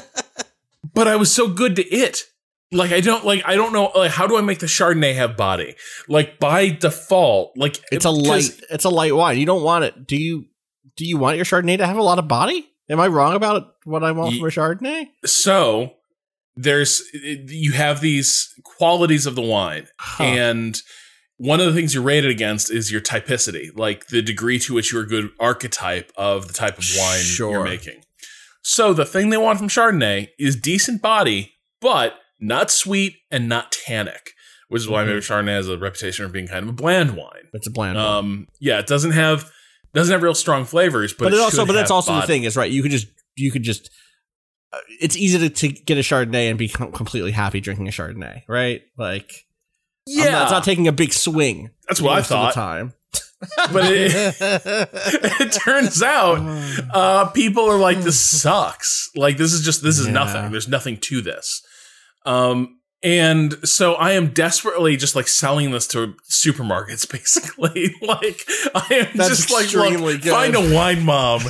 but I was so good to it. Like I don't like I don't know like how do I make the Chardonnay have body? Like by default, like It's a light. It's a light wine. You don't want it. Do you? Do you want your Chardonnay to have a lot of body? Am I wrong about what I want from a Chardonnay? So there's you have these qualities of the wine, Huh. and one of the things you're rated against is your typicity, like the degree to which you're a good archetype of the type of wine Sure. you're making. So the thing they want from Chardonnay is decent body, but not sweet and not tannic, which is why Mhm. maybe Chardonnay has a reputation of being kind of a bland wine. It's a bland wine. Um, yeah, it doesn't have doesn't have real strong flavors, but, but, it it also, but that's also the thing is right. You could just, you could just. Uh, it's easy to, to get a Chardonnay and be com- completely happy drinking a Chardonnay, right? Like, Yeah, not, it's not taking a big swing. That's what I most of the thought. time. but it, it turns out uh, people are like, this sucks. Like this is just this is Yeah. nothing. There's nothing to this. Um, and so I am desperately just like selling this to supermarkets, basically. like I am That's just like, look, good. find a wine mom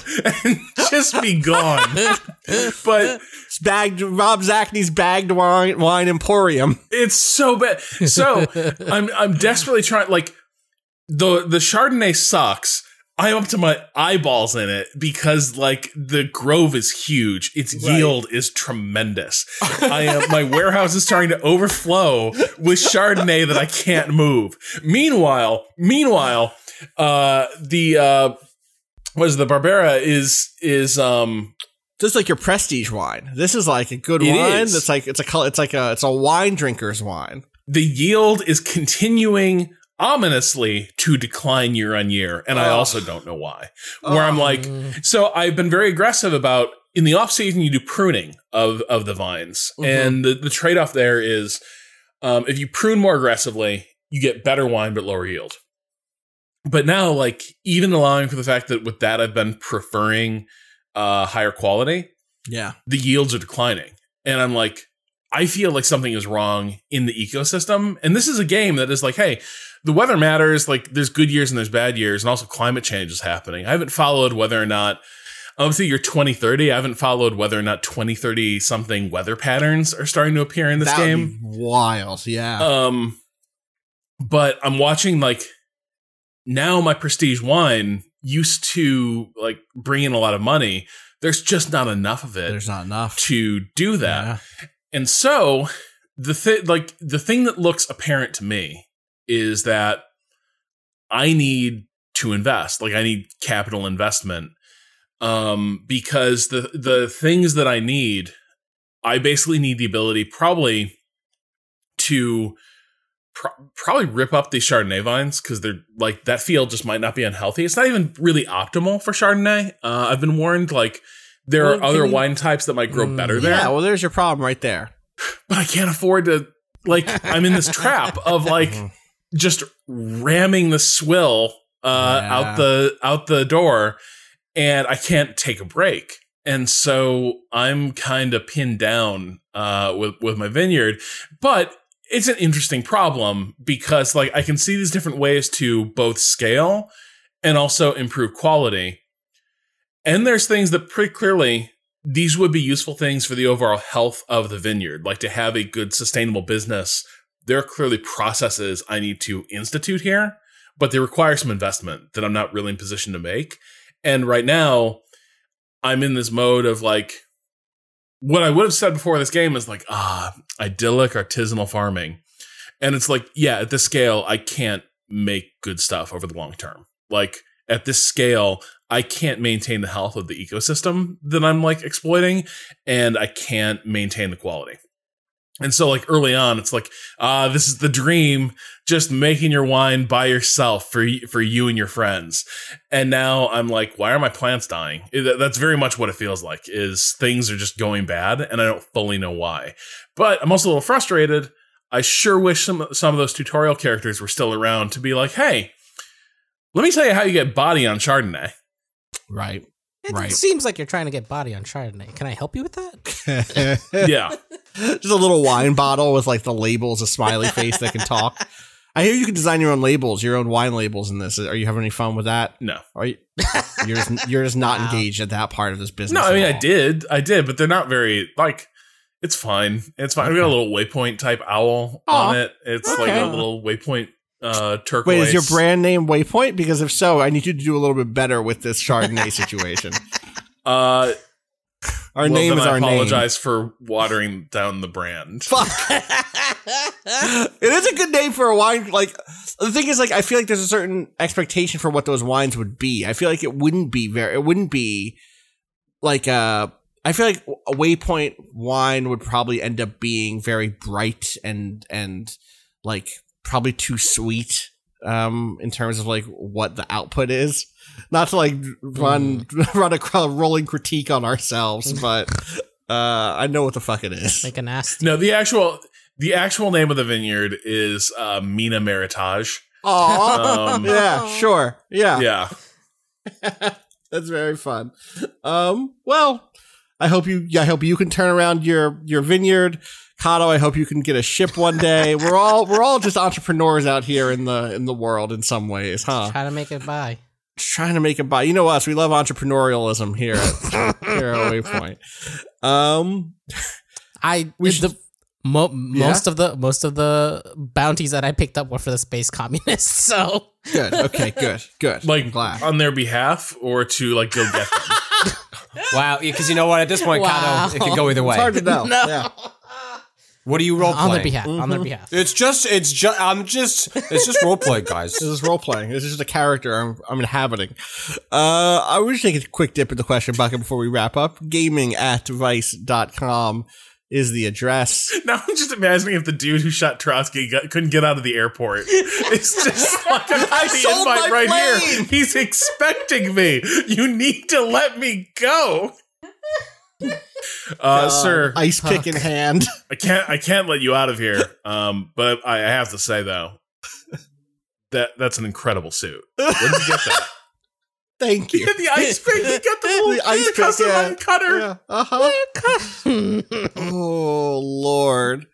and just be gone. but It's bagged Rob Zacny's bagged wine wine emporium. It's so bad. So I'm I'm desperately trying like the the Chardonnay sucks. I'm up to my eyeballs in it because like the grove is huge. Its yield is tremendous. I am my warehouse is starting to overflow with Chardonnay that I can't move. Meanwhile, meanwhile, uh the uh what is it, the Barbera is is um Just like your prestige wine. This is like a good wine. is. That's like it's a it's like a it's a wine drinker's wine. the yield is continuing ominously to decline year on year and i also don't know why where i'm like so i've been very aggressive about in the off season you do pruning of of the vines Mhm. and the, the trade-off there is um, if you prune more aggressively you get better wine but lower yield but now like even allowing for the fact that with that i've been preferring uh higher quality Yeah. the yields are declining. And I'm like, I feel like something is wrong in the ecosystem. And this is a game that is like, hey, the weather matters. Like, there's good years and there's bad years, and also climate change is happening. I haven't followed whether or not, obviously, you're 2030. I haven't followed whether or not 2030 something weather patterns are starting to appear in this That game. wild. Yeah. Um, but I'm watching like now my prestige wine used to like bring in a lot of money. There's just not enough of it There's not enough. to do that. Yeah. And so the thing, like the thing that looks apparent to me is that I need to invest. Like I need capital investment. Um, because the the things that I need, I basically need the ability probably to pro- probably rip up these Chardonnay vines because they're like that field just might not be unhealthy. It's not even really optimal for Chardonnay. Uh, I've been warned like there Well, are other you- wine types that might grow Mm, better there Yeah. Well, there's your problem right there. but I can't afford to like I'm in this trap of like just ramming the swill uh Yeah. out the out the door and I can't take a break. And so I'm kind of pinned down uh with with my vineyard, but it's an interesting problem because like I can see these different ways to both scale and also improve quality. And there's things that pretty clearly these would be useful things for the overall health of the vineyard, like to have a good sustainable business. There are clearly processes I need to institute here, but they require some investment that I'm not really in position to make. And right now, I'm in this mode of like, what I would have said before this game is like, ah, idyllic artisanal farming. And it's like, yeah, at this scale, I can't make good stuff over the long term. Like, at this scale, I can't maintain the health of the ecosystem that I'm like exploiting, and I can't maintain the quality. And so, like early on, it's like, ah, this is the dream, just making your wine by yourself for for you and your friends. And now I'm like, why are my plants dying? That's very much what it feels like. Is things are just going bad, and I don't fully know why. But I'm also a little frustrated. I sure wish some some of those tutorial characters were still around to be like, hey, let me tell you how you get body on Chardonnay. Right. It Right. seems like you're trying to get body on Chardonnay. Can I help you with that? Yeah. Just a little wine bottle with like the labels, a smiley face that can talk. I hear you can design your own labels, your own wine labels in this. Are you having any fun with that? No. Are you? You're just, you're just not engaged at that part of this business. No, I mean I did. I did, but they're not very like it's fine. It's fine. We got a little waypoint type owl on it. It's like a little waypoint uh turquoise. Wait, is your brand name Waypoint? Because if so, I need you to do a little bit better with this Chardonnay situation. uh Our well, name is I our name. I apologize for watering down the brand. Fuck. it is a good name for a wine. Like the thing is, like I feel like there's a certain expectation for what those wines would be. I feel like it wouldn't be very. It wouldn't be like uh I feel like a Waypoint wine would probably end up being very bright and and like probably too sweet um in terms of like what the output is. Not to like run run a rolling critique on ourselves, but uh I know what the fuck it is. Like a nasty. No, the actual the actual name of the vineyard is uh Mina Meritage. Oh, Um, yeah, sure. Yeah. Yeah. That's very fun. Um, well, I hope you I hope you can turn around your your vineyard. Cado, I hope you can get a ship one day. We're all we're all just entrepreneurs out here in the in the world in some ways, huh? Trying to make it by. Trying to make it by. You know us, we love entrepreneurialism here at, here at Waypoint. Um, I We the mo- Yeah? most of the most of the bounties that I picked up were for the space communists. So good. Okay, good. Good. Like I'm glad. on their behalf or to like go get them. Wow, because you know what? At this point, Wow. Cado, it could go either way. It's hard to know. No. Yeah. What do you role on their play? behalf, on their behalf. It's just, it's just, I'm just, it's just role play, guys. This is role playing. This is just a character I'm, I'm inhabiting. Uh, I wish take a quick dip in the question bucket before we wrap up. Gaming at vice.com is the address. Now I'm just imagining if the dude who shot Trotsky got, couldn't get out of the airport. It's just like I got the sold invite my right plane. here. He's expecting me. You need to let me go. Uh, sir, Ice pick in hand. I can't I can't let you out of here. Um, but I, I have to say though, that that's an incredible suit. Where did you get that? Thank you. the ice pick. You got the little The ice pick, custom yeah. cutter. Yeah. Uh-huh. oh, Lord.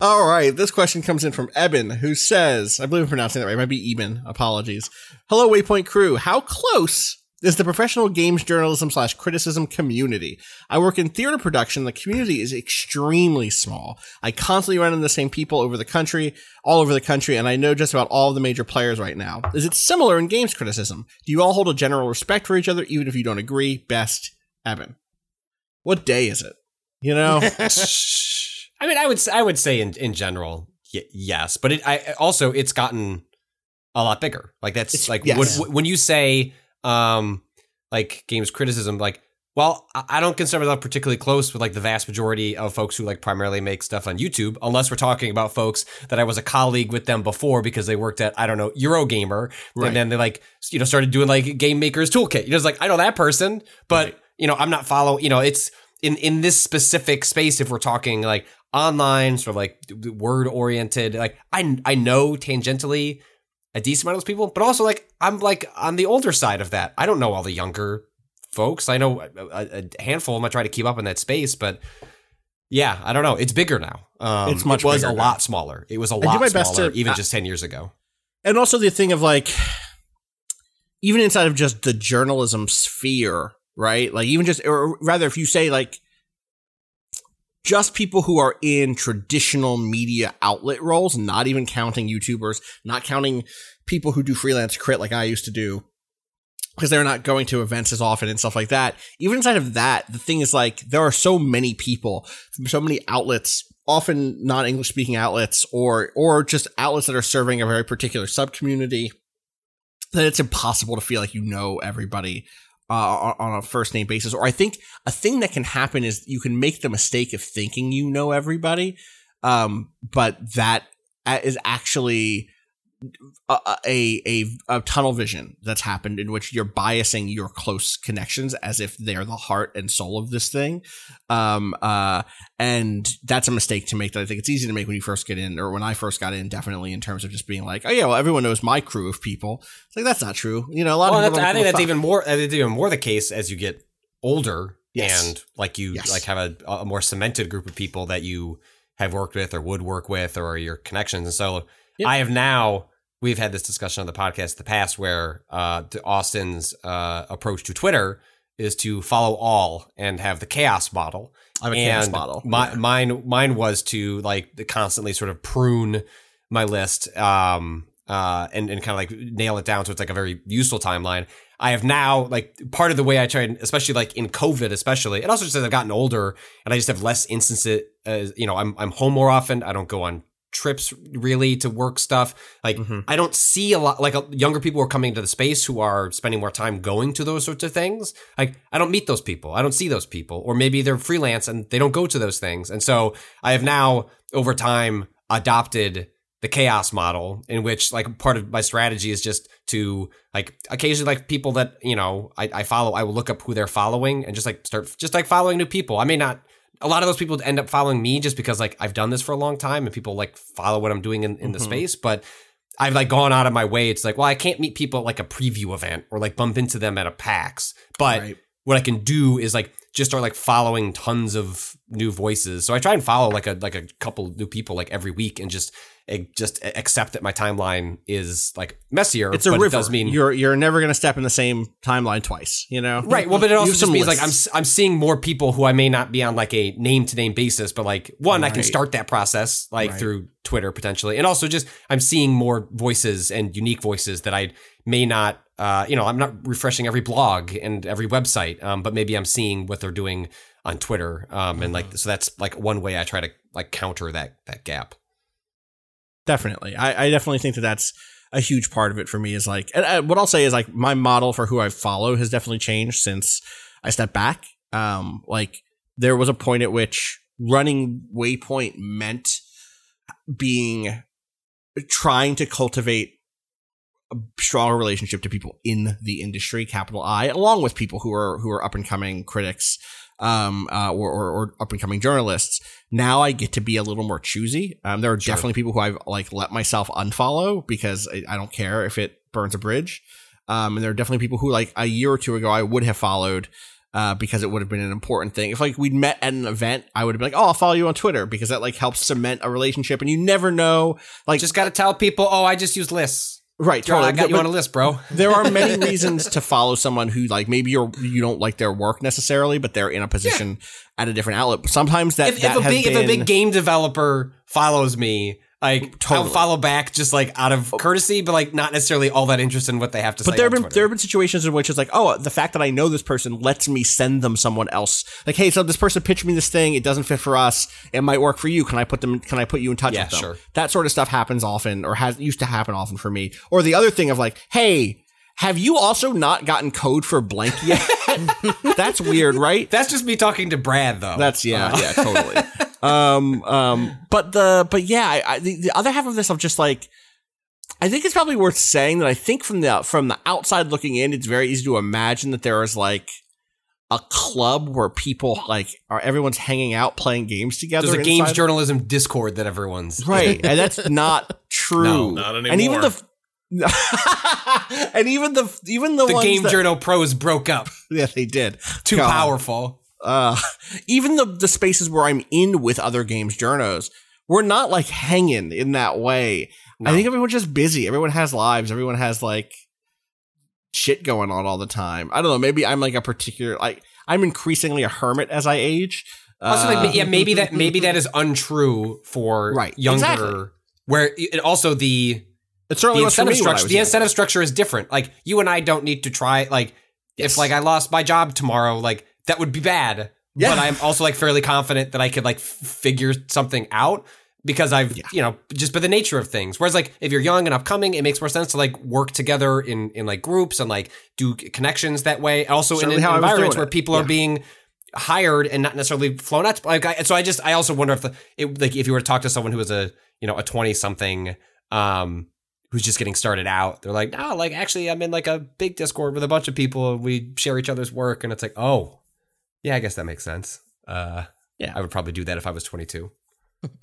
All right. This question comes in from Eben, who says, I believe I'm pronouncing that right. It might be Eben. Apologies. Hello, Waypoint crew. How close is the professional games journalism slash criticism community? I work in theater production. The community is extremely small. I constantly run into the same people over the country, all over the country, and I know just about all of the major players right now. Is it similar in games criticism? Do you all hold a general respect for each other, even if you don't agree? Best, Evan. What day is it? You know? I mean, I would, s- I would say in, in general, y- yes, but it, I also, it's gotten a lot bigger. Like that's It's- like yes. when, when you say, um, like games criticism, like, well, I don't consider myself particularly close with like the vast majority of folks who like primarily make stuff on YouTube, unless we're talking about folks that I was a colleague with them before because they worked at I don't know Eurogamer, Right. and then they like you know started doing like Game Maker's Toolkit. You know, it's like I know that person, but you know I'm not following. You know, it's in in this specific space. If we're talking like online, sort of like word oriented, like I I know tangentially a decent amount of those people, but also like I'm like on the older side of that. I don't know all the younger folks. I know a, a handful of them. I try to keep up in that space, but yeah, I don't know. It's bigger now. Um, It's much It was a now. lot smaller. It was a do lot my best smaller, to- even uh, just ten years ago. and also the thing of like even inside of just the journalism sphere right like even just or rather if you say like just people who are in traditional media outlet roles not even counting youtubers not counting people who do freelance crit like i used to do because they're not going to events as often and stuff like that. Even inside of that the thing is like there are so many people from so many outlets often non english speaking outlets or or just outlets that are serving a very particular sub community that it's impossible to feel like you know everybody uh, on a first name basis. Or I think a thing that can happen is you can make the mistake of thinking you know everybody, um, but that is actually a, a a tunnel vision that's happened in which you're biasing your close connections as if they're the heart and soul of this thing um uh and that's a mistake to make that i think it's easy to make when you first get in or when i first got in definitely in terms of just being like oh yeah well everyone knows my crew of people it's like that's not true you know a lot Well, of people I think that's even more. That's even more the case as you get older, Yes. and like you Yes. like have a, a more cemented group of people that you have worked with or would work with or your connections. And so Yep. I have now. We've had this discussion on the podcast in the past where uh, Austin's uh, approach to Twitter is to follow all and have the chaos model. I have a chaos model. My, Yeah. Mine, mine was to like constantly sort of prune my list, um, uh, and and kind of like nail it down so it's like a very useful timeline. I have now like part of the way I tried, especially like in COVID, especially, and also just as I've gotten older and I just have less instances. Uh, you know, I'm I'm home more often. I don't go on trips really to work stuff. Like Mm-hmm. I don't see a lot like uh, younger people who are coming into the space who are spending more time going to those sorts of things. Like I don't meet those people. I don't see those people. Or maybe they're freelance and they don't go to those things. And so I have now over time adopted the chaos model in which like part of my strategy is just to like occasionally like people that you know I, I follow i will look up who they're following and just like start just like following new people i may not a lot of those people end up following me just because like i've done this for a long time and people like follow what i'm doing in, in the Mhm. space but i've like gone out of my way it's like well i can't meet people at like a preview event or like bump into them at a pax but Right. what I can do is like just are like following tons of new voices. So I try and follow like a like a couple new people like every week and just eh, just accept that my timeline is like messier. it's a but river. It does mean you're you're never gonna step in the same timeline twice. You know, right. Well, but it also just means like I'm. I'm seeing more people who I may not be on like a name to name basis, but like one I can start that process like Right. through Twitter potentially, and also just I'm seeing more voices and unique voices that I may not. Uh, you know, I'm not refreshing every blog and every website, um, but maybe I'm seeing what they're doing on Twitter, um, and like so that's like one way I try to like counter that that gap. Definitely. I, I definitely think that that's a huge part of it for me is like, and uh, what I'll say is like my model for who I follow has definitely changed since I stepped back. Um, like there was a point at which running Waypoint meant being trying to cultivate a stronger relationship to people in the industry, capital I, along with people who are who are up and coming critics, um, uh, or, or, or up and coming journalists. Now I get to be a little more choosy. Um, there are Sure. definitely people who I've like let myself unfollow because I, I don't care if it burns a bridge. Um, and there are definitely people who like a year or two ago I would have followed. Uh, because it would have been an important thing. If like we'd met at an event, I would have been like, "Oh, I'll follow you on Twitter," because that like helps cement a relationship, and you never know. Like, Just got to tell people, oh, I just use lists. Right? Totally, I got you But- on a list, bro. there are many reasons to follow someone who like maybe you're you don't like their work necessarily, but they're in a position at a different outlet. Sometimes that if, that if a big if a big game developer follows me, like Totally. I'll follow back just like out of courtesy, but like not necessarily all that interested in what they have to But say. But there have been Twitter. there have been situations in which it's like, oh, the fact that I know this person lets me send them someone else. Like, hey, so this person pitched me this thing. It doesn't fit for us. It might work for you. Can I put them? Can I put you in touch Yeah, with them? sure. That sort of stuff happens often, or has used to happen often for me. Or the other thing of like, hey. Have you also not gotten code for blank yet? That's weird, right? That's just me talking to Brad, though. That's yeah, Uh, yeah, totally. um, um, but the but yeah, I, I, the, the other half of this, I'm just like, I think it's probably worth saying that I think from the from the outside looking in, it's very easy to imagine that there is like a club where people like are everyone's hanging out playing games together. There's a games journalism Discord that everyone's right, and that's not true. No, not And even anymore. the and even the even the, the game that, journal pros broke up. yeah they did Too God. powerful. uh even the the spaces where I'm in with other games journos, we're not like hanging in that way. I think everyone's just busy. Everyone has lives. Everyone has like shit going on all the time. I don't know. Maybe I'm like a particular like I'm increasingly a hermit as I age. Also, Uh, like, yeah, maybe that maybe that is untrue for Right, younger. exactly. Where it also the it certainly the incentive me when I structure the young. incentive structure is different. Like you and I don't need to try. Like Yes. if like I lost my job tomorrow, like that would be bad. Yeah. But I'm also like fairly confident that I could like f- figure something out because I've you know just by the nature of things. Whereas like if you're young and upcoming, it makes more sense to like work together in in like groups and like do connections that way. Also Certainly in, how I environments where people Yeah. are being hired and not necessarily flown out. Like I, so I just I also wonder if the it, like if you were to talk to someone who was a you know a twenty something um who's just getting started out. They're like, no, like actually, I'm in like a big Discord with a bunch of people. and We share each other's work, and it's like, oh, yeah, I guess that makes sense. Uh, Yeah. I would probably do that if I was 22.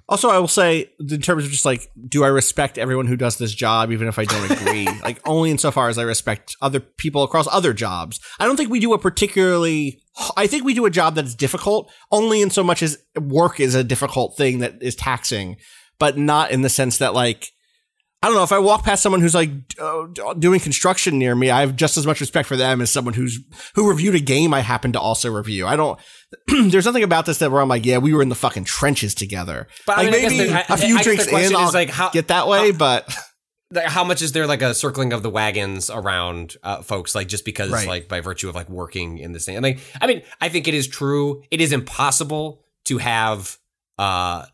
Also, I will say, in terms of just like, do I respect everyone who does this job, even if I don't agree? like, only insofar as I respect other people across other jobs. I don't think we do a particularly. I think we do a job that's difficult, only in so much as work is a difficult thing that is taxing, but not in the sense that like. I don't know if I walk past someone who's like uh, doing construction near me, I have just as much respect for them as someone who's who reviewed a game I happen to also review. I don't. there's nothing about this that where I'm like, yeah, we were in the fucking trenches together. But I like mean, I guess maybe I- a few I drinks in, I'll like, how- get that way, but Like, How much is there like a circling of the wagons around uh, folks, like just because, Right. like by virtue of like working in the same? Like, I mean, I think it is true. It is impossible to have uh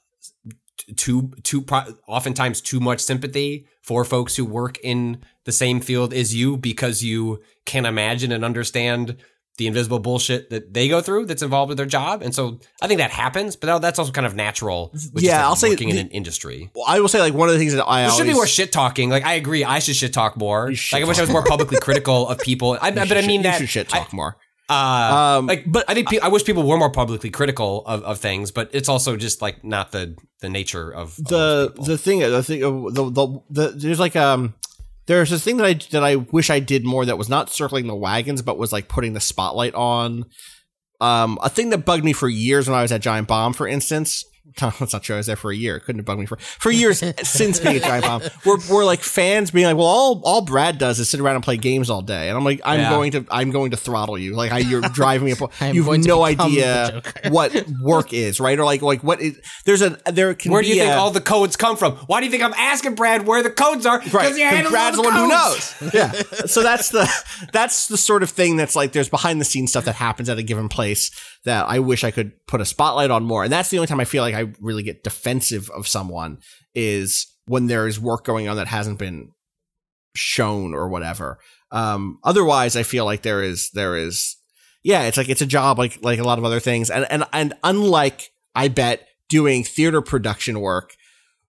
too too pro- oftentimes too much sympathy for folks who work in the same field as you because you can imagine and understand the invisible bullshit that they go through that's involved with their job and so i think that happens but that's also kind of natural Yeah, like, I'll say working in an industry I will say like one of the things that I should be more shit talking. Like I agree, I should shit talk more. Like I wish I was more publicly critical of people. I, but I mean you that should shit talk more. Uh, Um, like, but I think pe- I wish people were more publicly critical of, of things. But it's also just like not the the nature of, of the the thing the thing uh, the, the the there's like um there's this thing that I that I wish I did more that was not circling the wagons but was like putting the spotlight on um a thing that bugged me for years when I was at Giant Bomb for instance that's not true I was there for a year it couldn't have bugged me for for years since being at Giant Bomb we're, we're like fans being like well all all Brad does is sit around and play games all day and I'm like I'm Yeah. going to I'm going to throttle you like I, you're driving me up you have no idea what work is right or like like what is there's a there can Where do you be think all the codes come from? Why do you think I'm asking Brad where the codes are? Right, Because he Brad's the the one who knows. Yeah. so that's the that's the sort of thing that's like there's behind the scenes stuff that happens at a given place that I wish I could put a spotlight on more. And that's the only time I feel like I really get defensive of someone is when there is work going on that hasn't been shown or whatever. Um otherwise I feel like there is there is yeah, it's like it's a job like like a lot of other things. And and and unlike I bet doing theater production work,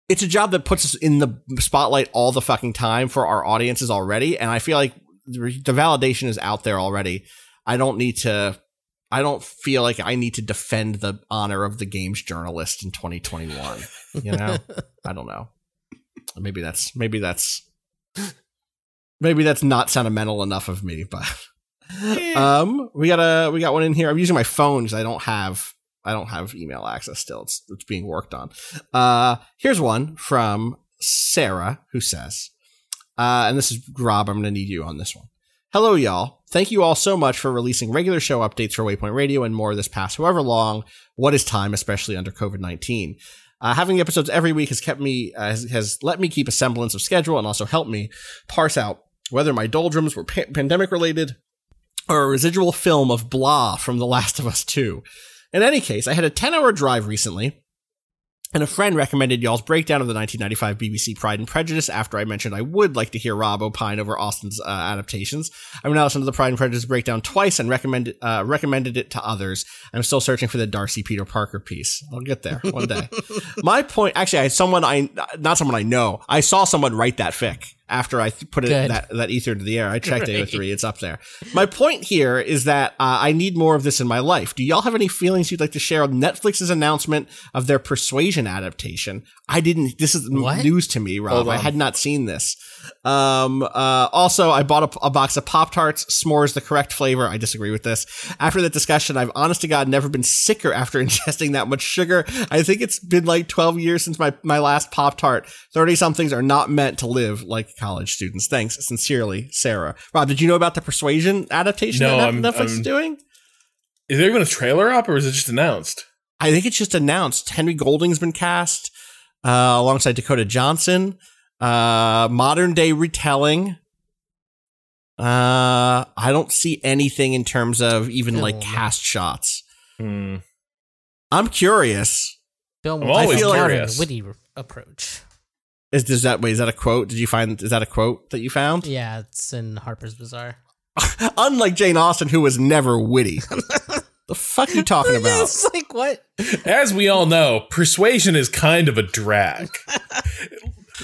it's a job that puts us in the spotlight all the fucking time for our audiences already. And I feel like the the validation is out there already. I don't need to, I don't feel like I need to defend the honor of the games journalist in 2021. You know, I don't know. Maybe that's, maybe that's, maybe that's not sentimental enough of me, but, um, we got a, we got one in here. I'm using my phone because I don't have, I don't have email access still. It's, it's being worked on. Uh, here's one from Sarah who says, uh, and this is Rob. I'm going to need you on this one. Hello, y'all. Thank you all so much for releasing regular show updates for Waypoint Radio and more this past however long. What is time, especially under COVID 19? Uh, having episodes every week has kept me, uh, has, has let me keep a semblance of schedule and also helped me parse out whether my doldrums were pa- pandemic related or a residual film of blah from The Last of Us 2. In any case, I had a 10 hour drive recently, and a friend recommended y'all's breakdown of the 1995 BBC Pride and Prejudice after I mentioned I would like to hear Rob opine over Austen's uh, adaptations. I've now listened to the Pride and Prejudice breakdown twice and recommended uh, recommended it to others. I'm still searching for the Darcy Peter Parker piece. I'll get there one day. My point, actually, I had someone I not someone I know. I saw someone write that fic after I th- put it Good. that that ether into the air. I checked Great. AO3. It's up there. My point here is that uh, I need more of this in my life. Do y'all have any feelings you'd like to share on Netflix's announcement of their Persuasion adaptation? I didn't. This is What? news to me, Rob. I had not seen this. Um. Uh. Also, I bought a, a box of Pop Tarts. S'mores the correct flavor. I disagree with this. After that discussion, I've honest to God never been sicker after ingesting that much sugar. I think it's been like 12 years since my my last Pop Tart. 30 somethings are not meant to live like college students. Thanks, sincerely, Sarah. Rob, did you know about the Persuasion adaptation No, that I'm- Netflix is I'm- doing? Is there even a trailer up or is it just announced? I think it's just announced. Henry Golding's been cast uh, alongside Dakota Johnson. Uh, modern day retelling. Uh, I don't see anything in terms of even like cast shots. Hmm. I'm curious. Film I'm with a always smart and curious. witty approach. Is does that wait? Is that a quote? Did you find? Is that a quote that you found? Yeah, it's in Harper's Bazaar. Unlike Jane Austen, who was never witty. the fuck are you talking about? it's like what? As we all know, persuasion is kind of a drag.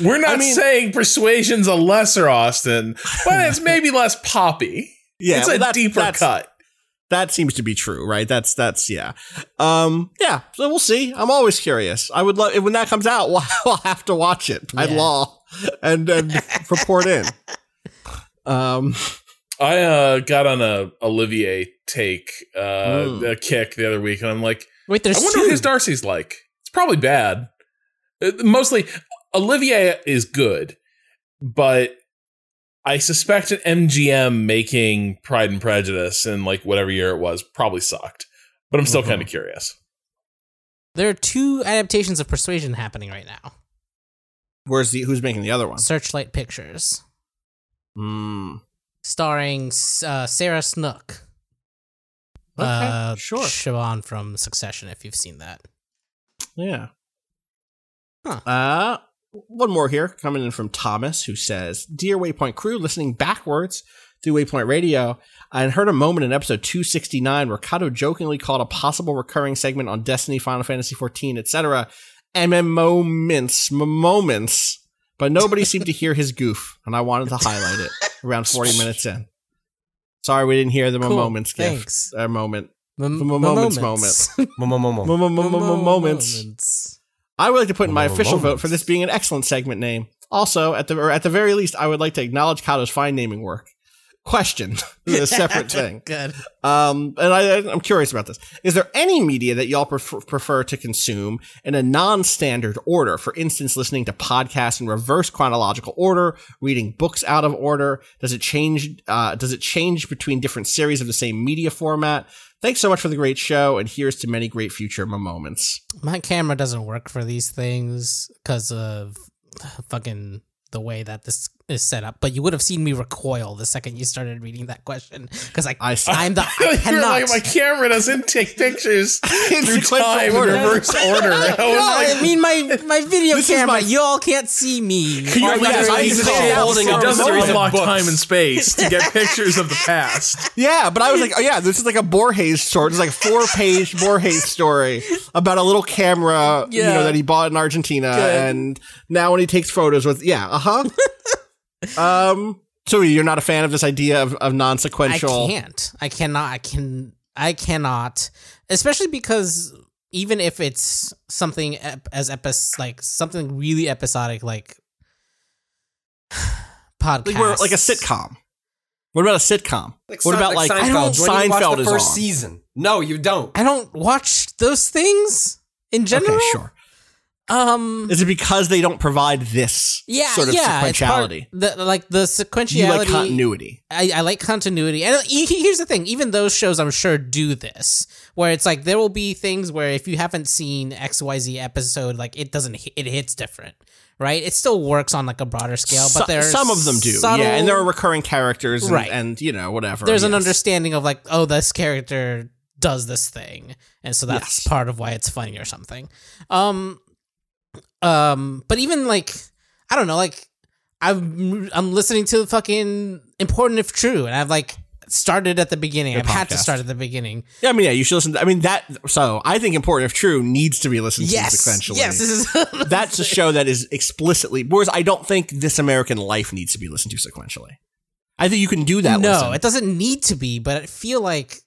We're not I mean- saying Persuasion's a lesser Austen, but it's maybe less poppy. Yeah, it's well, a that's- deeper that's- cut. That seems to be true, right? That's that's yeah, um, yeah. So we'll see. I'm always curious. I would love when that comes out. We'll, we'll have to watch it by Yeah. law and and report in. Um, I uh, got on a Olivier take uh, Mm. a kick the other week, and I'm like, Wait, there's I wonder two. what his Darcy's like. It's probably bad. Uh, Mostly, Olivier is good, but I suspect an MGM making Pride and Prejudice in like whatever year it was probably sucked. But I'm still Mhm. kind of curious. there are two adaptations of Persuasion happening right now. where's the who's making the other one? Searchlight Pictures, Mm. starring uh, Sarah Snook. Okay, uh, sure. Siobhan from Succession, if you've seen that. Yeah. Huh. Uh, one more here coming in from Thomas, who says, "Dear Waypoint crew, listening backwards through Waypoint Radio, I heard a moment in episode 269 where Cado jokingly called a possible recurring segment on Destiny, Final Fantasy 14, etc. MMO moments, moments, but nobody seemed to hear his goof, and I wanted to highlight it around 40 minutes in. Sorry, we didn't hear the Cool, moments gift. thanks. Uh, moment. M- moments, moments. Moments. Moments. I would like to put in my Moments. official vote for this being an excellent segment name. Also, at the or at the very least, I would like to acknowledge Cado's fine naming work. Question: This is a separate thing. Good. Um, and I, I'm curious about this. Is there any media that y'all prefer, prefer to consume in a non-standard order? For instance, listening to podcasts in reverse chronological order, reading books out of order. Does it change? Uh, does it change between different series of the same media format? Thanks so much for the great show, and here's to many great future moments. My camera doesn't work for these things because of fucking the way that this is set up. But you would have seen me recoil the second you started reading that question because I, I see. I'm the I cannot. like, my camera doesn't take pictures through sequential time in order. reverse order. I no, like, I mean my my video This is camera. my- Y'all can't see me. you Or imagine I it's use called- it holding up a doesn't series of books. time and space to get pictures of the past. Yeah, but I was like, oh yeah, this is like a Borges story. It's like a four page Borges story about a little camera, you know, that he bought in Argentina, Good. and now when he takes photos with, yeah, uh huh. Um, so you're not a fan of this idea of, of non sequential? I can't. I cannot. I can. I cannot. Especially because even if it's something ep- as epis like something really episodic, like podcast, Like, we're, like a sitcom. What about a sitcom? what about like, Seinfeld? I don't- When you watch Seinfeld the is first on? season. No, you don't. I don't watch those things in general. Okay, sure. Um. Is it because they don't provide this Yeah. sort of yeah. part- sequentiality? the like the sequentiality. You like continuity. I, I like continuity. And here's the thing: even those shows, I'm sure, do this, where it's like there will be things where if you haven't seen X Y Z episode, like it doesn't, hit, it hits different, right? It still works on like a broader scale, but there's some of them do, subtle- yeah, and there are recurring characters, and, Right. and you know whatever. there's an understanding of like, oh, this character does this thing, and so that's Yes. part of why it's funny or something. Um, um, but even like, I don't know, like I'm I'm listening to the fucking important if true, and I've like started at the beginning. Your I've had to start at the beginning. Yeah, I mean, yeah, you should listen. To, I mean, that. So I think important if true needs to be listened Yes, to sequentially. yes, this is That's a show that is explicitly. Whereas I don't think This American Life needs to be listened to sequentially. I think you can do that. no, listen. it doesn't need to be, but I feel like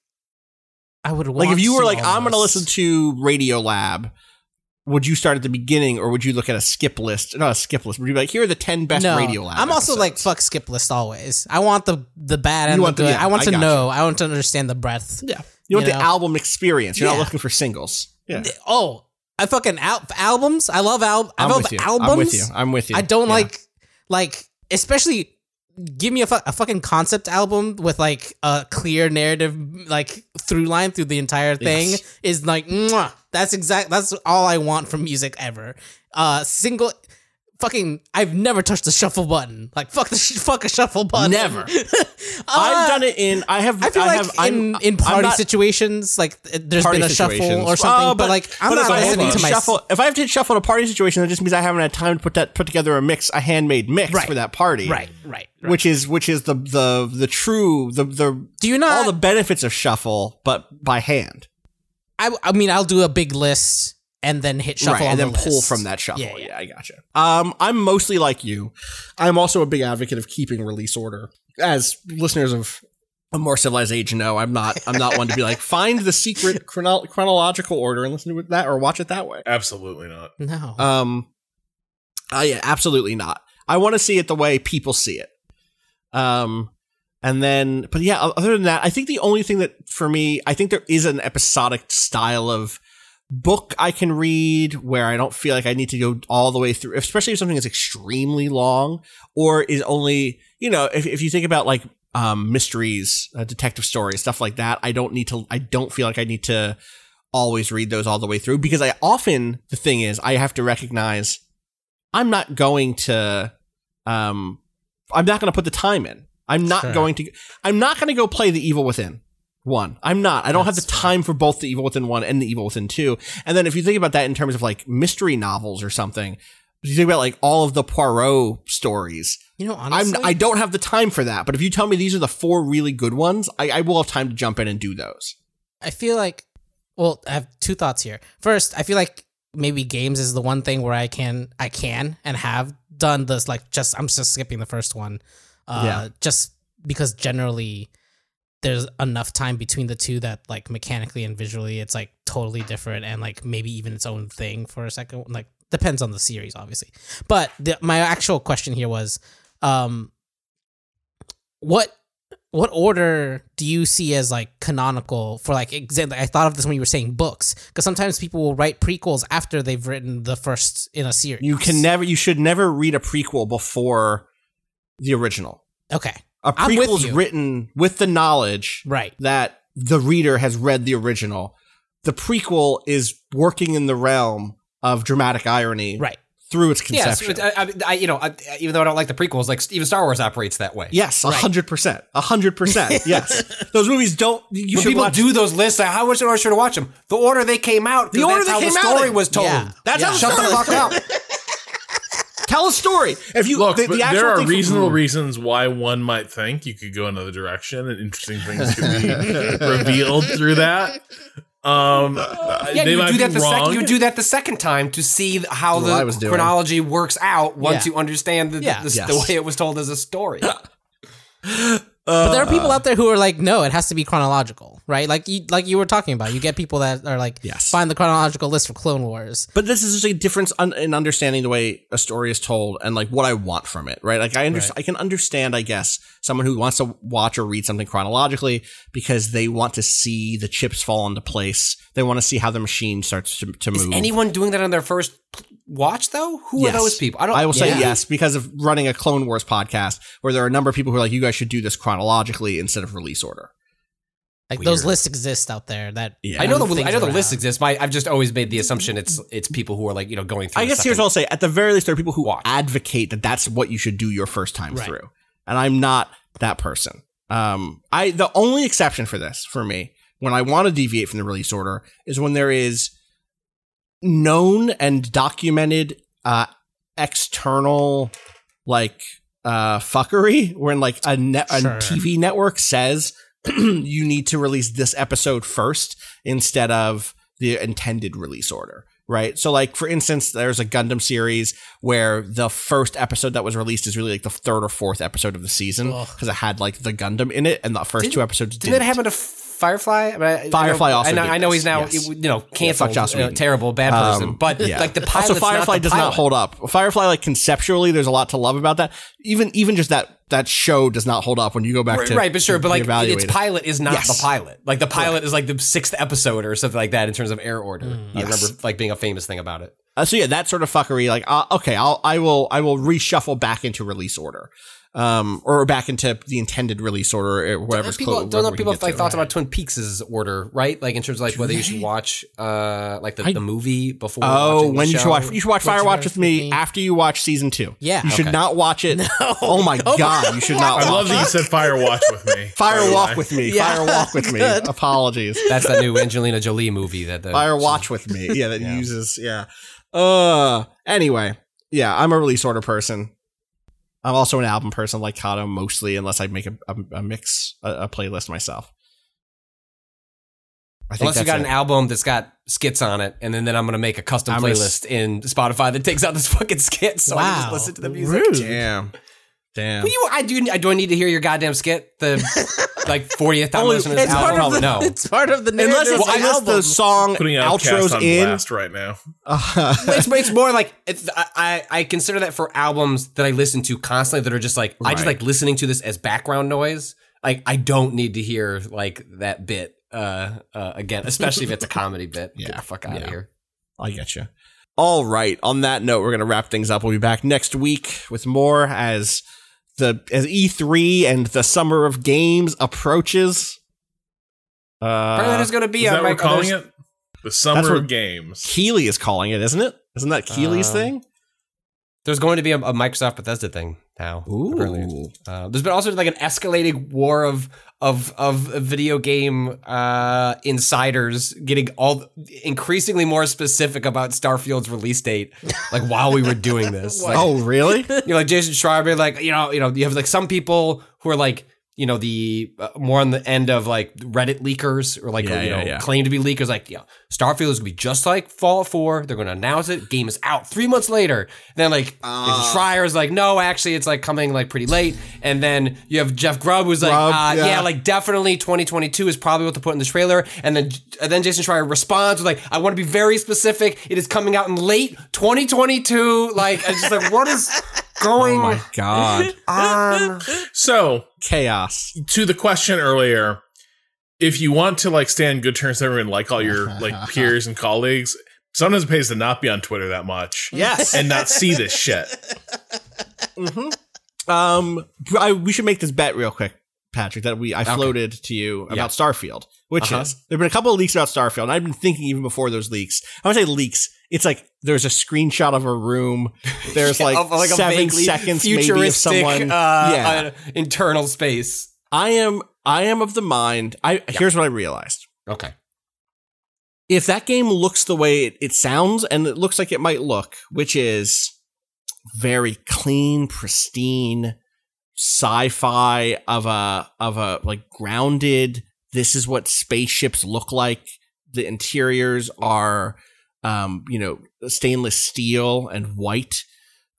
I would like if you were like, I'm going to listen to Radio Lab. Would you start at the beginning, or would you look at a skip list? Not a skip list. Would you be like, here are the ten best no, Radio Lab? I'm also like fuck skip list always. I want the the bad and You the want the- good. yeah, I want I to know. I want to understand the breadth. yeah. You want you the album experience. You're Yeah. not looking for singles. Yeah, Oh, I fucking al- albums. I love al- I I'm love with you. albums. I'm with you. I'm with you. I don't Yeah. like like especially give me a, fu- a fucking concept album with like a clear narrative like through line through the entire thing Yes. is like mwah, that's exact that's all I want from music ever. Uh single fucking I've never touched the shuffle button. Like fuck the sh- fuck a shuffle button. Never. Uh, I've done it in. I have. I feel like have, I'm- in, in party not- situations, like there's been a shuffle or something, Uh, but, like I'm but not listening to to my shuffle. If I have to shuffle in a party situation, that just means I haven't had time to put that put together a mix, a handmade mix Right. for that party. right, right, right. Which is which is the the the true the the Do you not? all the benefits of shuffle, but by hand. I, I mean, I'll do a big list and then hit shuffle right, on and then the pull list. from that shuffle. Yeah, Yeah, yeah. I gotcha. Um, I'm mostly like you. I'm also a big advocate of keeping release order. As listeners of a more civilized age know, I'm not. I'm not one to be like find the secret chrono- chronological order and listen to it that or watch it that way. Absolutely not. No. Um, uh, yeah, absolutely not. I want to see it the way people see it. Um, and then, but yeah, other than that, I think the only thing that for me, I think there is an episodic style of book I can read where I don't feel like I need to go all the way through, especially if something is extremely long or is only, you know, if, if you think about like, um, mysteries, uh, detective stories, stuff like that, I don't need to, I don't feel like I need to always read those all the way through because I often, the thing is, I have to recognize I'm not going to, um, I'm not going to put the time in. I'm not Sure. going to, I'm not going to go play the Evil Within one. I'm not. I don't have the time for both the Evil Within one and the Evil Within two. And then if you think about that in terms of like mystery novels or something, you think about like all of the Poirot stories, you know, honestly, I'm, I don't have the time for that. But if you tell me these are the four really good ones, I, I will have time to jump in and do those. I feel like, well, I have two thoughts here. First, I feel like maybe games is the one thing where I can, I can and have done this. Like, just I'm just skipping the first one, uh, Yeah. just because generally there's enough time between the two that like mechanically and visually it's like totally different and like maybe even its own thing for a second. Like depends on the series, obviously. But the, my actual question here was, um, what what order do you see as like canonical for like example i thought of this when you were saying books because sometimes people will write prequels after they've written the first in a series You can never, you should never read a prequel before the original. okay A I'm with written with the knowledge right that the reader has read the original. The prequel is working in the realm of dramatic irony right through its Yeah, conception. so it- I, I, you know, I, even though I don't like the prequels, like even Star Wars operates that way. yes, a hundred percent, a hundred percent. Yes, those movies don't. You when should people watch. do those lists, like, how much order should I watch them? The order they came out. The order they how came the out story in. was told. Yeah. That's how the Shut the fuck up. Tell a story. If you Look, the, the actual there are thing for- reasonable reasons why one might think you could go another direction and interesting things could be revealed through that. Um, Yeah, they you might do that the second. You do that the second time to see how That's what was the doing. chronology works out once Yeah. you understand the, Yeah. the, Yes. the way it was told as a story. but there are people out there who are like no it has to be chronological right like you like you were talking about you get people that are like Yes. find the chronological list for clone wars But this is just a difference un- in understanding the way a story is told and like what I want from it, right? Like I understand, I can understand, I guess, someone who wants to watch or read something chronologically because they want to see the chips fall into place. They want to see how the machine starts to, to Is move. anyone doing that on their first watch though? Who Yes. are those people? I don't. I will say Yeah. yes because of running a Clone Wars podcast where there are a number of people who are like, you guys should do this chronologically instead of release order. Like those lists exist out there that Yeah. I know the move I things know the around. list exists. My I've just always made the assumption it's it's people who are like you know going through. I guess here's what I'll say. At the very least, there are people who Watch. advocate that that's what you should do your first time Right. through. And I'm not that person. Um, I, the only exception for this, for me, when I want to deviate from the release order is when there is known and documented, uh, external, like, uh, fuckery when like a net, a TV network says you need to release this episode first instead of the intended release order. Right. So like for instance, there's a Gundam series where the first episode that was released is really like the third or fourth episode of the season because it had like the Gundam in it and the first Didn't- two episodes Didn't didn't. that happen to Firefly? I mean, I- Firefly I know, also I know, did I know he's this, now yes. you know canceled. Joss uh, Whedon. terrible, bad person. Um, but yeah. like the pilot. also Firefly does not hold up. Firefly like conceptually there's a lot to love about that. Even even just that that show does not hold up when you go back Right, to right, but sure, but like reevaluate its it. pilot is not Yes. the pilot. Like the pilot is like the sixth episode or something like that in terms of air order. I Mm. Yes. remember like being a famous thing about it. Uh, so yeah, that sort of fuckery. Like, uh, okay, I'll I will I will reshuffle back into release order, um, or back into the intended release order, or whatever's people clo- don't know whatever people have like to. thoughts about Twin Peaks' order, right? Like in terms of like whether you should watch uh like the, I- the movie before. Oh, watching the when you should watch you should watch Watch Firewatch Firewatch with me with me. after you watch season two. Yeah. you should Okay. not watch it. oh my god, you should not. I love that you said Fire Watch with me. Fire Walk with me. Yeah. Fire Walk with me. Apologies. That's that new Angelina Jolie movie that the Fire Watch with me. Yeah, that uses yeah. Uh anyway, yeah, I'm a release order person. I'm also an album person like Cado mostly, unless I make a, a, a mix, a, a playlist myself. I think Unless you got it. an album that's got skits on it, and then, then I'm gonna make a custom I'm gonna playlist in Spotify that takes out this fucking skit, so I can just listen to the music. Damn. Damn. But you, I do. I do. I need to hear your goddamn skit. The like 40th time Only- listening to this it's part album. of the- no, It's part of the Unless, it's, of the unless album. the song Putting outros on in. blast right now. it's, it's more like it's. I, I I consider that for albums that I listen to constantly that are just like I just like listening to this as background noise. Like I don't need to hear like that bit uh, uh again, especially if it's a comedy bit. Get Yeah. the fuck out Yeah. of here. I get you. All right. On that note, we're going to wrap things up. We'll be back next week with more as the as E3 and the summer of games approaches. Apparently, Uh, there's going to be Is a that we're calling it? The summer what- of games. Keighley is calling it, isn't it? Isn't that Keighley's Uh, thing? There's going to be a, a Microsoft Bethesda thing now. apparently. Ooh. Uh, there's been also like an escalating war of of of video game uh, insiders getting all increasingly more specific about Starfield's release date. Like while we were doing this, like, oh, really? you know, like Jason Schreier, like you know, you know, you have like some people who are like. You know the uh, more on the end of like Reddit leakers or like Yeah, you know yeah, yeah. claim to be leakers. Like, yeah, Starfield is gonna be just like Fallout Four. They're gonna announce it. Game is out three months later. And then like Ah. Schreier's like, no, actually, it's like coming like pretty late. And then you have Jeff Grubb who's like, Grubb, uh, yeah. yeah. like definitely 2022 is probably what to put in the trailer. And then and then Jason Schreier responds with like, I want to be very specific. It is coming out in late 2022. Like, it's just like, what is going Oh my god. on? So, Chaos. to the question earlier, if you want to like stay on good terms with everyone, like all your like peers and colleagues, sometimes it pays to not be on Twitter that much. Yes. And not see this shit. mm-hmm. Um, I, we should make this bet real quick, Patrick. That we I floated to you about Yeah. Starfield, which Uh-huh. is there've been a couple of leaks about Starfield, and I've been thinking even before those leaks. I would say leaks. It's like there's a screenshot of a room. There's like, Of, like a seven seconds maybe of someone. uh, yeah, uh, internal space. I am. I am of the mind. I here's what I realized. Okay. if that game looks the way it, it sounds and it looks like it might look, which is very clean, pristine, sci-fi of a of a like grounded. This is what spaceships look like. The interiors are, um, you know, stainless steel and white.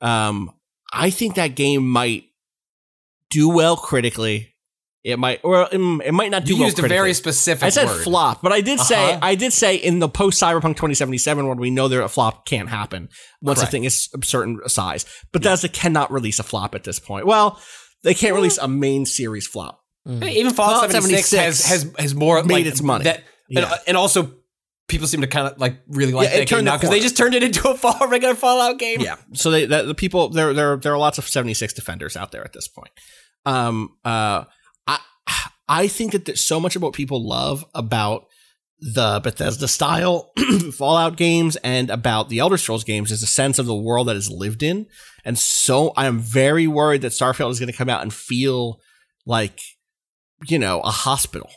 Um, I think that game might do well critically. It might, or it might not do You well used a very specific I said word. flop, but I did say Uh-huh. I did say in the post Cyberpunk 2077 when we know that a flop can't happen once Correct. the thing is a certain size. But Bethesda cannot release a flop at this point. Well, they can't release a main series flop. Even Fallout, Fallout 76, 76 has has has more made like, its money. That, Yeah. and, and also people seem to kind of like really like Yeah, it that game turned now the because they just turned it into a fall, regular Fallout game. Yeah. So they that, the people there there there are lots of 76 defenders out there at this point. Um uh I I think that there's so much of what people love about the Bethesda style Fallout games and about the Elder Scrolls games is a sense of the world that is lived in. And so I am very worried that Starfield is going to come out and feel like you know, a hospital.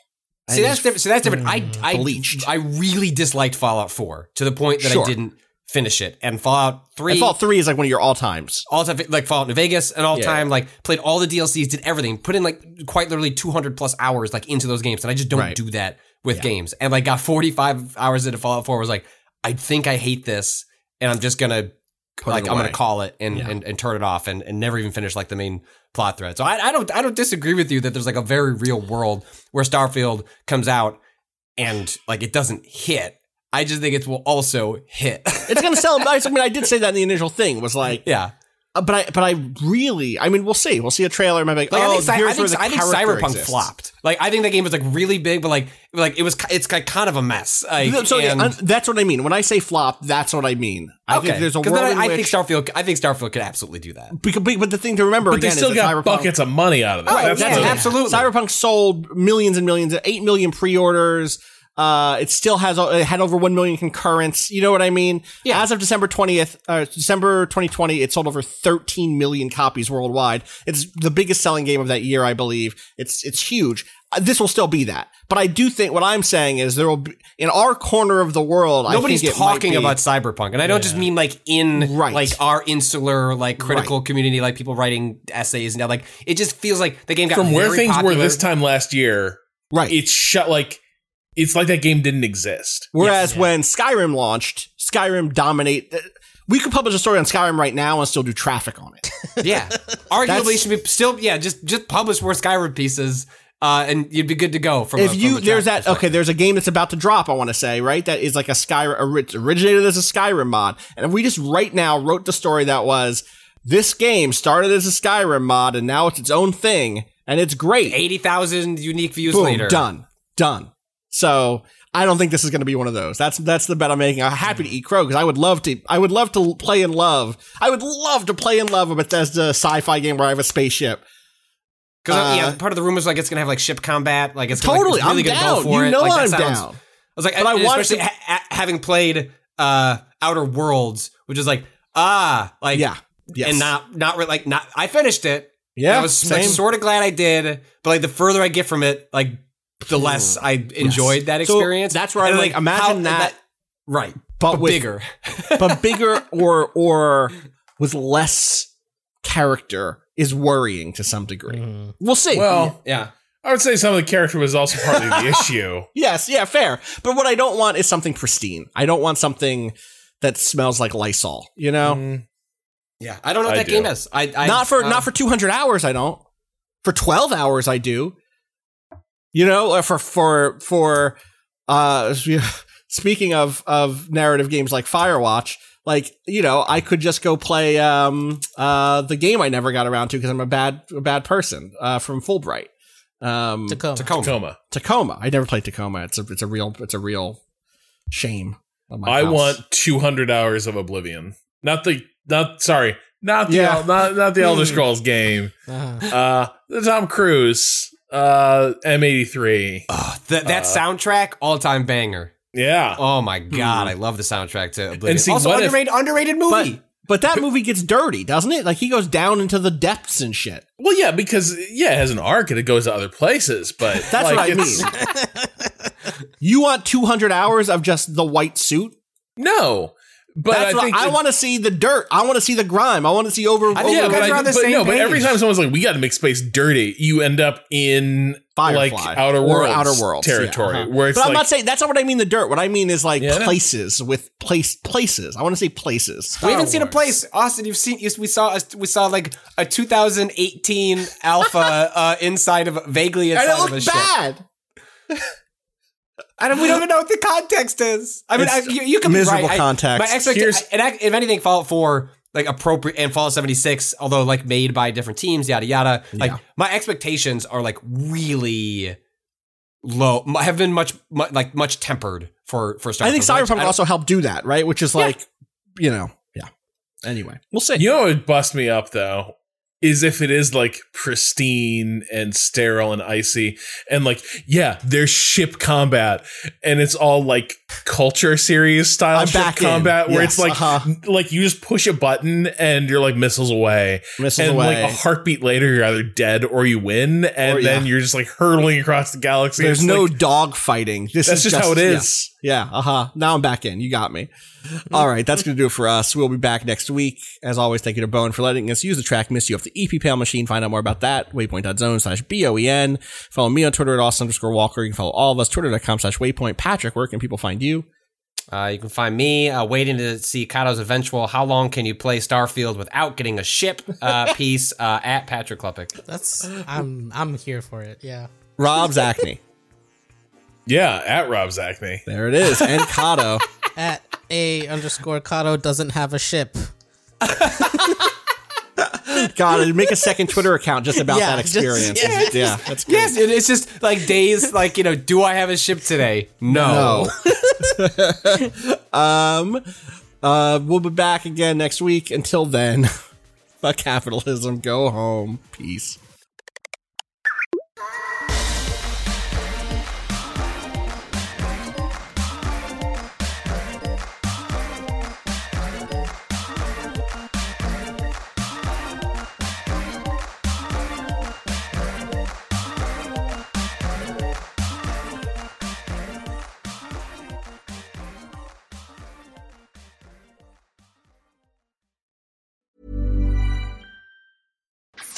See that's different. So that's different. I mm, I bleached. I really disliked Fallout 4 to the point that Sure. I didn't finish it. And Fallout 3 And Fallout 3 is like one of your all times. all time like Fallout New Vegas and all Yeah. time like played all the DLCs, did everything, put in like quite literally 200 plus hours like into those games, and I just don't Right. do that with games. And like got 45 hours into Fallout 4, was like, I think I hate this, and I'm just gonna like I'm gonna call it and, Yeah. and and turn it off and, and never even finish like the main plot thread. So I, I don't I don't disagree with you that there's like a very real world where Starfield comes out and like it doesn't hit. I just think it will also hit. It's going to sell. I mean, I did say that in the initial thing was like, yeah. Uh, but I, but I really, I mean, we'll see. We'll see a trailer. Maybe like, Like, oh, I think, here's I think, where the I think Cyberpunk exists. flopped. Like I think that game was like really big, but like like it was it's like kind of a mess. Like, so and- uh, that's what I mean. When I say flop, that's what I mean. I okay. think there's a 'Cause world then in I, I which, think Starfield. I think Starfield could absolutely do that. because, but the thing to remember But they still is got Cyberpunk, buckets of money out of that. Oh, That's yeah, absolutely. Cyberpunk sold millions and millions, eight million pre-orders. Uh, it still has it had over one million concurrents. You know what I mean? Yeah. As of December twentieth, uh, December 2020, it sold over 13 million copies worldwide. It's the biggest selling game of that year, I believe. It's it's huge. Uh, this will still be that, but I do think what I'm saying is there will be in our corner of the world. Nobody's I think it might talking be- about Cyberpunk, and I don't just mean like in Right. like our insular like critical community, like people writing essays and that. Like it just feels like the game got From where very things popular. were this time last year, right. it's shut like it's like that game didn't exist. Whereas when Skyrim launched, Skyrim dominate. We could publish a story on Skyrim right now and still do traffic on it. Yeah, arguably That's- should be still. Yeah, just just publish more Skyrim pieces, uh, and you'd be good to go. From a- if from you a there's that okay, there's a game that's about to drop. I want to say right that is like a Skyrim ori- originated as a Skyrim mod, and if we just right now wrote the story that was this game started as a Skyrim mod and now it's its own thing and it's great. Eighty thousand unique views Boom, later. done, done. So I don't think this is going to be one of those. That's that's the bet I'm making. I'm happy to eat crow because I would love to. I would love to play in love. I would love to play in love a Bethesda sci-fi game where I have a spaceship. Because Uh, yeah, part of the rumors like it's gonna have like ship combat, like it's gonna, Totally, like, it's really I'm gonna down. go for You it. know like, I'm sounds- down. I was like, But I and want especially to- ha- having played uh Outer Worlds, which is like ah, like Yeah, yes. and not not re- like not. I finished it. Yeah, I was like, sort of glad I did, but like the further I get from it, like the less I enjoyed that So experience. that's where I'm And, like, imagine that- right, but but, with- bigger. but bigger or or with less character is worrying to some degree. We'll see. Well, yeah. I would say some of the character was also partly the issue. yes, yeah, fair. But what I don't want is something pristine. I don't want something that smells like Lysol. You know, Yeah, I don't know what I that game is. I, I not for uh, not for 200 hours. I don't. For 12 hours, I do. You know, for for for uh, speaking of of narrative games like Firewatch. Like you know, I could just go play um uh the game I never got around to because I'm a bad a bad person uh from Fullbright. Um, Tacoma. Tacoma. Tacoma. Tacoma. I never played Tacoma. It's a it's a real it's a real shame. on my I house. want 200 hours of Oblivion. Not the not sorry, not the Yeah. not not the Elder. Scrolls game. Uh-huh. Uh the Tom Cruise uh M83. That that soundtrack, all time banger. Yeah. Oh my god, I love the soundtrack to Oblivion. And see, also what if- underrated, underrated movie. But but that movie gets dirty, doesn't it? Like he goes down into the depths and shit. Well, yeah, because yeah, it has an arc and it goes to other places, but That's like, what I mean. you want 200 hours of just the white suit? No, but That's I what- think I that- want to see the dirt. I want to see the grime. I want to see over. I think over yeah, you but, I, the but same no, but every time someone's like, "We got to make space dirty," you end up in Firefly like outer world, worlds, outer worlds yeah, territory, uh-huh. where it's but I'm like, not saying that's not what I mean. The dirt. What I mean is like Yeah, places with place places. I want to say places. we haven't seen a place, Austin. You've seen. You, we saw. a- We saw like a 2018 alpha uh, inside of vaguely And inside it of a looked ship. bad. I don't. We don't even know what the context is. I mean, I, you, you can be miserable right. I- context. my expectation, Here's- and I- if anything, Fallout 4 like appropriate and Fallout 76, although like made by different teams, yada yada. Like Yeah. my expectations are like really low. m- Have been much, mu like much tempered for for Starfield. I think Like, I Cyberpunk also helped do that, right? Which is like, you know, yeah. Anyway, we'll see. You know what would bust me up though? Is if it is like pristine and sterile and icy, and like, yeah, there's ship combat, and it's all like culture series style I'm ship back in. combat, where it's like, uh-huh. like you just push a button and you're like missiles away, Missiles and away. like a heartbeat later, you're either dead or you win, and Or, then yeah. you're just like hurtling across the galaxy. There's It's no like- dog fighting. This That's is just how it is. Yeah. Uh huh. Now I'm back in. You got me. All right. That's going to do it for us. We'll be back next week. As always, thank you to bo en for letting us use the track Miss You off the EP Pale Machine. Find out more about that. Waypoint.zone slash B O E N. Follow me on Twitter at Austin underscore Walker. You can follow all of us. Twitter.com slash Waypoint. Patrick, where can people find you? Uh, you can find me uh, waiting to see Cado's eventual "How long can you play Starfield without getting a ship?" uh, piece uh, at Patrick Klepek. That's I'm I'm here for it. Yeah. Rob's Zacny. Yeah, at Rob's Zacny. There it is. And Cado. At a underscore Cado doesn't have a ship. God, make a second Twitter account just about Yeah, that just- experience. yeah. yeah, that's good. Yes, it, it's just like days. Like you know, do I have a ship today? No. um, uh, we'll be back again next week. Until then, fuck capitalism. Go home. Peace.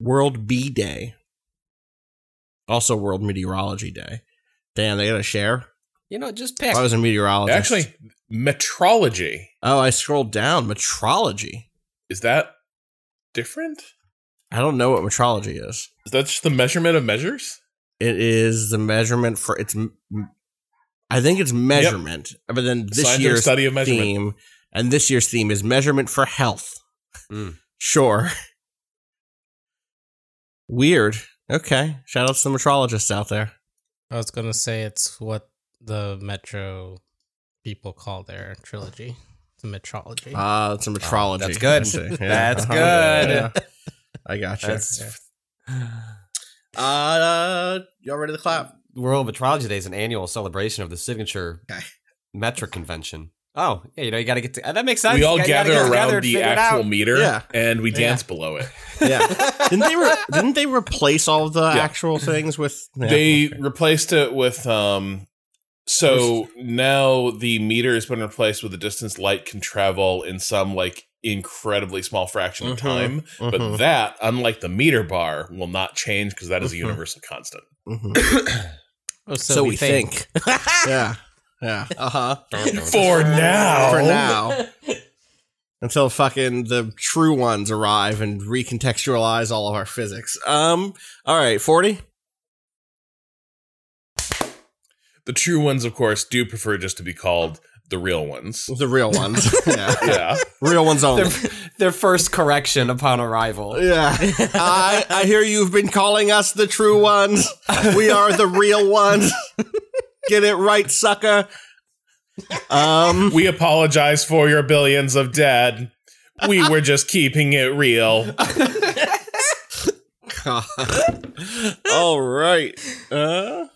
World Bee Day. Also World Meteorology Day. Dan, they got to share? You know, just pick. I was a meteorologist. Actually, metrology. Oh, I scrolled down. Metrology. Is that different? I don't know what metrology is. Is that just the measurement of measures? It is the measurement for it's. I think it's measurement, but then this Scientific year's study of measurement. theme, and this year's theme is measurement for health. Mm. Sure. Weird. Okay. Shout out to the metrologists out there. I was gonna say it's what the Metro people call their trilogy. The metrology. Ah, it's a metrology. that's good. I see. Yeah. That's good. Yeah, yeah. I got you. That's Uh, y'all ready to clap? World Metrology Day is an annual celebration of the signature Okay. metric convention. Oh, yeah, you know, you got to get to, that makes sense. we all You gather get around together the actual meter Yeah. and we dance below it. Yeah. didn't they? Re- didn't they replace all of the actual things with? Yeah. They replaced it with um so now the meter has been replaced with a distance light can travel in some like incredibly small fraction of Mhm, time. But mhm. that, unlike the meter bar, will not change because that is a Mhm. universal constant. Mhm. Oh, so, we think. yeah. Yeah. Uh huh. For now. For now. Until fucking the true ones arrive and recontextualize all of our physics. Um. All right. Forty. The true ones, of course, do prefer just to be called the real ones. The real ones. yeah. Yeah. Real ones only. Their, their first correction upon arrival. Yeah. I I hear you've been calling us the true ones. We are the real ones. Get it right, sucker. Um We apologize for your billions of dead. We were just keeping it real. All right. Uh